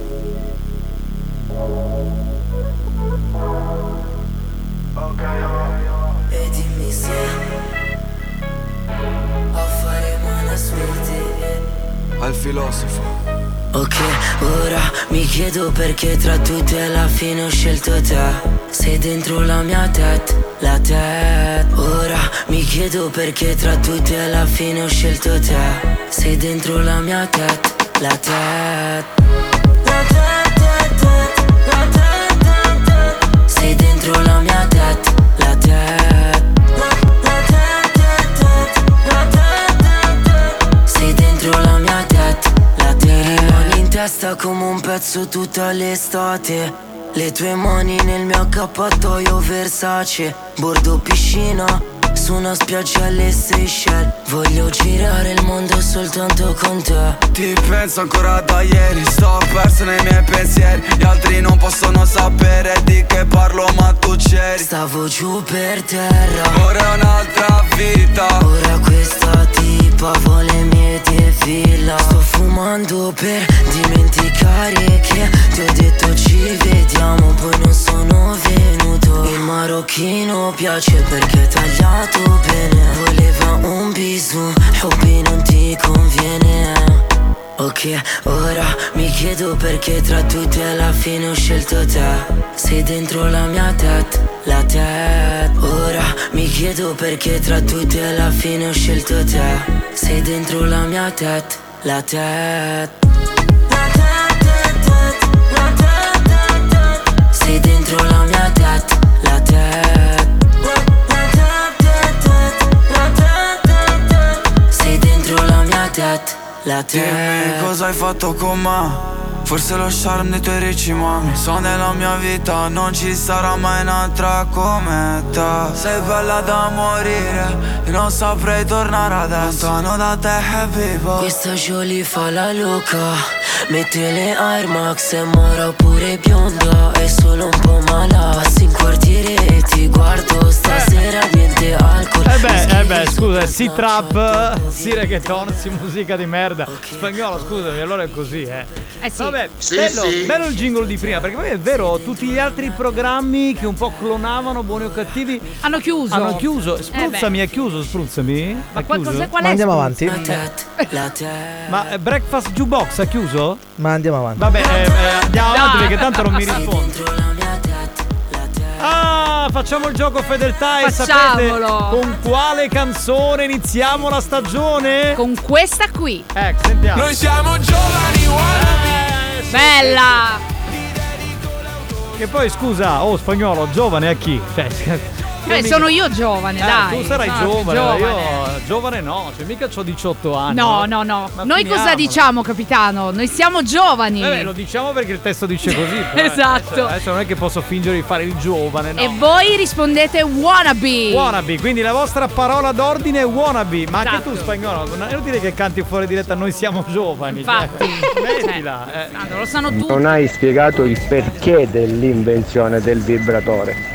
Filosofo. Ok, ora mi chiedo perché tra tutti alla fine ho scelto te. Sei dentro la mia tet, la tet Ora mi chiedo perché tra tutti alla fine ho scelto te. Sei dentro la mia tet, la tet La tet, tet, tet, la tet, tet, tet Sei dentro la mia tet, la tet testa come un pezzo tutta l'estate. Le tue mani nel mio accappatoio Versace. Bordo piscina su una spiaggia alle Seychelles. Voglio girare il mondo soltanto con te. Ti penso ancora da ieri, sto perso nei miei pensieri. Gli altri non possono sapere di che parlo ma tu c'eri. Stavo giù per terra. Ora è un'altra vita. Ora questa tipa vuole mie villa Sto fumando per dimenticare che ti ho detto ci vediamo Poi non sono venuto. Il marocchino piace perché è tagliato bene. Voleva un bisou, hobby non ti conviene Ok, ora mi chiedo perché tra tutti alla fine ho scelto te. Sei dentro la mia tet, la tet Ora mi chiedo perché tra tutti alla fine ho scelto te. Sei dentro la mia tet, la tet Sei dentro la mia tet, la Sei dentro la mia tet, la tet Dimmi cosa hai fatto con me Forse lo charme dei tuoi ricci mami. So nella mia vita non ci sarà mai un'altra come te. Sei bella da morire E non saprei tornare adesso. Lontano da te happy boy Questa Jolie fa la loca Metti le Air Max e Mara pure bionda È solo un po' mala Passi in quartiere e ti guardo. Stasera niente alcol. Eh beh, eh beh, scusa, si trap, si reggaeton, si musica di merda. Spagnolo, scusami, allora è così, eh. Eh sì. Vabbè, Sì, bello, sì. bello il jingle di prima, perché poi è vero, tutti gli altri programmi che un po' clonavano buoni o cattivi hanno chiuso. Hanno chiuso. Eh Spruzzami, è chiuso, spruzzami. Ma È qual- chiuso? qual è, Ma andiamo avanti. Ma eh, Breakfast Jukebox ha chiuso? Ma andiamo avanti. Vabbè, eh, eh, andiamo No. avanti perché tanto non mi risponde. Ah, facciamo il gioco fedeltà e sapete con quale canzone iniziamo la stagione? Con questa qui. Ecco, sentiamo. Noi siamo giovani, Bella! Che poi scusa, oh spagnolo, giovane a chi? Cioè, Eh, sono io giovane, Eh, dai. tu sarai Sono più giovane, giovane. io giovane no, cioè mica ho 18 anni. No, no, no. Ma Noi cosa diciamo, capitano? Noi siamo giovani. Vabbè, lo diciamo perché il testo dice così. però, Esatto. Adesso, adesso non è che posso fingere di fare il giovane, no. E voi rispondete wannabe. Wannabe, quindi la vostra parola d'ordine è wannabe. Ma anche Esatto. tu, spagnolo, non è inutile che canti fuori diretta, noi siamo giovani. Infatti. cioè, Mettila. eh. Tanto lo sanno tutti. Non hai spiegato il perché dell'invenzione del vibratore.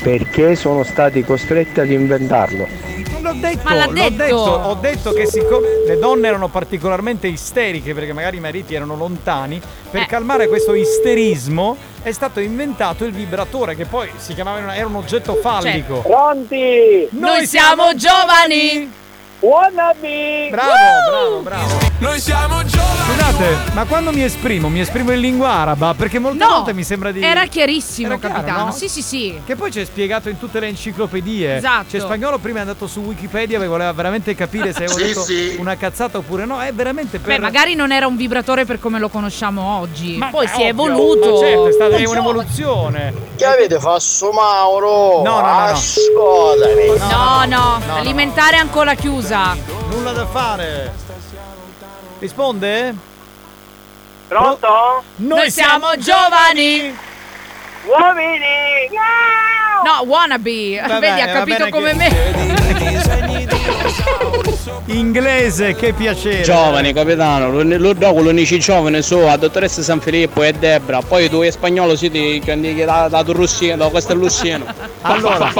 Perché sono stati costretti ad inventarlo? L'ho detto, Ma l'ha l'ho detto. Ho detto che siccome le donne erano particolarmente isteriche perché magari i mariti erano lontani, per Eh. calmare questo isterismo è stato inventato il vibratore che poi si chiamava era un oggetto fallico. Pronti? Noi siamo giovani. Wannabe! Bravo, bravo, bravo. Noi siamo giovani. Scusate, ma quando mi esprimo, mi esprimo in lingua araba? Perché molte No, volte mi sembra di. Era chiarissimo, Era chiaro, capitano. no? Sì, sì, sì. Che poi c'è spiegato in tutte le enciclopedie. Esatto. Cioè, spagnolo prima è andato su Wikipedia perché voleva veramente capire se avevo Sì, detto sì. una cazzata oppure no. È veramente per. Beh, magari non era un vibratore per come lo conosciamo oggi. Ma Poi è si è ovvio, evoluto. Ma certo, è stata un'evoluzione. Che avete fatto Mauro? No, no, no, no. No, no, no. alimentare è ancora chiusa. Nulla da fare. Risponde? Pronto? Noi siamo giovani. Uomini! No, wannabe. Vabbè, Vedi, ha capito come che- me. Inglese, che piacere. Giovani, capitano, lo, dopo l'unici giovane sono la dottoressa San Filippo e Debra, poi tu e spagnolo siete che da, da Russia, da questo è Luciano. Allora,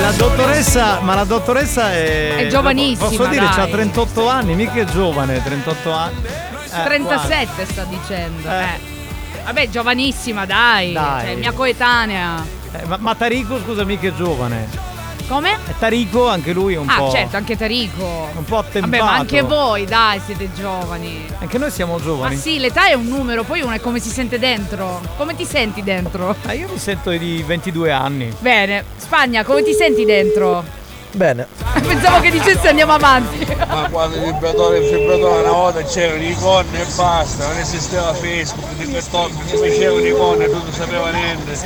la dottoressa, ma la dottoressa è. È giovanissima, Posso dire, dai. ha 38 anni, mica è giovane, 38 anni. Eh, 37 sta dicendo. Eh. Vabbè, giovanissima, dai. Dai. Cioè, mia coetanea. guarda. Eh, ma, ma Tarico, scusa, mica è giovane. Come? E Tarico, anche lui è un ah, po'. certo, anche Tarico. Un po' attempato. Vabbè, ma anche voi, dai, siete giovani. Anche noi siamo Ma giovani. sì, l'età è un numero, poi uno è come si sente dentro. Come ti senti dentro? Ah, io mi sento di 22 anni. Bene, Spagna, come ti senti dentro? Bene. Pensavo che dicessi andiamo avanti. Ma quando il vibratore il vibratore una volta c'erano i icone e basta, non esisteva Facebook, di TikTok, si facevano icone, tu non sapeva niente.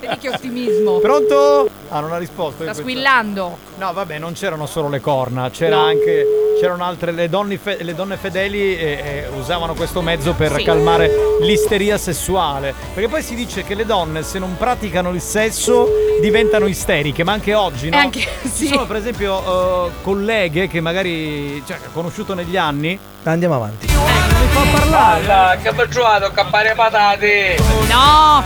Vedi che ottimismo. Pronto? Ah, non ha risposto. Sta squillando. No, vabbè, non c'erano solo le corna, c'era anche. C'erano altre. Le donne, fe- le donne fedeli eh, eh, usavano questo mezzo per Sì. calmare l'isteria sessuale. Perché poi si dice che le donne, se non praticano il sesso, diventano isteriche, ma anche oggi, no? E anche- Ci sì. sono, per esempio, eh, colleghe che magari. cioè, ho conosciuto negli anni. Andiamo avanti. Non mi fa parlare. Guarda, che ho trovato a cappare patate! No,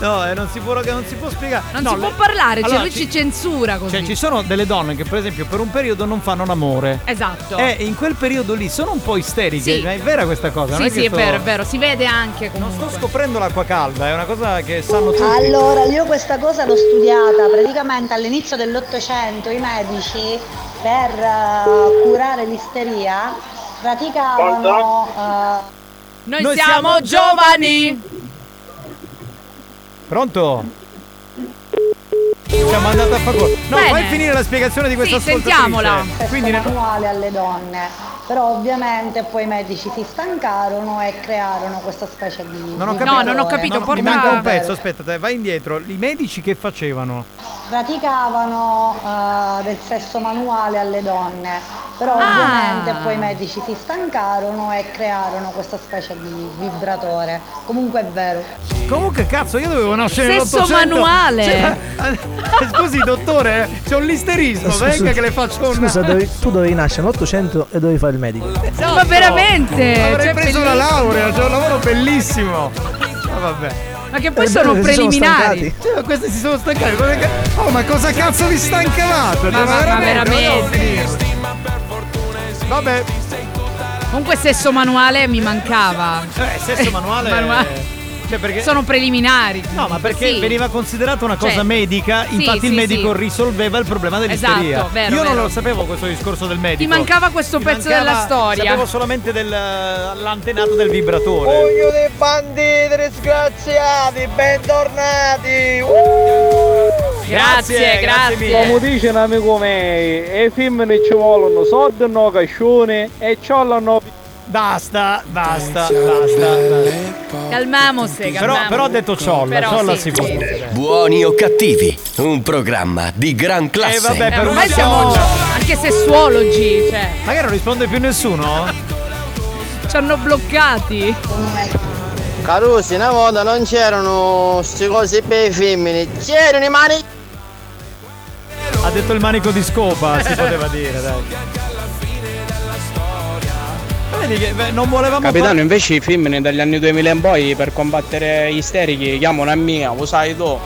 No, eh, non si può, non si può spiegare. non No, si può le- parlare, cioè Allora, lui ci censura così. Cioè, ci sono delle donne che, per esempio, per un periodo non fanno l'amore. Esatto. E in quel periodo lì sono un po' isteriche. Sì. ma È vera questa cosa? non Sì, è che sì, è sto- vero, è vero, si vede anche Non comunque. sto scoprendo l'acqua calda, è una cosa che sanno tutti. Allora, io questa cosa l'ho studiata praticamente all'inizio dell'Ottocento, i medici per eh, curare l'isteria praticavano eh, Noi, Noi siamo, siamo giovani. Pronto? Siamo andati a favore. No, Bene. fai finire la spiegazione di questa Sì, ascoltatrice. sentiamola. Quindi manuale alle donne, però ovviamente poi i medici si stancarono e crearono questa specie di... non ho di capito. No, non ho capito, mi porta- manca un pezzo, aspetta, vai indietro. I medici che facevano? praticavano eh, del sesso manuale alle donne Però Ah. ovviamente poi i medici si stancarono e crearono questa specie di vibratore. Comunque è vero. Comunque, cazzo, io dovevo nascere Sesso manuale. Cioè, eh, scusi, dottore, c'è un listerismo. Scusa, venga che le faccio un. Scusa, dovevi- tu dovevi nascere nell'Ottocento e dovevi fare il medico. Ma veramente? Avrei Cioè, preso la laurea, c'è un lavoro bellissimo. Ma vabbè. Ma che poi È sono sono preliminari. stancati. Cioè, questi si sono stancati. Oh, ma cosa cazzo vi stancavate? Ma- ma- ma veramente. finire? Vabbè, Comunque sesso manuale mi mancava. eh, sesso manuale. Manuale. Cioè, perché. Sono preliminari. No, ma perché Sì. veniva considerata una cosa Cioè, medica, sì, infatti il sì, medico sì. risolveva il problema dell'isteria. Esatto, vero, Io non vero. lo sapevo questo discorso del medico. Ti mancava questo Mi pezzo mancava- della storia. Sapevo solamente dell'antenato del vibratore. Pugno dei banditi disgraziati, bentornati! Grazie, grazie. Come dice un amico mio, i film ne ci vogliono soldi, no cascione e c'hanno Basta, basta, basta. Calmamose, Però, calmamose. però ha detto ciolla, Però ciolla sì, si può sì. dire. Buoni o cattivi, un programma di gran classe. Eh, vabbè, Eh, per ormai una siamo donna. anche sessuologi, cioè, Magari non risponde più nessuno? ci hanno bloccati. Carusi, una volta non c'erano queste cose per i femmine, c'erano i mani... Ha detto il manico di scopa, si poteva dire, dai. Vedi che beh, non volevamo Capitano, fare- invece i femmine dagli anni 2000 in poi per combattere gli isterici chiamano a mia, lo sai tu.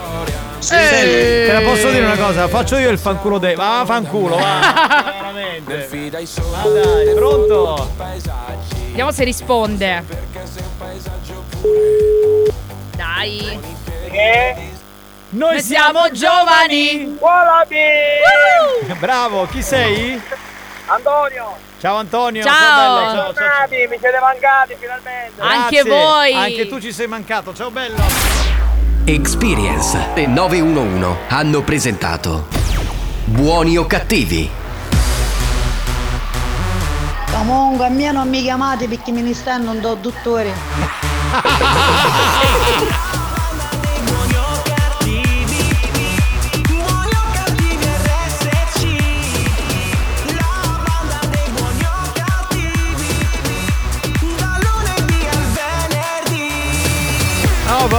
Senti, te la posso dire una cosa? Faccio io il fanculo dei. Va, fanculo, va. Veramente. Ma dai, pronto? Vediamo se risponde. Dai. Noi siamo giovani. Bravo, chi sei? Antonio! Ciao Antonio. Ciao. bello, ciao, ciao, ciao. Mi siete mancati finalmente! Anche Grazie. voi. Anche tu ci sei mancato. Ciao bello. Experience e 911 hanno presentato Buoni o cattivi? Comunque a me non mi chiamate perché mi stanno un do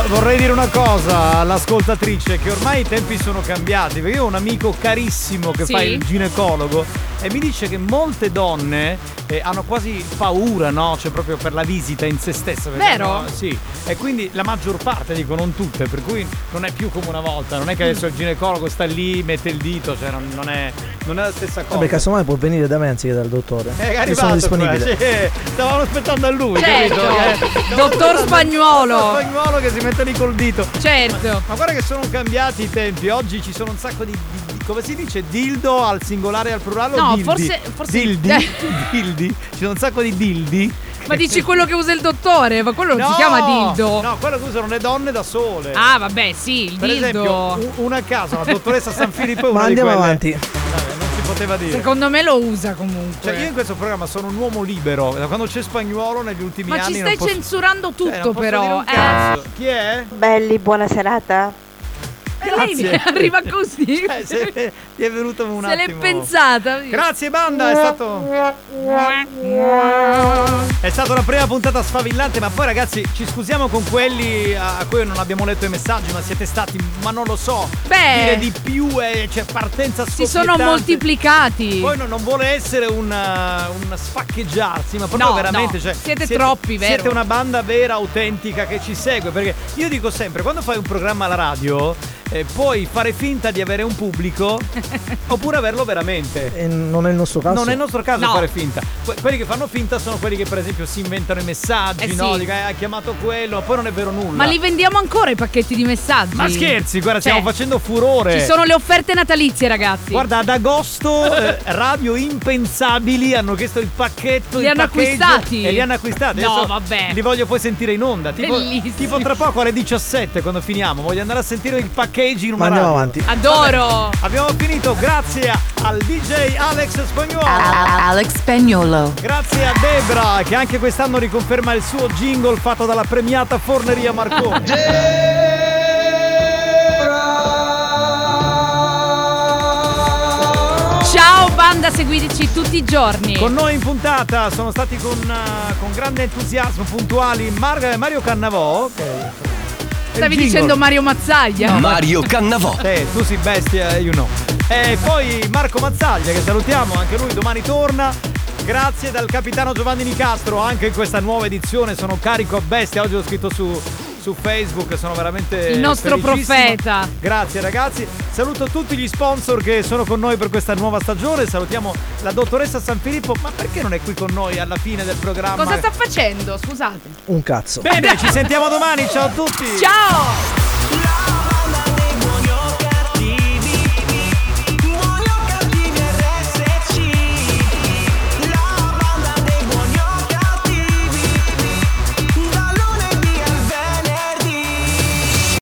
vorrei dire una cosa all'ascoltatrice che ormai i tempi sono cambiati, perché io ho un amico carissimo che Sì? fa il ginecologo e mi dice che molte donne eh, hanno quasi paura, no? Cioè proprio per la visita in se stessa. Vero? no, sì. E quindi la maggior parte, dico non tutte, per cui non è più come una volta, non è che adesso il ginecologo sta lì, mette il dito, cioè non, non è, non è la stessa cosa. Vabbè, casomai può venire da me anziché dal dottore. È Io arrivato sono disponibile. sì. stavamo aspettando a lui, Certo. capito? Eh, Dottor Spagnuolo. Dottor Spagnuolo che si mette lì col dito. Certo. Ma guarda che sono cambiati i tempi. Oggi ci sono un sacco di. di- di- come si dice? Dildo al singolare e al plurale? No, dildi? forse- forse- Dildi? dildi? Ci sono un sacco di dildi. Ma dici quello che usa il dottore, ma quello non No, si chiama dildo. No, quello che usano le donne da sole. Ah, vabbè, sì, il per dildo. esempio, u- una a caso, la dottoressa San Filippo è una Ma di andiamo quelle- avanti. Vabbè, poteva dire. Secondo me lo usa comunque. Cioè, io in questo programma sono un uomo libero. Da quando c'è spagnolo negli ultimi ma anni. ci non stai posso- censurando Cioè, non tutto, posso però. dire un eh. Chi è? Belli, buona serata. E lei Grazie. arriva così. Eh, se- ti è venuto un Se l'è attimo. pensata. Grazie banda, è stato È stata la prima puntata sfavillante, ma poi ragazzi, ci scusiamo con quelli a cui non abbiamo letto i messaggi, ma siete stati, ma non lo so, Beh. dire di più e c'è partenza Si sono moltiplicati. Poi no- non vuole essere un, un sfaccheggiarsi, ma proprio No, veramente. no. Cioè, Siete troppi, vero? Siete una banda vera, autentica che ci segue. Perché io dico sempre, quando fai un programma alla radio, eh, puoi fare finta di avere un pubblico oppure averlo veramente. E non è il nostro caso. Non è il nostro caso No. fare finta. Que- quelli che fanno finta sono quelli che, per esempio, si inventano i messaggi, Eh no? sì. "Eh, ha chiamato quello, poi non è vero nulla. Ma li vendiamo ancora i pacchetti di messaggi? Ma scherzi, guarda, Cioè, stiamo facendo furore. Ci sono le offerte natalizie, ragazzi. Guarda, ad agosto eh, Radio Impensabili hanno chiesto il pacchetto Li il hanno acquistati? E li hanno acquistati. No, Adesso vabbè. Li voglio poi sentire in onda. Tipo, Bellissimo. tipo tra poco alle 17 quando finiamo. Voglio andare a sentire il package in una Ma andiamo radio. avanti. Adoro. Abbiamo finito grazie al DJ Alex Spagnuolo. Alex Spagnolo. Grazie a Debra che anche quest'anno riconferma il suo jingle fatto dalla premiata Forneria Marconi. Ciao banda, seguiteci tutti i giorni. Con noi in puntata sono stati con, eh, con grande entusiasmo puntuali Mar- Mario Cannavò. Il Stavi dicendo Mario Mazzaglia. Mario Cannavò. Eh, tu sei bestia, you know. E poi Marco Mazzaglia, che salutiamo, anche lui domani torna. Grazie dal capitano Giovanni Nicastro, anche in questa nuova edizione sono carico a bestia. Oggi ho scritto su, su Facebook, sono veramente. Il nostro profeta. Grazie ragazzi. Saluto tutti gli sponsor che sono con noi per questa nuova stagione. Salutiamo la dottoressa San Filippo. Ma perché non è qui con noi alla fine del programma? Cosa sta facendo? Scusate. Un cazzo. Bene, ci sentiamo domani. Ciao a tutti. Ciao!